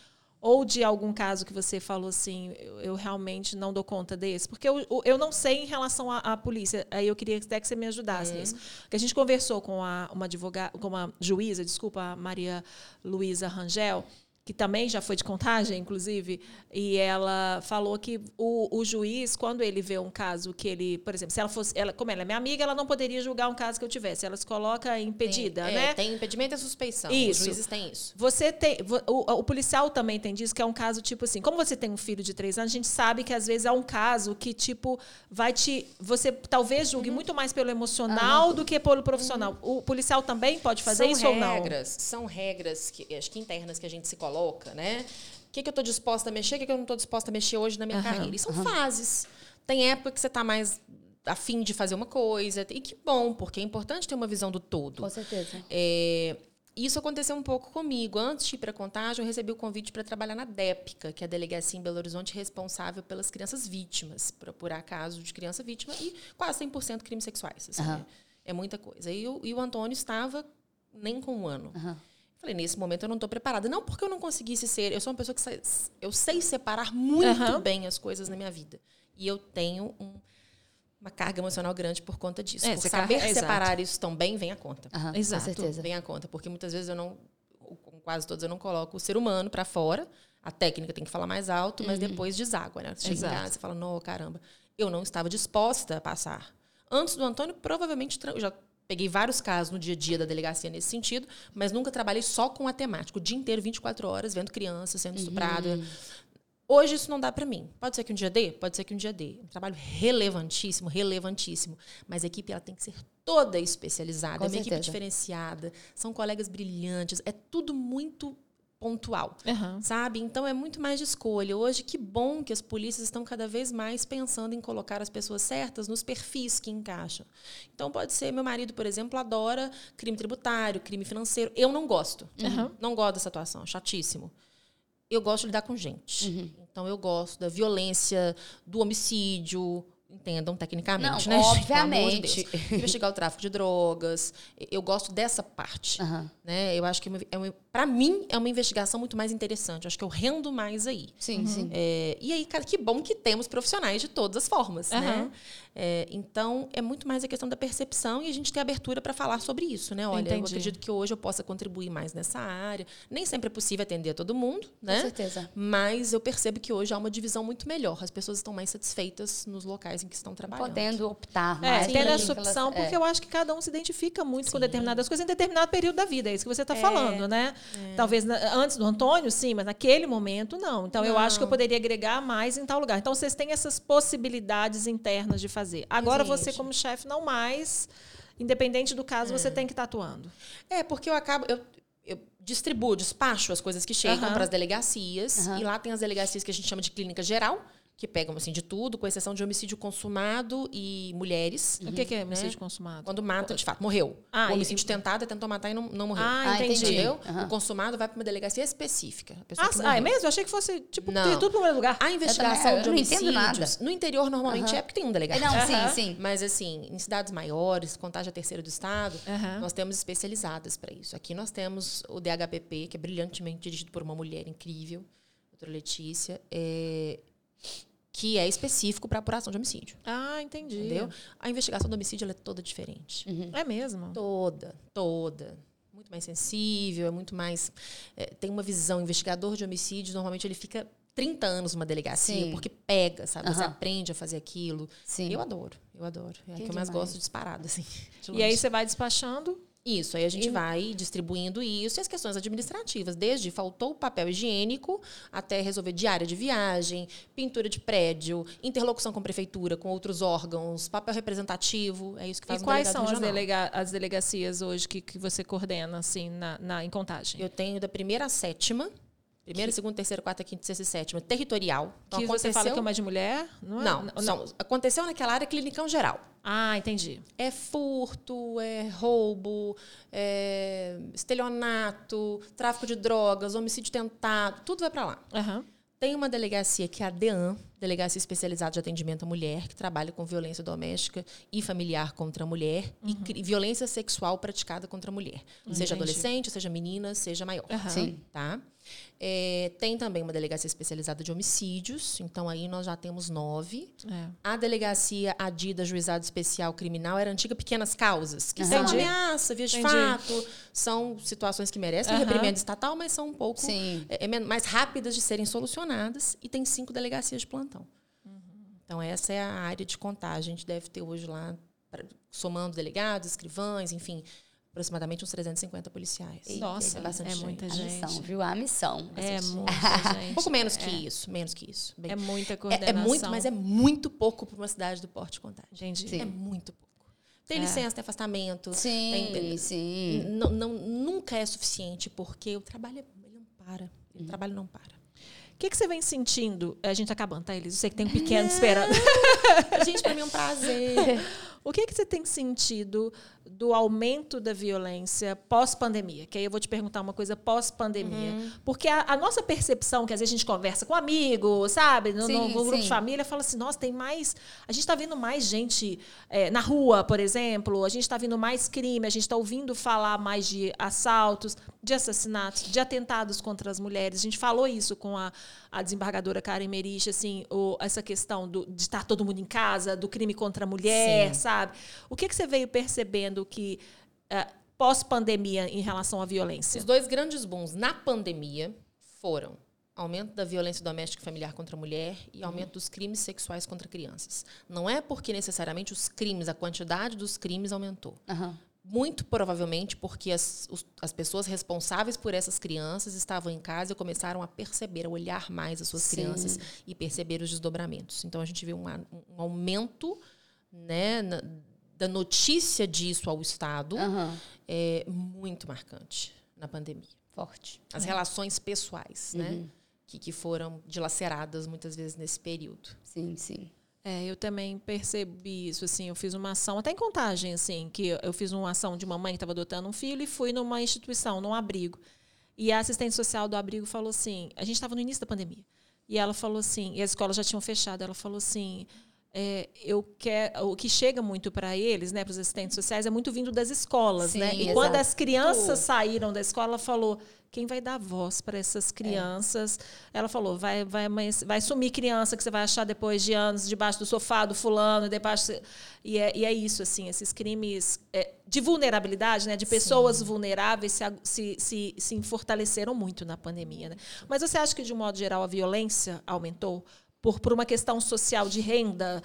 Ou de algum caso que você falou assim, eu, eu realmente não dou conta desse? Porque eu, eu- não sei em relação à, à polícia. Aí eu queria até que você me ajudasse nisso. Porque a gente conversou com a, uma advogada, com uma juíza, desculpa, a Maria Luísa Rangel, que também já foi de contagem, inclusive, e ela falou que o, o juiz, quando ele vê um caso que ele, por exemplo, se ela fosse, ela, como ela é minha amiga, ela não poderia julgar um caso que eu tivesse. Ela se coloca impedida, tem, né? é, tem impedimento e suspeição Isso. os juízes têm isso Você tem. O, o policial também tem disso, que é um caso, tipo assim, como você tem um filho de três anos, a gente sabe que às vezes é um caso que, tipo, vai te. Você talvez Uhum. julgue muito mais pelo emocional do que pelo profissional. O policial também pode fazer são isso ou não? regras, São regras, que, acho que internas que a gente se coloca, né? O que, que eu estou disposta a mexer, o que, que eu não estou disposta a mexer hoje na minha Aham, carreira. E são fases. Tem época que você está mais afim de fazer uma coisa. E que bom, porque é importante ter uma visão do todo. Com certeza. É, isso aconteceu um pouco comigo. Antes de ir para Contagem, eu recebi o convite para trabalhar na DEPCA, que é a delegacia em Belo Horizonte responsável pelas crianças vítimas, para apurar casos de criança vítima e quase 100% crimes sexuais. Assim, Aham. é, é muita coisa. E o, e o Antônio estava nem com um ano. Aham. Falei, nesse momento eu não estou preparada. Não porque eu não conseguisse ser. Eu sou uma pessoa que sei, eu sei separar muito Aham. bem as coisas na minha vida. E eu tenho um- uma carga emocional grande por conta disso. É, por você saber exato. separar isso tão bem, vem a conta. Aham, Exato. Com certeza. Vem a conta. Porque muitas vezes eu não. quase todos eu não coloco o ser humano para fora. A técnica tem que falar mais alto, mas depois deságua, né? Você chega Exato. em casa e fala, não, caramba. Eu não estava disposta a passar. Antes do Antônio, provavelmente, já peguei vários casos no dia a dia da delegacia nesse sentido, mas nunca trabalhei só com a temática. O dia inteiro, 24 horas, vendo criança sendo estuprada. Hoje isso não dá para mim. Pode ser que um dia dê? Pode ser que um dia dê. Um trabalho relevantíssimo, relevantíssimo. Mas a equipe ela tem que ser toda especializada. Com é uma equipe certeza. diferenciada. São colegas brilhantes. É tudo muito pontual. Aham. Sabe? Então é muito mais de escolha. Hoje, que bom que as polícias estão cada vez mais pensando em colocar as pessoas certas nos perfis que encaixam. Então pode ser, meu marido, por exemplo, adora crime tributário, crime financeiro. Eu não gosto. Aham. Não gosto dessa atuação, chatíssimo. Eu gosto de lidar com gente. Então eu gosto da violência, do homicídio. Entendam tecnicamente, Não, né? obviamente. De. Investigar o tráfico de drogas. Eu gosto dessa parte Aham. né? Eu acho que é uma, para mim é uma investigação muito mais interessante. Eu acho que eu rendo mais aí. Sim, sim. É, e aí, cara, que bom que temos profissionais de todas as formas, né? É, então, é muito mais a questão da percepção e a gente ter abertura para falar sobre isso, né? Olha, eu Entendi. acredito que hoje eu possa contribuir mais nessa área. Nem sempre é possível atender a todo mundo, Com né? certeza. Mas eu percebo que hoje há uma divisão muito melhor. As pessoas estão mais satisfeitas nos locais em que estão trabalhando. Podendo optar É, mais. tendo pelo essa opção, é. porque eu acho que cada um se identifica muito com Sim. determinadas coisas em determinado período da vida. É isso que você está É, falando, né? Talvez na- antes do Antônio, sim, mas naquele momento, não. Então, eu acho que eu Não. poderia agregar mais em tal lugar. Então, vocês têm essas possibilidades internas de fazer. Agora, você, como chefe, não mais. Independente do caso, você tem que estar atuando. É, porque eu acabo. Eu, eu distribuo, despacho as coisas que chegam Aham. para as delegacias. Aham. E lá tem as delegacias que a gente chama de clínica geral, que pegam assim, de tudo, com exceção de homicídio consumado e mulheres. O que, que é Né? homicídio consumado? Quando mata, de fato, morreu. Ah, o e- homicídio tentado é tentou matar e não, não morreu. Ah, Ah, entendi. entendi. Entendeu? Aham. O consumado vai para uma delegacia específica. a pessoa Ah, ah, é mesmo? Eu achei que fosse, tipo, Não. tudo no mesmo lugar. A investigação eu de homicídios, no interior, normalmente Aham. é porque tem um delegado. Não, sim, sim. Mas, assim, em cidades maiores, contagem a terceira do estado, nós temos especializadas para isso. Aqui nós temos o DHPP, que é brilhantemente dirigido por uma mulher incrível, doutora Letícia, é, que é específico para apuração de homicídio. Ah, entendi. Entendeu? A investigação do homicídio ela é toda diferente. É mesmo. Toda, toda. Muito mais sensível, é muito mais. é, tem uma visão. Investigador de homicídios, normalmente ele fica 30 anos numa delegacia, Sim. porque pega, sabe? Você Aham. aprende a fazer aquilo. Sim. Eu adoro, eu adoro. É a Que que eu mais gosto disparado, assim. de E aí você vai despachando. Isso, aí a gente E- vai distribuindo isso e as questões administrativas, desde faltou o papel higiênico até resolver diária de viagem, pintura de prédio, interlocução com a prefeitura, com outros órgãos, papel representativo, é isso que faz E um quais são as, delega as delegacias hoje que, que você coordena, assim, na, na- em contagem? Eu tenho da primeira à sétima, primeira, segunda, terceira, quarta, quinta, sexta e sétima, territorial. Então, que você fala que é aconteceu- uma de mulher? Não, é? Não, são- aconteceu naquela área clinicão geral. Ah, entendi. É furto, é roubo, é estelionato, tráfico de drogas, homicídio tentado, tudo vai para lá. Aham. Tem uma delegacia que é a DEAN, Delegacia Especializada de Atendimento à Mulher, que trabalha com violência doméstica e familiar contra a mulher e cri- violência sexual praticada contra a mulher. Seja adolescente, seja menina, seja maior. Sim. Tá? É, tem também uma delegacia especializada de homicídios, então aí nós já temos nove. É. A delegacia Adida Juizado Especial Criminal era antiga Pequenas Causas, que são Entendi. ameaça, vias de Entendi. fato, são situações que merecem Aham. reprimenda estatal, mas são um pouco é, é mais rápidas de serem solucionadas e tem cinco delegacias de plantão. Então, essa é a área de contagem. A gente deve ter hoje lá, somando delegados, escrivães, enfim, aproximadamente uns 350 policiais. Nossa, é bastante é gente. muita A gente. missão, viu? A missão. É muita Um gente. pouco menos que isso, menos que isso. Bem, É muita é, é coordenação. muito, mas é muito pouco para uma cidade do porte de contagem. Entendi. Sim. É muito pouco. Tem É. licença, tem afastamento. Sim, tem- sim. Não, não- nunca é suficiente, porque o trabalho é- ele não para. O trabalho não para. O que, que você vem sentindo? A gente tá acabando, tá, Elis? Eu sei que tem um pequeno esperando. Gente, para mim é um prazer. O que, que você tem sentido do aumento da violência pós-pandemia. Que aí eu vou te perguntar uma coisa pós-pandemia. Uhum. Porque a, a, nossa percepção, que às vezes a gente conversa com amigos, sabe? No, sim, no, no grupo de família, fala assim, nossa, tem mais... A gente está vendo mais gente é, na rua, por exemplo. A gente está vendo mais crime. A gente está ouvindo falar mais de assaltos, de assassinatos, de atentados contra as mulheres. A gente falou isso com a, a desembargadora Karen Merich, assim, o, essa questão do, de estar todo mundo em casa, do crime contra a mulher, sim. sabe? O que, que você veio percebendo que uh, pós-pandemia em relação à violência? Os dois grandes booms na pandemia foram aumento da violência doméstica e familiar contra a mulher e aumento dos crimes sexuais contra crianças. Não é porque necessariamente os crimes, a quantidade dos crimes aumentou. Uhum. Muito provavelmente porque as, os, as pessoas responsáveis por essas crianças estavam em casa e começaram a perceber, a olhar mais as suas Sim. crianças e perceber os desdobramentos. Então a gente viu uma, um aumento né, na, da notícia disso ao Estado uhum. é muito marcante na pandemia. Forte. As é. relações pessoais, né, uhum. né? Que, que foram dilaceradas muitas vezes nesse período. Sim, sim. É, eu também percebi isso, assim, eu fiz uma ação, até em contagem, assim, que eu fiz uma ação de uma mãe que estava adotando um filho e fui numa instituição, num abrigo. E a assistente social do abrigo falou assim, a gente estava no início da pandemia, e ela falou assim, e as escolas já tinham fechado, ela falou assim, é, eu quero, o que chega muito para eles, né, para os assistentes sociais, é muito vindo das escolas, Sim, né? E exato. quando as crianças saíram da escola, falou quem vai dar voz para essas crianças? É. Ela falou, vai, vai, vai sumir criança que você vai achar depois de anos debaixo do sofá do fulano, debaixo e é, e é isso assim, esses crimes é, de vulnerabilidade, né, de pessoas Sim. vulneráveis se, se, se, se fortaleceram muito na pandemia, né? Mas você acha que de um modo geral a violência aumentou? Por, por uma questão social de renda,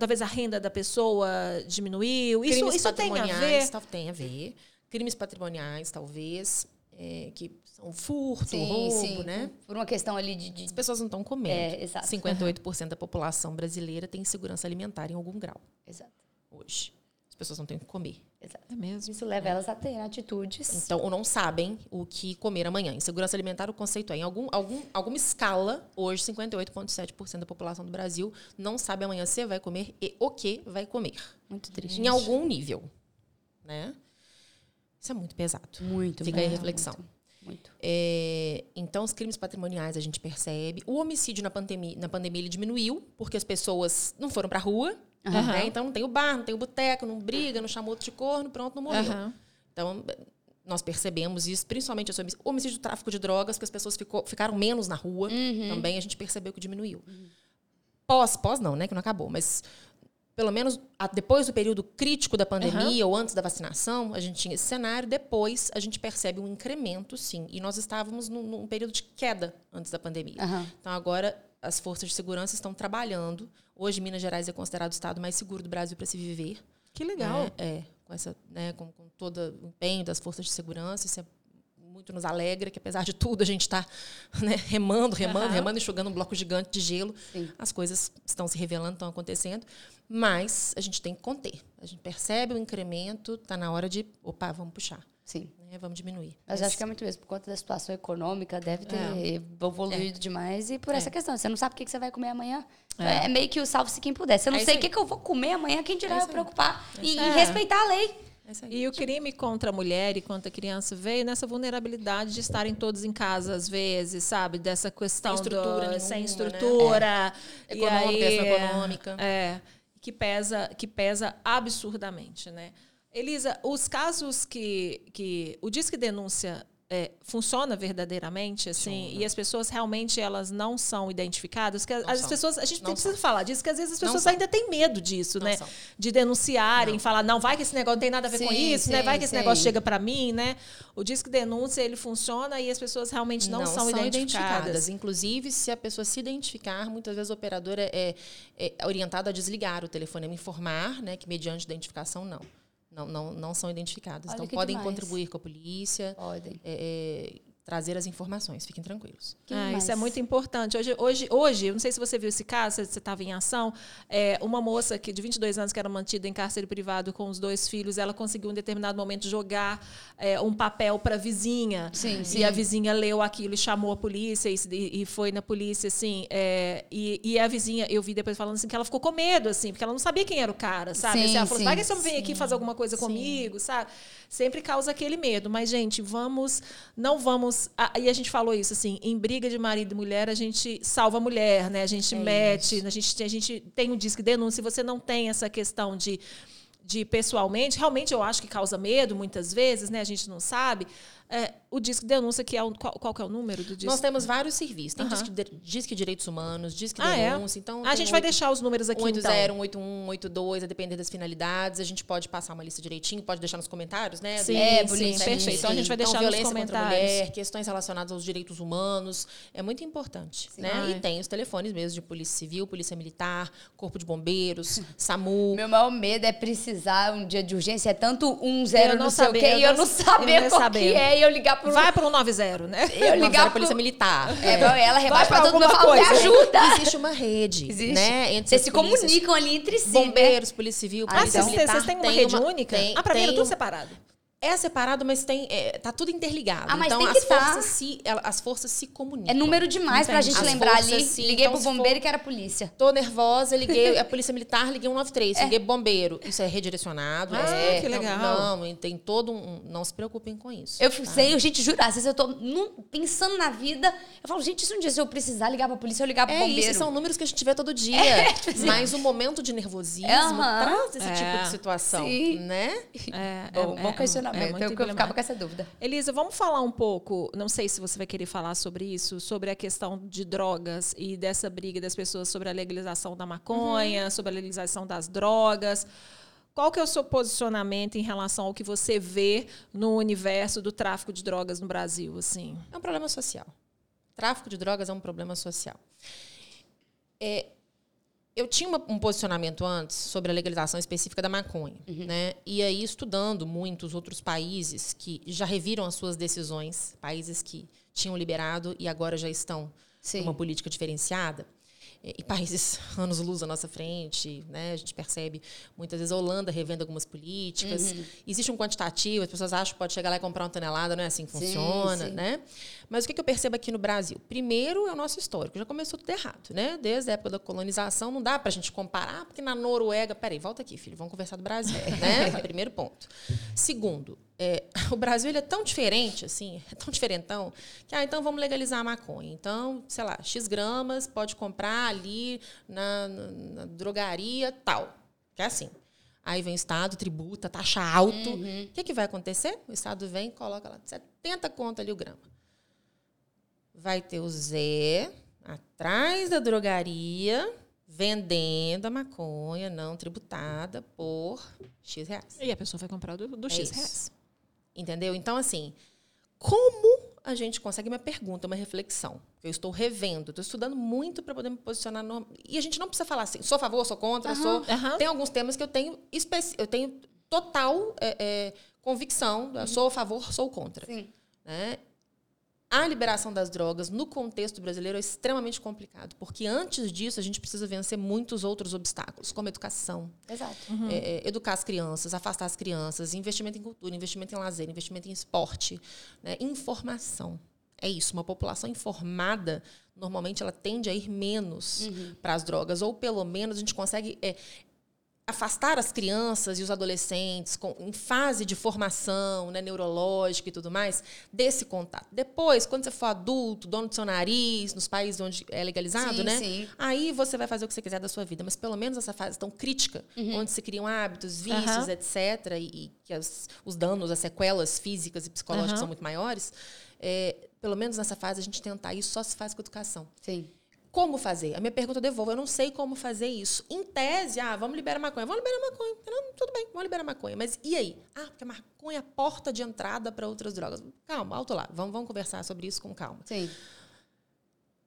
talvez a renda da pessoa diminuiu. Isso, isso tem a ver? Tem a ver. Crimes patrimoniais, talvez, é, que são furto, sim, roubo, sim. né? Por uma questão ali de... de... As pessoas não estão comendo. É, exato. 58% da população brasileira tem insegurança alimentar em algum grau. Exato. Hoje. As pessoas não têm o que comer. Exato. É mesmo. Isso leva é. elas a ter atitudes. Então, ou não sabem o que comer amanhã. Insegurança alimentar, o conceito é, em algum, algum, alguma escala, hoje, 58,7% da população do Brasil não sabe amanhã se vai comer e o que vai comer. Muito triste. Em algum nível. Né? Isso é muito pesado. Muito. Fica aí a reflexão. Muito. Muito. É, então, os crimes patrimoniais a gente percebe. O homicídio na pandemia, na pandemia ele diminuiu, porque as pessoas não foram para a rua, Uhum. Né? Então não tem o bar, não tem o boteco, não briga, não chamou outro de corno, pronto, não morreu. Uhum. Então, nós percebemos isso, principalmente o homicídio do tráfico de drogas, que as pessoas ficou, ficaram menos na rua, uhum. também a gente percebeu que diminuiu. Pós, pós não, né? Que não acabou, mas pelo menos depois do período crítico da pandemia uhum. ou antes da vacinação, a gente tinha esse cenário. Depois, a gente percebe um incremento, sim. E nós estávamos num, num período de queda antes da pandemia. Uhum. Então, agora, as forças de segurança estão trabalhando. Hoje, Minas Gerais é considerado o estado mais seguro do Brasil para se viver. Que legal. É, é com, essa, né, com, com todo o empenho das forças de segurança. Isso é muito nos alegra, que apesar de tudo, a gente está né, remando, remando, uhum. remando, enxugando um bloco gigante de gelo. Sim. As coisas estão se revelando, estão acontecendo. Mas a gente tem que conter. A gente percebe o incremento, está na hora de, opa, vamos puxar. Sim. Né, vamos diminuir. Mas, Mas acho que é muito mesmo, por conta da situação econômica, deve ter é. evoluído é. demais. E por é. essa questão, você não sabe o que você vai comer amanhã. É, é meio que o salve-se quem puder. Você não é sei o que, que eu vou comer amanhã, quem dirá eu preocupar e, e respeitar a lei. E o crime contra a mulher e contra a criança veio nessa vulnerabilidade de estarem todos em casa às vezes, sabe? Dessa questão sem estrutura, do, nenhuma, sem estrutura. Né? É. Econômica, aí, econômica. É, que pesa, que pesa absurdamente, né? Elisa, os casos que, que o Disque Denúncia é, funciona verdadeiramente assim e as pessoas realmente elas não são identificadas que as são. pessoas a gente não precisa são. falar disso que às vezes as pessoas ainda têm medo disso né de denunciarem falar não vai que esse negócio não tem nada a ver sim, com isso né? sim, né vai que esse negócio chega para mim né o disque denúncia ele funciona e as pessoas realmente não, são, identificadas. identificadas. inclusive se a pessoa se identificar muitas vezes o operador é, é, é orientado a desligar o telefone a informar né que mediante identificação não não, não, não são identificadas. Olha então, podem demais. contribuir com a polícia. Podem. É, é, trazer as informações. Fiquem tranquilos. Ah, isso é muito importante. Hoje, hoje, hoje, eu não sei se você viu esse caso, se você estava em ação, é, uma moça que de 22 anos que era mantida em cárcere privado com os dois filhos, ela conseguiu em determinado momento jogar é, um papel para a vizinha. Sim, e sim. a vizinha leu aquilo e chamou a polícia e, e foi na polícia, assim. É, e, e, a vizinha, eu vi depois falando assim que ela ficou com medo, assim, porque ela não sabia quem era o cara, sabe? Sim, assim, ela falou, sim, vai que esse homem vem aqui fazer alguma coisa comigo, sabe? Sempre causa aquele medo. Mas, gente, vamos, não vamos. E a gente falou isso, assim, em briga de marido e mulher, a gente salva a mulher, né? A gente É mete, a gente, a gente tem um disque denúncia. Se você não tem essa questão de, de pessoalmente, realmente eu acho que causa medo muitas vezes, né? A gente não sabe. É, o disque denúncia, que é o, qual, qual que é o número do disque? Nós temos vários serviços. Tem Aham. disque, de- disque Direitos Humanos, Disque Ah, é? Denúncia. Então, a tem gente vai oito- deixar os números aqui, 80, então. 181, 82, a depender das finalidades. A gente pode passar uma lista direitinho, pode deixar nos comentários, né? Sim, É, sim, bonitinho. perfeito. Então a gente vai Então, deixar nos violência contra a comentários. mulher, questões relacionadas aos direitos humanos, é muito importante, né? Ai. E tem os telefones mesmo de Polícia Civil, Polícia Militar, Corpo de Bombeiros, SAMU. Meu maior medo é precisar um dia de urgência, é tanto um zero Eu não não sei saber, o quê, eu e eu não- não saber eu não qual saber. que é, e eu ligar pro... Vai para o 90, né? eu ligar era pro... Polícia Militar. É, ela rebate pra pra todo mundo e fala, me coisa. ajuda! Existe uma rede, Existe. né? Entre Vocês se polícias. comunicam ali entre si, né? Bombeiros, Polícia Civil, Ah, Polícia Ah, vocês, Militar. vocês têm uma tem rede única? tem- ah, para mim era tem tudo separado. É separado, mas tem, é, tá tudo interligado. Ah, mas então tem as que tá. forças se as forças se comunicam. É número demais pra Entendi. gente As lembrar forças, ali. sim. Liguei Então, pro se for- bombeiro que era a polícia. Tô nervosa, liguei a Polícia Militar, liguei 193, liguei pro bombeiro. Isso é redirecionado. Ah, é, que não- legal. Não, e tem todo um. Não se preocupem com isso. Eu tá? sei, gente, juro, às vezes eu tô num- pensando na vida, eu falo, gente, se um dia se eu precisar ligar pra polícia, eu ligar pro É bombeiro. isso, são números que a gente vê todo dia. Mas o momento de nervosismo Aham. traz esse É. tipo de situação, Sim. né? É, Bom, é- bom é- questionamento. É muito eu, ficava com essa dúvida. Elisa, vamos falar um pouco, não sei se você vai querer falar sobre isso, sobre a questão de drogas e dessa briga das pessoas sobre a legalização da maconha, sobre a legalização das drogas. Qual que é o seu posicionamento em relação ao que você vê no universo do tráfico de drogas no Brasil, assim? É um problema social. Tráfico de drogas é um problema social. É, eu tinha uma- um posicionamento antes sobre a legalização específica da maconha, né? E aí estudando muitos outros países que já reviram as suas decisões, países que tinham liberado e agora já estão Sim. com uma política diferenciada. E e países anos luz à nossa frente, né? A gente percebe muitas vezes a Holanda revendo algumas políticas. Existe um quantitativo, as pessoas acham que pode chegar lá e comprar uma tonelada, não é assim que Sim, funciona, sim. né? Mas o que que eu percebo aqui no Brasil? Primeiro é o nosso histórico, já começou tudo errado, né? Desde a época da colonização, não dá para a gente comparar, porque na Noruega. Peraí, volta aqui, filho, vamos conversar do Brasil, né? Primeiro ponto. Segundo, é, o Brasil ele é tão diferente, assim, é tão diferentão, que, ah, então vamos legalizar a maconha. Então, sei lá, X gramas pode comprar ali na, na- na drogaria tal. Que é assim. Aí vem o Estado, tributa, taxa alto. O que, que vai acontecer? O Estado vem e coloca lá 70 conto ali o grama. Vai ter o Zé atrás da drogaria vendendo a maconha não tributada por X reais. E a pessoa vai comprar do, do É X isso. reais. Entendeu? Então, assim, como a gente consegue uma pergunta, uma reflexão? Eu estou revendo, estou estudando muito para poder me posicionar. No... E a gente não precisa falar assim, sou a favor, sou contra, sou. aham. Tem alguns temas que eu tenho, especi... eu tenho total é, é, convicção, eu sou a favor, sou contra. Sim. né? A liberação das drogas no contexto brasileiro é extremamente complicado, porque antes disso a gente precisa vencer muitos outros obstáculos, como educação, Exato. é, é, educar as crianças, afastar as crianças, investimento em cultura, investimento em lazer, investimento em esporte, né? informação. É isso, uma população informada, normalmente ela tende a ir menos para as drogas, ou pelo menos a gente consegue é, afastar as crianças e os adolescentes com, em fase de formação né, neurológica e tudo mais desse contato. Depois, quando você for adulto, dono do seu nariz, nos países onde é legalizado, Sim, né? sim. Aí você vai fazer o que você quiser da sua vida, mas pelo menos essa fase tão crítica, onde se criam hábitos, vícios, Aham. etc., e, que as- os danos, as sequelas físicas e psicológicas Aham. são muito maiores, é, pelo menos nessa fase a gente tentar isso só se faz com educação. Sim. Como fazer? A minha pergunta eu devolvo. Eu não sei como fazer isso. Em tese, ah, vamos liberar maconha. Vamos liberar maconha. Não, tudo bem, vamos liberar maconha. Mas e aí? Ah, porque a maconha é a porta de entrada para outras drogas. Calma, alto lá. Vamos, vamos conversar sobre isso com calma. Sim.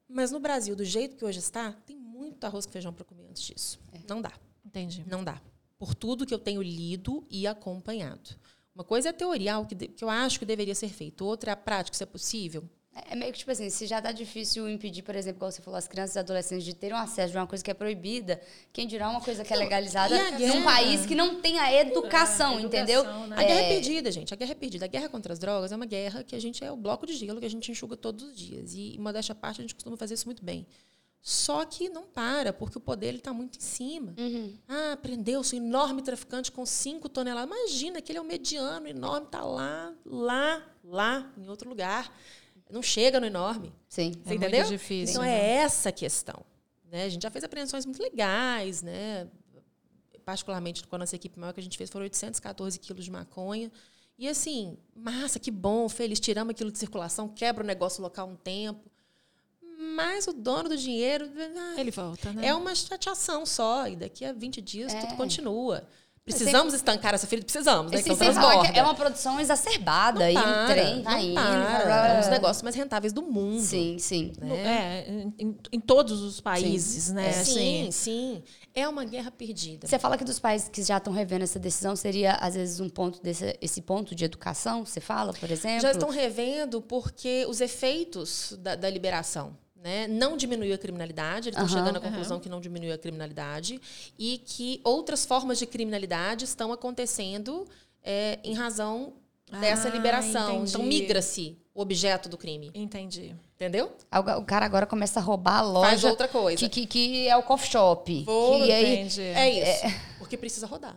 Mas no Brasil, do jeito que hoje está, tem muito arroz com feijão para comer antes disso. Não dá. Entendi. Não dá. Por tudo que eu tenho lido e acompanhado. Uma coisa é a teoria, o que, que eu acho que deveria ser feito. Outra é a prática, se é possível. É meio que, tipo assim, se já tá difícil impedir, por exemplo, como você falou, as crianças e adolescentes de terem um acesso de uma coisa que é proibida, quem dirá uma coisa que é legalizada a num guerra? país que não tem a educação, É, entendeu? educação, né? A guerra é perdida, gente. A guerra é perdida. A guerra contra as drogas é uma guerra que a gente é o bloco de gelo que a gente enxuga todos os dias. E, modéstia à parte, a gente costuma fazer isso muito bem. Só que não para, porque o poder está muito em cima. Ah, prendeu-se um enorme traficante com 5 toneladas. Imagina que ele é um mediano, enorme, está lá, lá, lá, em outro lugar. Não chega no enorme. Sim. Você É muito entendeu? difícil, Então né? é essa a questão. Né? A gente já fez apreensões muito legais, né? particularmente com a nossa equipe maior que a gente fez, foram 814 quilos de maconha. E assim, massa, que bom, feliz, tiramos aquilo de circulação, quebra o negócio local um tempo. Mas o dono do dinheiro ah, Ele volta, né? é uma chateação só. E daqui a 20 dias É. tudo continua. Precisamos estancar essa ferida? Precisamos, né? Esse Então transborda. que é uma produção exacerbada. e o Para, trem vai não indo. para. É um dos negócios mais rentáveis do mundo. Sim, sim. No- É, em, em- todos os países, né? Sim, Assim, sim. É uma guerra perdida. Você fala que dos países que já estão revendo essa decisão seria, às vezes, um ponto desse esse ponto de educação, você fala, por exemplo? Já estão revendo porque os efeitos da, da liberação. Né? Não diminuiu a criminalidade, eles estão Aham. chegando à conclusão que não diminuiu a criminalidade e que outras formas de criminalidade estão acontecendo é, em razão dessa Ah, liberação. entendi. Então migra-se o objeto do crime. entendi. Entendeu? O cara agora começa a roubar a loja. Faz outra coisa. Que, que, que é o coffee shop. Vou- que aí, Entendi. É isso. Porque precisa rodar.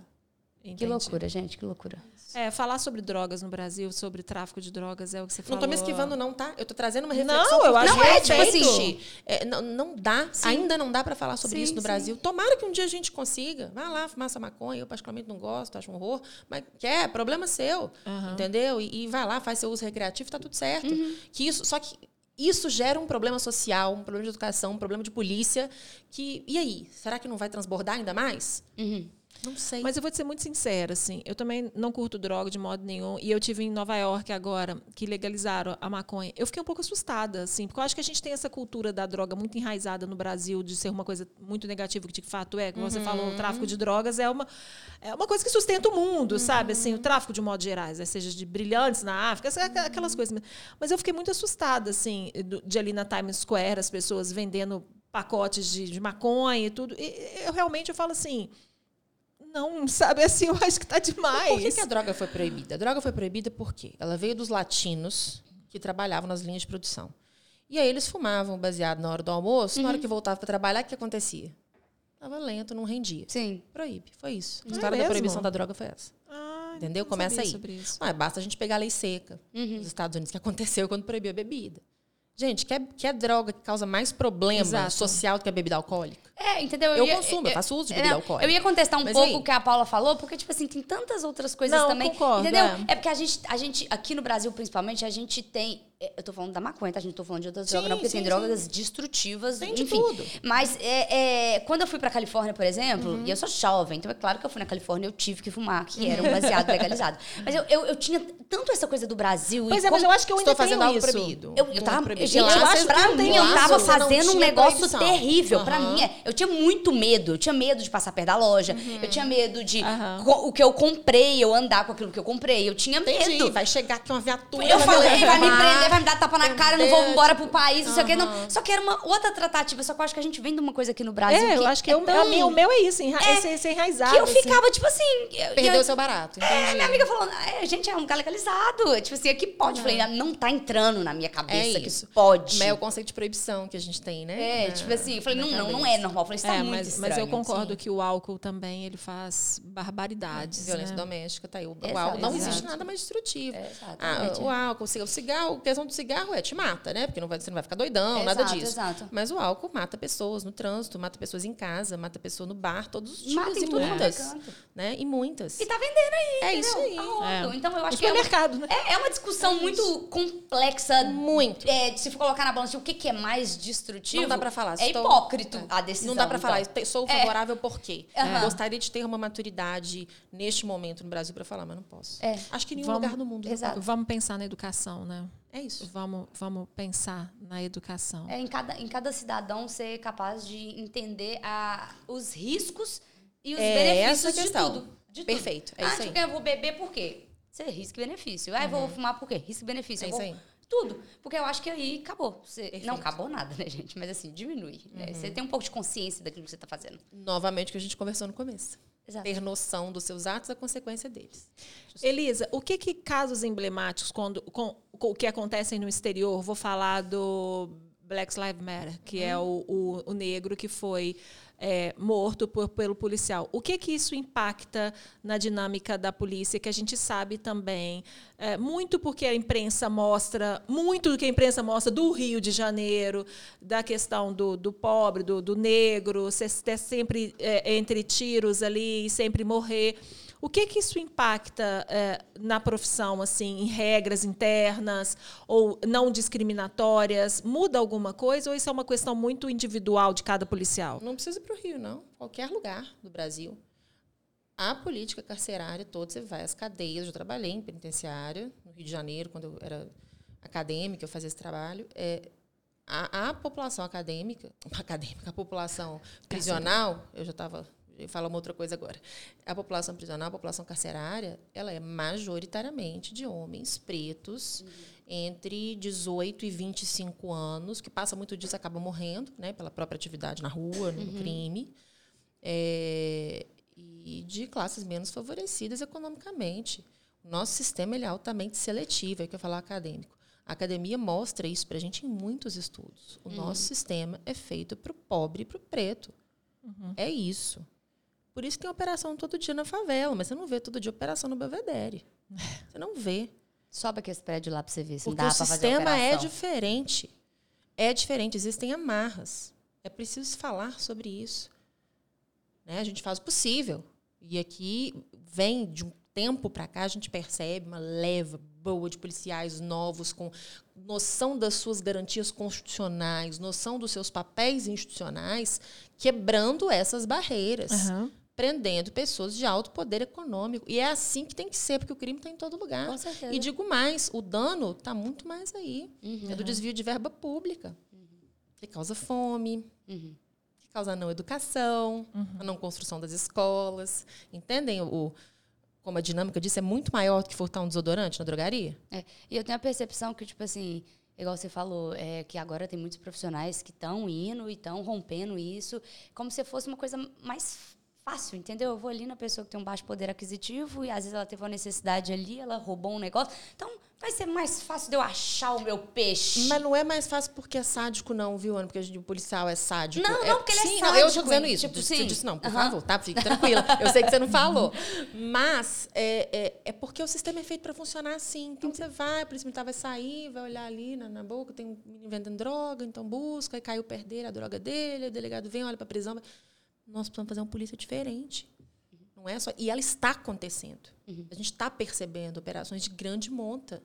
Que entendi. loucura, gente, que loucura. É, falar sobre drogas no Brasil, sobre tráfico de drogas, é o que você Não falou. tô me esquivando, não, tá? Eu tô trazendo uma Não, reflexão. eu porque acho Não, é, que tipo Gente, é, não, não dá, ainda não dá para falar sobre Sim, isso no sim. Brasil. Tomara que um dia a gente consiga. Vai lá fumar essa maconha. Eu, particularmente, não gosto, acho um horror. Mas quer, problema seu. Entendeu? E, e vai lá, faz seu uso recreativo, tá tudo certo. Que isso, só que isso gera um problema social, um problema de educação, um problema de polícia. Que, e aí? Será que não vai transbordar ainda mais? Não sei. Mas eu vou te ser muito sincera, assim, eu também não curto droga de modo nenhum. E eu tive em Nova York agora, que legalizaram a maconha. Eu fiquei um pouco assustada, assim, porque eu acho que a gente tem essa cultura da droga muito enraizada no Brasil, de ser uma coisa muito negativa, que de fato é, como você falou, o tráfico de drogas é uma, é uma coisa que sustenta o mundo, sabe? Assim, o tráfico de modo gerais, né? seja de brilhantes na África, aquelas coisas. Mas eu fiquei muito assustada, assim, de ali na Times Square, as pessoas vendendo pacotes de, de maconha e tudo. E eu realmente eu falo assim. Não, sabe assim, eu acho que tá demais. Por que, que a droga foi proibida? A droga foi proibida porque ela veio dos latinos que trabalhavam nas linhas de produção. E aí eles fumavam baseado na hora do almoço, na hora que voltava para trabalhar, o que acontecia? Tava lento, não rendia. Sim. Proíbe, foi isso. A É história da mesmo? proibição da droga foi essa. Ah, Entendeu? não Começa sabia aí. sobre isso. Não, basta a gente pegar a lei seca nos Estados Unidos, que aconteceu quando proibiu a bebida. Gente, quer, quer droga que causa mais problema Exato. social do que a bebida alcoólica? É, entendeu? Eu consumo, eu faço uso de bebida não, alcoólica. Eu ia contestar um Mas pouco o que a Paula falou, porque, tipo assim, tem tantas outras coisas Não, também. concordo, entendeu? é. É. porque a gente, a gente, aqui no Brasil, principalmente, a gente tem. É, Eu tô falando da maconha, tá? A gente tô falando de outras Sim, drogas, não, porque tem sim, drogas destrutivas, Tem de enfim. tudo. Mas é, é, quando eu fui pra Califórnia, por exemplo, Uhum. e eu sou jovem, então é claro que eu fui na Califórnia eu tive que fumar, que era um baseado legalizado. Mas eu, eu, eu tinha tanto essa coisa do Brasil. Pois e é, mas eu acho que eu ainda Estou fazendo algo proibido. eu, eu Não tava, proibido. gente, eu acho pra mim, eu tava não fazendo um negócio proibição. terrível. Pra Aham. mim, é, eu tinha muito medo. Eu tinha medo de passar perto da loja. Eu tinha medo de co- o que eu comprei, eu andar com aquilo que eu comprei. Eu tinha Entendi. medo. Vai chegar aqui uma viatura. Eu falei, vai me levar. prender, vai me dar tapa na cara, eu não vou embora pro país, não sei o quê. Não. Só que era uma outra tratativa. Só que eu acho que a gente vem de uma coisa aqui no Brasil. É, eu acho que eu- tão- a minha- o meu é isso, enra É, é, enraizado. Que eu assim. ficava, tipo assim. eu- Perdeu eu- o seu barato, entendi. É, minha amiga falando, é, gente, é um lugar legalizado. Tipo assim, aqui pode. Eu falei, ah, não tá entrando na minha cabeça É que isso. pode. Mas é o conceito de proibição que a gente tem, né? É, Na- tipo assim, eu falei, não, não, não é normal. Eu falei, isso tá É, muito mas, estranho. mas eu concordo assim. que o álcool também ele faz barbaridades. Violência né? doméstica, tá aí. O, álcool, não existe nada mais destrutivo. É, Ah, o álcool, o cigarro, a questão do cigarro é te mata, né? Porque não vai, você não vai ficar doidão, nada Exato, disso. exato. Mas o álcool mata pessoas no trânsito, mata pessoas em casa, mata pessoa no bar, todos os dias Mata e é muitas. Né? E muitas. E tá vendendo aí. É entendeu? isso aí. Tá. É. Então eu acho No que é uma, supermercado, né? é, é uma discussão muito complexa. Muito. É, de se for colocar na balança o que, que é mais destrutivo. Não dá pra falar. É estou- hipócrito É. a decisão. Não dá pra então. falar. eu Sou É. favorável por quê? Aham. Gostaria de ter uma maturidade neste momento no Brasil pra falar, mas não posso. É. Acho que em nenhum Vamos- lugar do mundo. Exato. Vamos pensar na educação, né? É isso. Vamos, vamos pensar na educação. É em cada, em cada cidadão ser capaz de entender a, os riscos e os É benefícios essa de tudo. De tudo. Perfeito, é ah, isso aí. tipo, eu vou beber por quê? Você risco e benefício. Ah, eu vou fumar por quê? Risco e benefício. É Eu isso vou- aí. Tudo. Porque eu acho que aí acabou. Você- não acabou nada, né, gente? Mas assim, diminui. né? Você tem um pouco de consciência daquilo que você tá fazendo. Novamente o que a gente conversou no começo. Exato. Ter noção dos seus atos a consequência deles. Elisa, o que que casos emblemáticos quando com o que acontecem no exterior? Vou falar do Black Lives Matter, que é o, o, o negro que foi é, morto por- pelo policial. O que que isso impacta na dinâmica da polícia? Que a gente sabe também é, muito porque a imprensa mostra muito do que a imprensa mostra do Rio de Janeiro, da questão do, do pobre, do, do negro, ser, ter sempre é, entre tiros ali e sempre morrer. O que que isso impacta eh, na profissão, assim, em regras internas ou não discriminatórias? Muda alguma coisa ou isso é uma questão muito individual de cada policial? Não precisa ir para o Rio, não. Qualquer lugar do Brasil. A política carcerária toda, você vai às cadeias. Eu trabalhei em penitenciária, no Rio de Janeiro, quando eu era acadêmica, eu fazia esse trabalho. É, a, a população acadêmica, acadêmica, a população prisional, eu já estava. Eu falar uma outra coisa agora. A população prisional, a população carcerária, ela é majoritariamente de homens pretos entre 18 e 25 anos, que passa muito disso acaba morrendo, né, pela própria atividade na rua, no crime, é, e de classes menos favorecidas economicamente. O nosso sistema ele é altamente seletivo, é o que eu falar acadêmico. A academia mostra isso para a gente em muitos estudos. O nosso sistema é feito para o pobre e para o preto. É isso. Por isso que tem operação todo dia na favela, mas você não vê todo dia operação no Belvedere. Você não vê. Sobe aqui esse prédio lá pra você ver se Porque o dá fazer sistema é diferente. É diferente, existem amarras. É preciso falar sobre isso. Né? A gente faz o possível. E aqui vem de um tempo para cá, a gente percebe uma leva boa de policiais novos com noção das suas garantias constitucionais, noção dos seus papéis institucionais, quebrando essas barreiras Aham. Prendendo pessoas de alto poder econômico. E é assim que tem que ser, porque o crime está em todo lugar. Com certeza. E digo mais, o dano está muito mais aí. É do desvio de verba pública. Que causa fome, Uhum. que causa a não educação, a não construção das escolas. Entendem o, como a dinâmica disso é muito maior do que furtar um desodorante na drogaria? É, e eu tenho a percepção que, tipo assim, igual você falou, é, que agora tem muitos profissionais que estão indo e estão rompendo isso, como se fosse uma coisa mais fácil, entendeu? Eu vou ali na pessoa que tem um baixo poder aquisitivo e às vezes ela teve uma necessidade ali, ela roubou um negócio. Então, vai ser mais fácil de eu achar o meu peixe. Mas não é mais fácil porque é sádico, não, viu, Ana? Porque a gente- o policial é sádico. Não, não, porque ele é sim, não, eu estou sádico, dizendo isso. Tipo, Você sim. disse não, por Aham. favor, tá? Fique tranquila. Eu sei que você não falou. Mas é, é, é porque o sistema é feito para funcionar assim. Então você vai, polícia militar vai sair, vai olhar ali na, na boca, tem um menino vendendo droga, então busca, aí caiu perder a droga dele, o delegado vem, olha para a prisão. vai- Nós precisamos fazer uma polícia diferente. Não é só. E ela está acontecendo. A gente está percebendo operações de grande monta.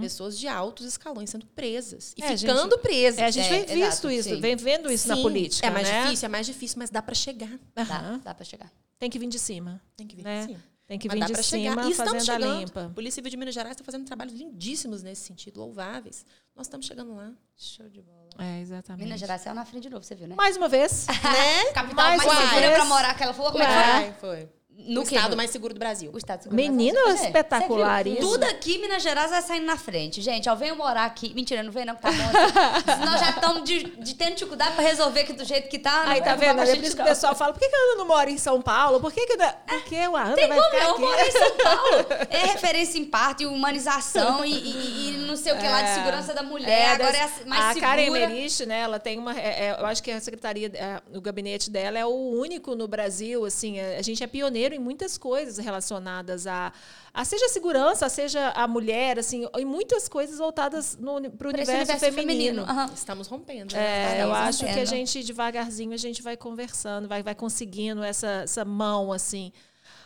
Pessoas de altos escalões sendo presas. E É, ficando gente- presas. É, a gente É, vem visto exato, isso, sim. vem vendo isso na Sim, política, É mais né? difícil, é mais difícil, mas dá para chegar. Dá, dá pra chegar. Tem que vir de cima. Tem que vir Né? sim. Tem que Mas vir de pra cima chegar. E estamos fazendo a chegando. limpa. A Polícia Civil de Minas Gerais está fazendo trabalhos lindíssimos nesse sentido, louváveis. Nós estamos chegando lá. Show de bola. É, exatamente. Minas Gerais saiu na frente de novo, você viu, né? Mais uma vez. Né? Capital mais mais, uma segura vez. pra morar, que ela falou como é que foi? Foi. No o quê? estado mais seguro do Brasil. O Estado Seguro Menina, vai fazer. espetacular Você viu? isso. Tudo aqui, Minas Gerais vai saindo na frente. Gente, ó, venho morar aqui. Mentira, não vem não, que tá bom. Nós já estamos de, de tendo dificuldade pra resolver aqui do jeito que tá. Aí não tá vendo? É gente por isso que o pessoal fala, por que, que a Ana não mora em São Paulo? Por que, que não... Porque a Ana Tem vai como aqui. moro em São Paulo. É referência em parte, humanização e, e- e não sei o que lá de É. segurança da mulher. Agora é a mais a segura. Karen Emerich, né, ela tem uma, é- é, eu acho que a secretaria, é, o gabinete dela é o único no Brasil, assim, é, a gente é pioneiro em muitas coisas relacionadas a, a seja a segurança, seja a mulher, assim, em muitas coisas voltadas para o esse universo, feminino. Aham. Estamos rompendo. É, né? eu Estamos acho que a rompendo. gente, devagarzinho, a gente vai conversando, vai, vai conseguindo essa, essa mão, assim.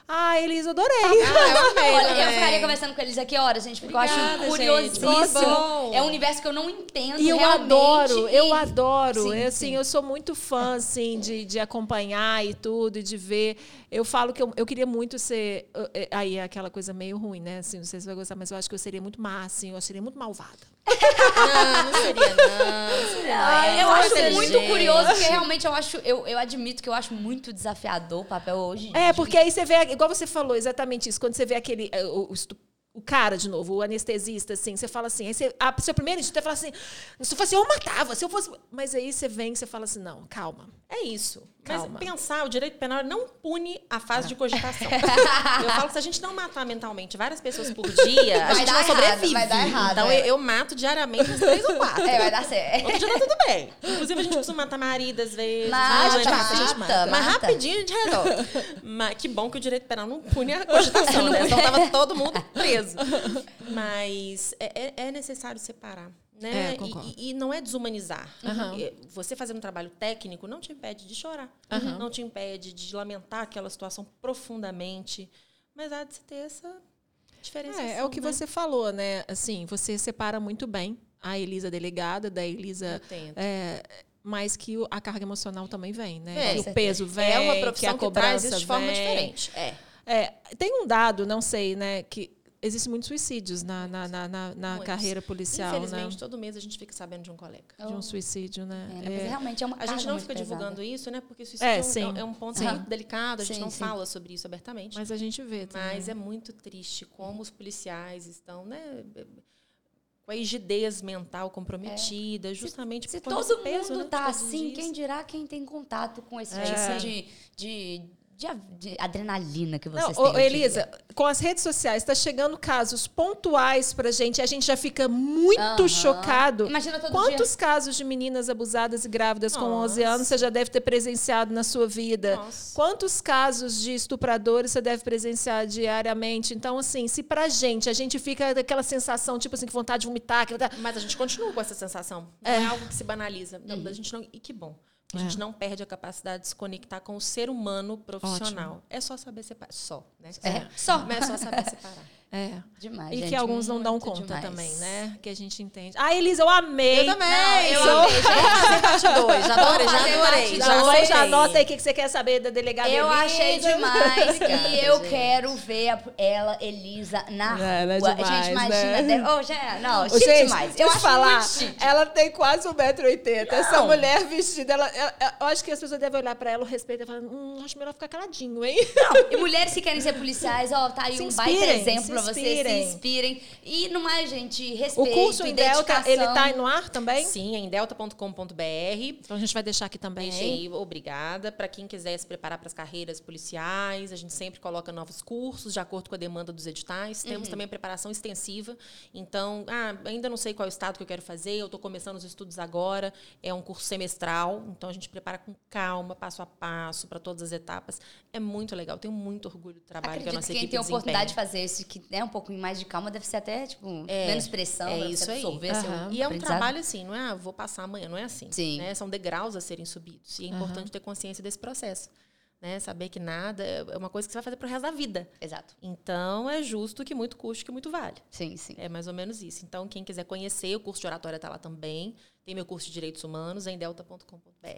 Ah, Elisa, adorei. Ah, eu amei Olha, eu ficaria conversando com eles aqui horas, gente, porque eu Obrigada, acho gente. curiosíssimo. Bom. É um universo que eu não entendo E eu realmente, adoro, eu e- adoro. Sim, Eu, assim, sim. eu sou muito fã, assim, de, de acompanhar e tudo, e de ver. Eu falo que eu, eu queria muito ser. eh, Aí é aquela coisa meio ruim, né? Assim, não sei se você vai gostar, mas eu acho que eu seria muito má, assim, eu seria muito malvada. Não, não seria, não. não seria, não. eu Muito acho muito curioso, porque realmente eu acho, eu, eu admito que eu acho muito desafiador o papel hoje. É, de- porque aí você vê, igual você falou, exatamente isso. Quando você vê aquele. eh, O, o o cara de novo, o anestesista, assim, você fala assim, aí você, a seu primeiro instinto é falar assim, se fosse eu matava, se eu fosse. Mas aí você vem e você fala assim, não, calma. É isso. Calma. Mas pensar, o direito penal não pune a fase de cogitação. eu falo que se a gente não matar mentalmente várias pessoas por dia, a Vai gente dar não errado, sobrevive. vai dar errado, então é. eu, eu mato diariamente uns três ou quatro. É, vai dar certo. Outro dia tá tudo bem. Inclusive, a gente costuma matar marido às vezes. Mata, Mas, mata, a gente mata. Mas mata. rapidinho a gente resolve. Mas que bom que o direito penal não pune a cogitação, né? Senão tava todo mundo preso. Mas é, é- é necessário separar. Né? É, E- e, não é desumanizar. Porque Você fazendo um trabalho técnico não te impede de chorar. Aham. Não te impede de lamentar aquela situação profundamente. Mas há de se ter essa diferença. É, é o que você falou, né? Assim, você separa muito bem a Elisa delegada da Elisa. É, mas que a carga emocional também vem, né? Que o peso vem, É uma que a profissão que, cobrança traz isso de forma vem. diferente. É. É, tem um dado, não sei, né? Que existem muitos suicídios na, na, na, na- na carreira policial, né? Infelizmente, todo mês a gente fica sabendo de um colega. De um suicídio, né? É, né? Mas É. realmente é uma A gente não fica pesada. divulgando isso, né? Porque isso É, é, sim. um, é um ponto Sim. muito delicado, a gente Sim, não sim. fala sobre isso abertamente. Mas, Mas a gente vê também. é muito triste como os policiais estão, né? Com a rigidez mental comprometida, justamente Se por conta todo peso, mundo né, tá assim, dias. quem dirá quem tem contato com esse É. tipo de, de, de, de adrenalina que Não, vocês ô, têm? em Elisa, com as redes sociais, está chegando casos pontuais pra gente e a gente já fica muito Aham. chocado. Imagina todo Quantos dia. casos de meninas abusadas e grávidas com 11 Nossa. anos você já deve ter presenciado na sua vida? Nossa. Quantos casos de estupradores você deve presenciar diariamente? Então, assim, se pra gente a gente fica daquela sensação, tipo assim, que vontade de vomitar, que Mas a gente continua com essa sensação. Não é, algo que se banaliza. Não, a gente não, e que bom. A gente É. não perde a capacidade de se conectar com o ser humano profissional. É só saber separar. Só, né? É, só. Mas é só saber separar. É. Demais, E gente, que alguns não dão conta demais. também, né? Que a gente entende. Ah, Elisa, eu amei. Eu também. Não, eu sou- amei, gente. Vamos fazer parte 2. Já adorei, já adorei. Já Já, dois. já anota aí o que você quer saber da delegada Eu Elisa. achei demais. E eu gente. quero ver ela, Elisa, na É, ela é rua. demais, gente, imagina. né? deve- Oh, já, não, Ô, chique gente, demais. deixa Eu acho te falar, muito chique. ela tem quase 1,80m. Essa mulher vestida, ela, ela- eu acho que as pessoas devem olhar pra ela, o respeito, e falar, hum, acho melhor ficar caladinho, hein? Não, e mulheres que querem ser policiais, ó, tá aí Se um baita exemplo pra vocês, se inspirem. E no mais, gente, O respeito curso e em Delta, ele tá no ar também? Sim, é em delta.com.br. Então a gente vai deixar aqui também. Deixei, obrigada. Para quem quiser se preparar para as carreiras policiais, a gente sempre coloca novos cursos de acordo com a demanda dos editais. Uhum. Temos também a preparação extensiva. Então, ah, ainda não sei qual é o estado que eu quero fazer, eu estou começando os estudos agora. É um curso semestral, então a gente prepara com calma, passo a passo, para todas as etapas. É muito legal. Tenho muito orgulho do trabalho que a Acredito nossa que quem tem a oportunidade de fazer isso, que é um pouco mais de calma, deve ser até, tipo, É, menos pressão, é isso aí. seu Aham. E é um trabalho assim, não é ah, vou passar amanhã, não é assim. Sim. né? São degraus a serem subidos. E é importante ter consciência desse processo. Né? Saber que nada é uma coisa que você vai fazer pro resto da vida. Exato. Então é justo que muito custe, que muito vale. Sim, sim. É mais ou menos isso. Então, quem quiser conhecer, o curso de oratória está lá também. Tem meu curso de Direitos Humanos em delta.com.br.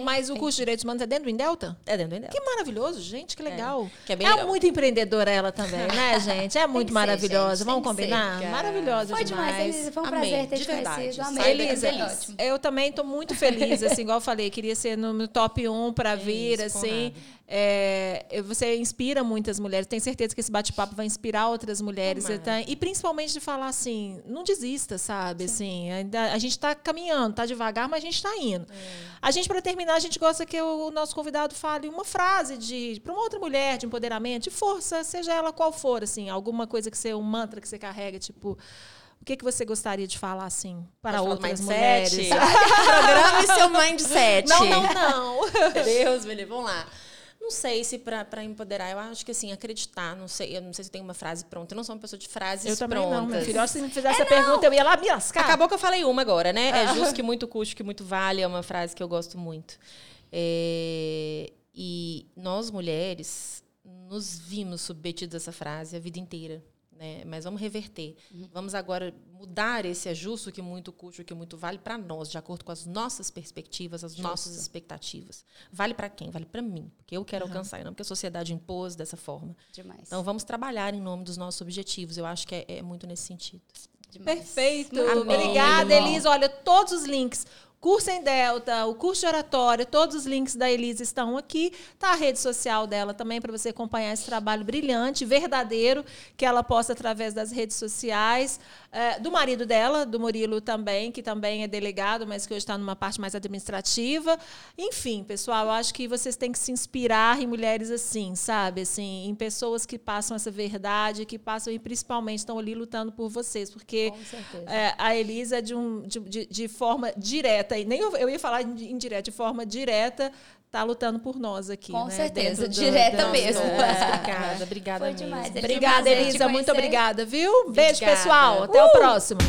Mas o curso de Direitos Humanos é dentro do Indelta? É dentro do Endelta. Que maravilhoso, gente, que legal. que é bem é legal. muito empreendedora ela também, né, gente? É muito ser, maravilhosa. Vamos ser, combinar? cara. Maravilhosa Foi demais, demais. Elisa. Foi um Amei, prazer ter de te verdade. conhecido. Amei. Elisa, eu também estou muito feliz, assim, igual eu falei, queria ser no, top 1 para vir, assim. Conrado. É, você inspira muitas mulheres, tenho certeza que esse bate-papo vai inspirar outras mulheres. E principalmente de falar assim, não desista, sabe? Assim, ainda, a gente está caminhando, está devagar, mas a gente está indo. A gente, para terminar, a gente gosta que o, nosso convidado fale uma frase de para uma outra mulher de empoderamento, de força, seja ela qual for, assim, alguma coisa que você, um mantra que você carrega, tipo. O que, que você gostaria de falar, assim, para Pode outras mulheres? Programa e seu mindset. Não, não, não. Deus, me livre. Vamos lá. Não sei se para empoderar, eu acho que assim, acreditar, não sei, eu não sei se tenho uma frase pronta. Eu não sou uma pessoa de frases Eu também prontas. não, meu filho. Se me fizesse essa pergunta, eu ia lá me lascar. Acabou que eu falei uma agora, né? Ah. É justo que muito custe, que muito vale, é uma frase que eu gosto muito. É, e nós, mulheres, nos vimos submetidos a essa frase a vida inteira. Né? Mas vamos reverter. Vamos agora mudar esse ajuste que muito custa, que muito vale para nós, de acordo com as nossas perspectivas, as nossas expectativas. Vale para quem? Vale para mim, porque eu quero alcançar, e não porque a sociedade impôs dessa forma. Demais. Então vamos trabalhar em nome dos nossos objetivos. Eu acho que é, é muito nesse sentido. Demais. Perfeito. Obrigada. Elisa. Olha, todos os links Curso em Delta, o curso de oratória, todos os links da Elisa estão aqui. Tá a rede social dela também para você acompanhar esse trabalho brilhante, verdadeiro, que ela posta através das redes sociais. É, do marido dela, do Murilo também, que também é delegado, mas que hoje está numa parte mais administrativa. Enfim, pessoal, eu acho que vocês têm que se inspirar em mulheres assim, sabe? Assim, em pessoas que passam essa verdade, que passam e principalmente estão ali lutando por vocês. Porque é, a Elisa, de, um, de, de, de forma direta, aí, nem eu, eu ia falar indireta, de forma direta, está lutando por nós aqui. Com né? certeza, direta do, mesmo. Do, obrigada, obrigada Foi mesmo. demais. Obrigada, Elisa. Muito obrigada, viu? Beijo, pessoal. Até uh! o próximo.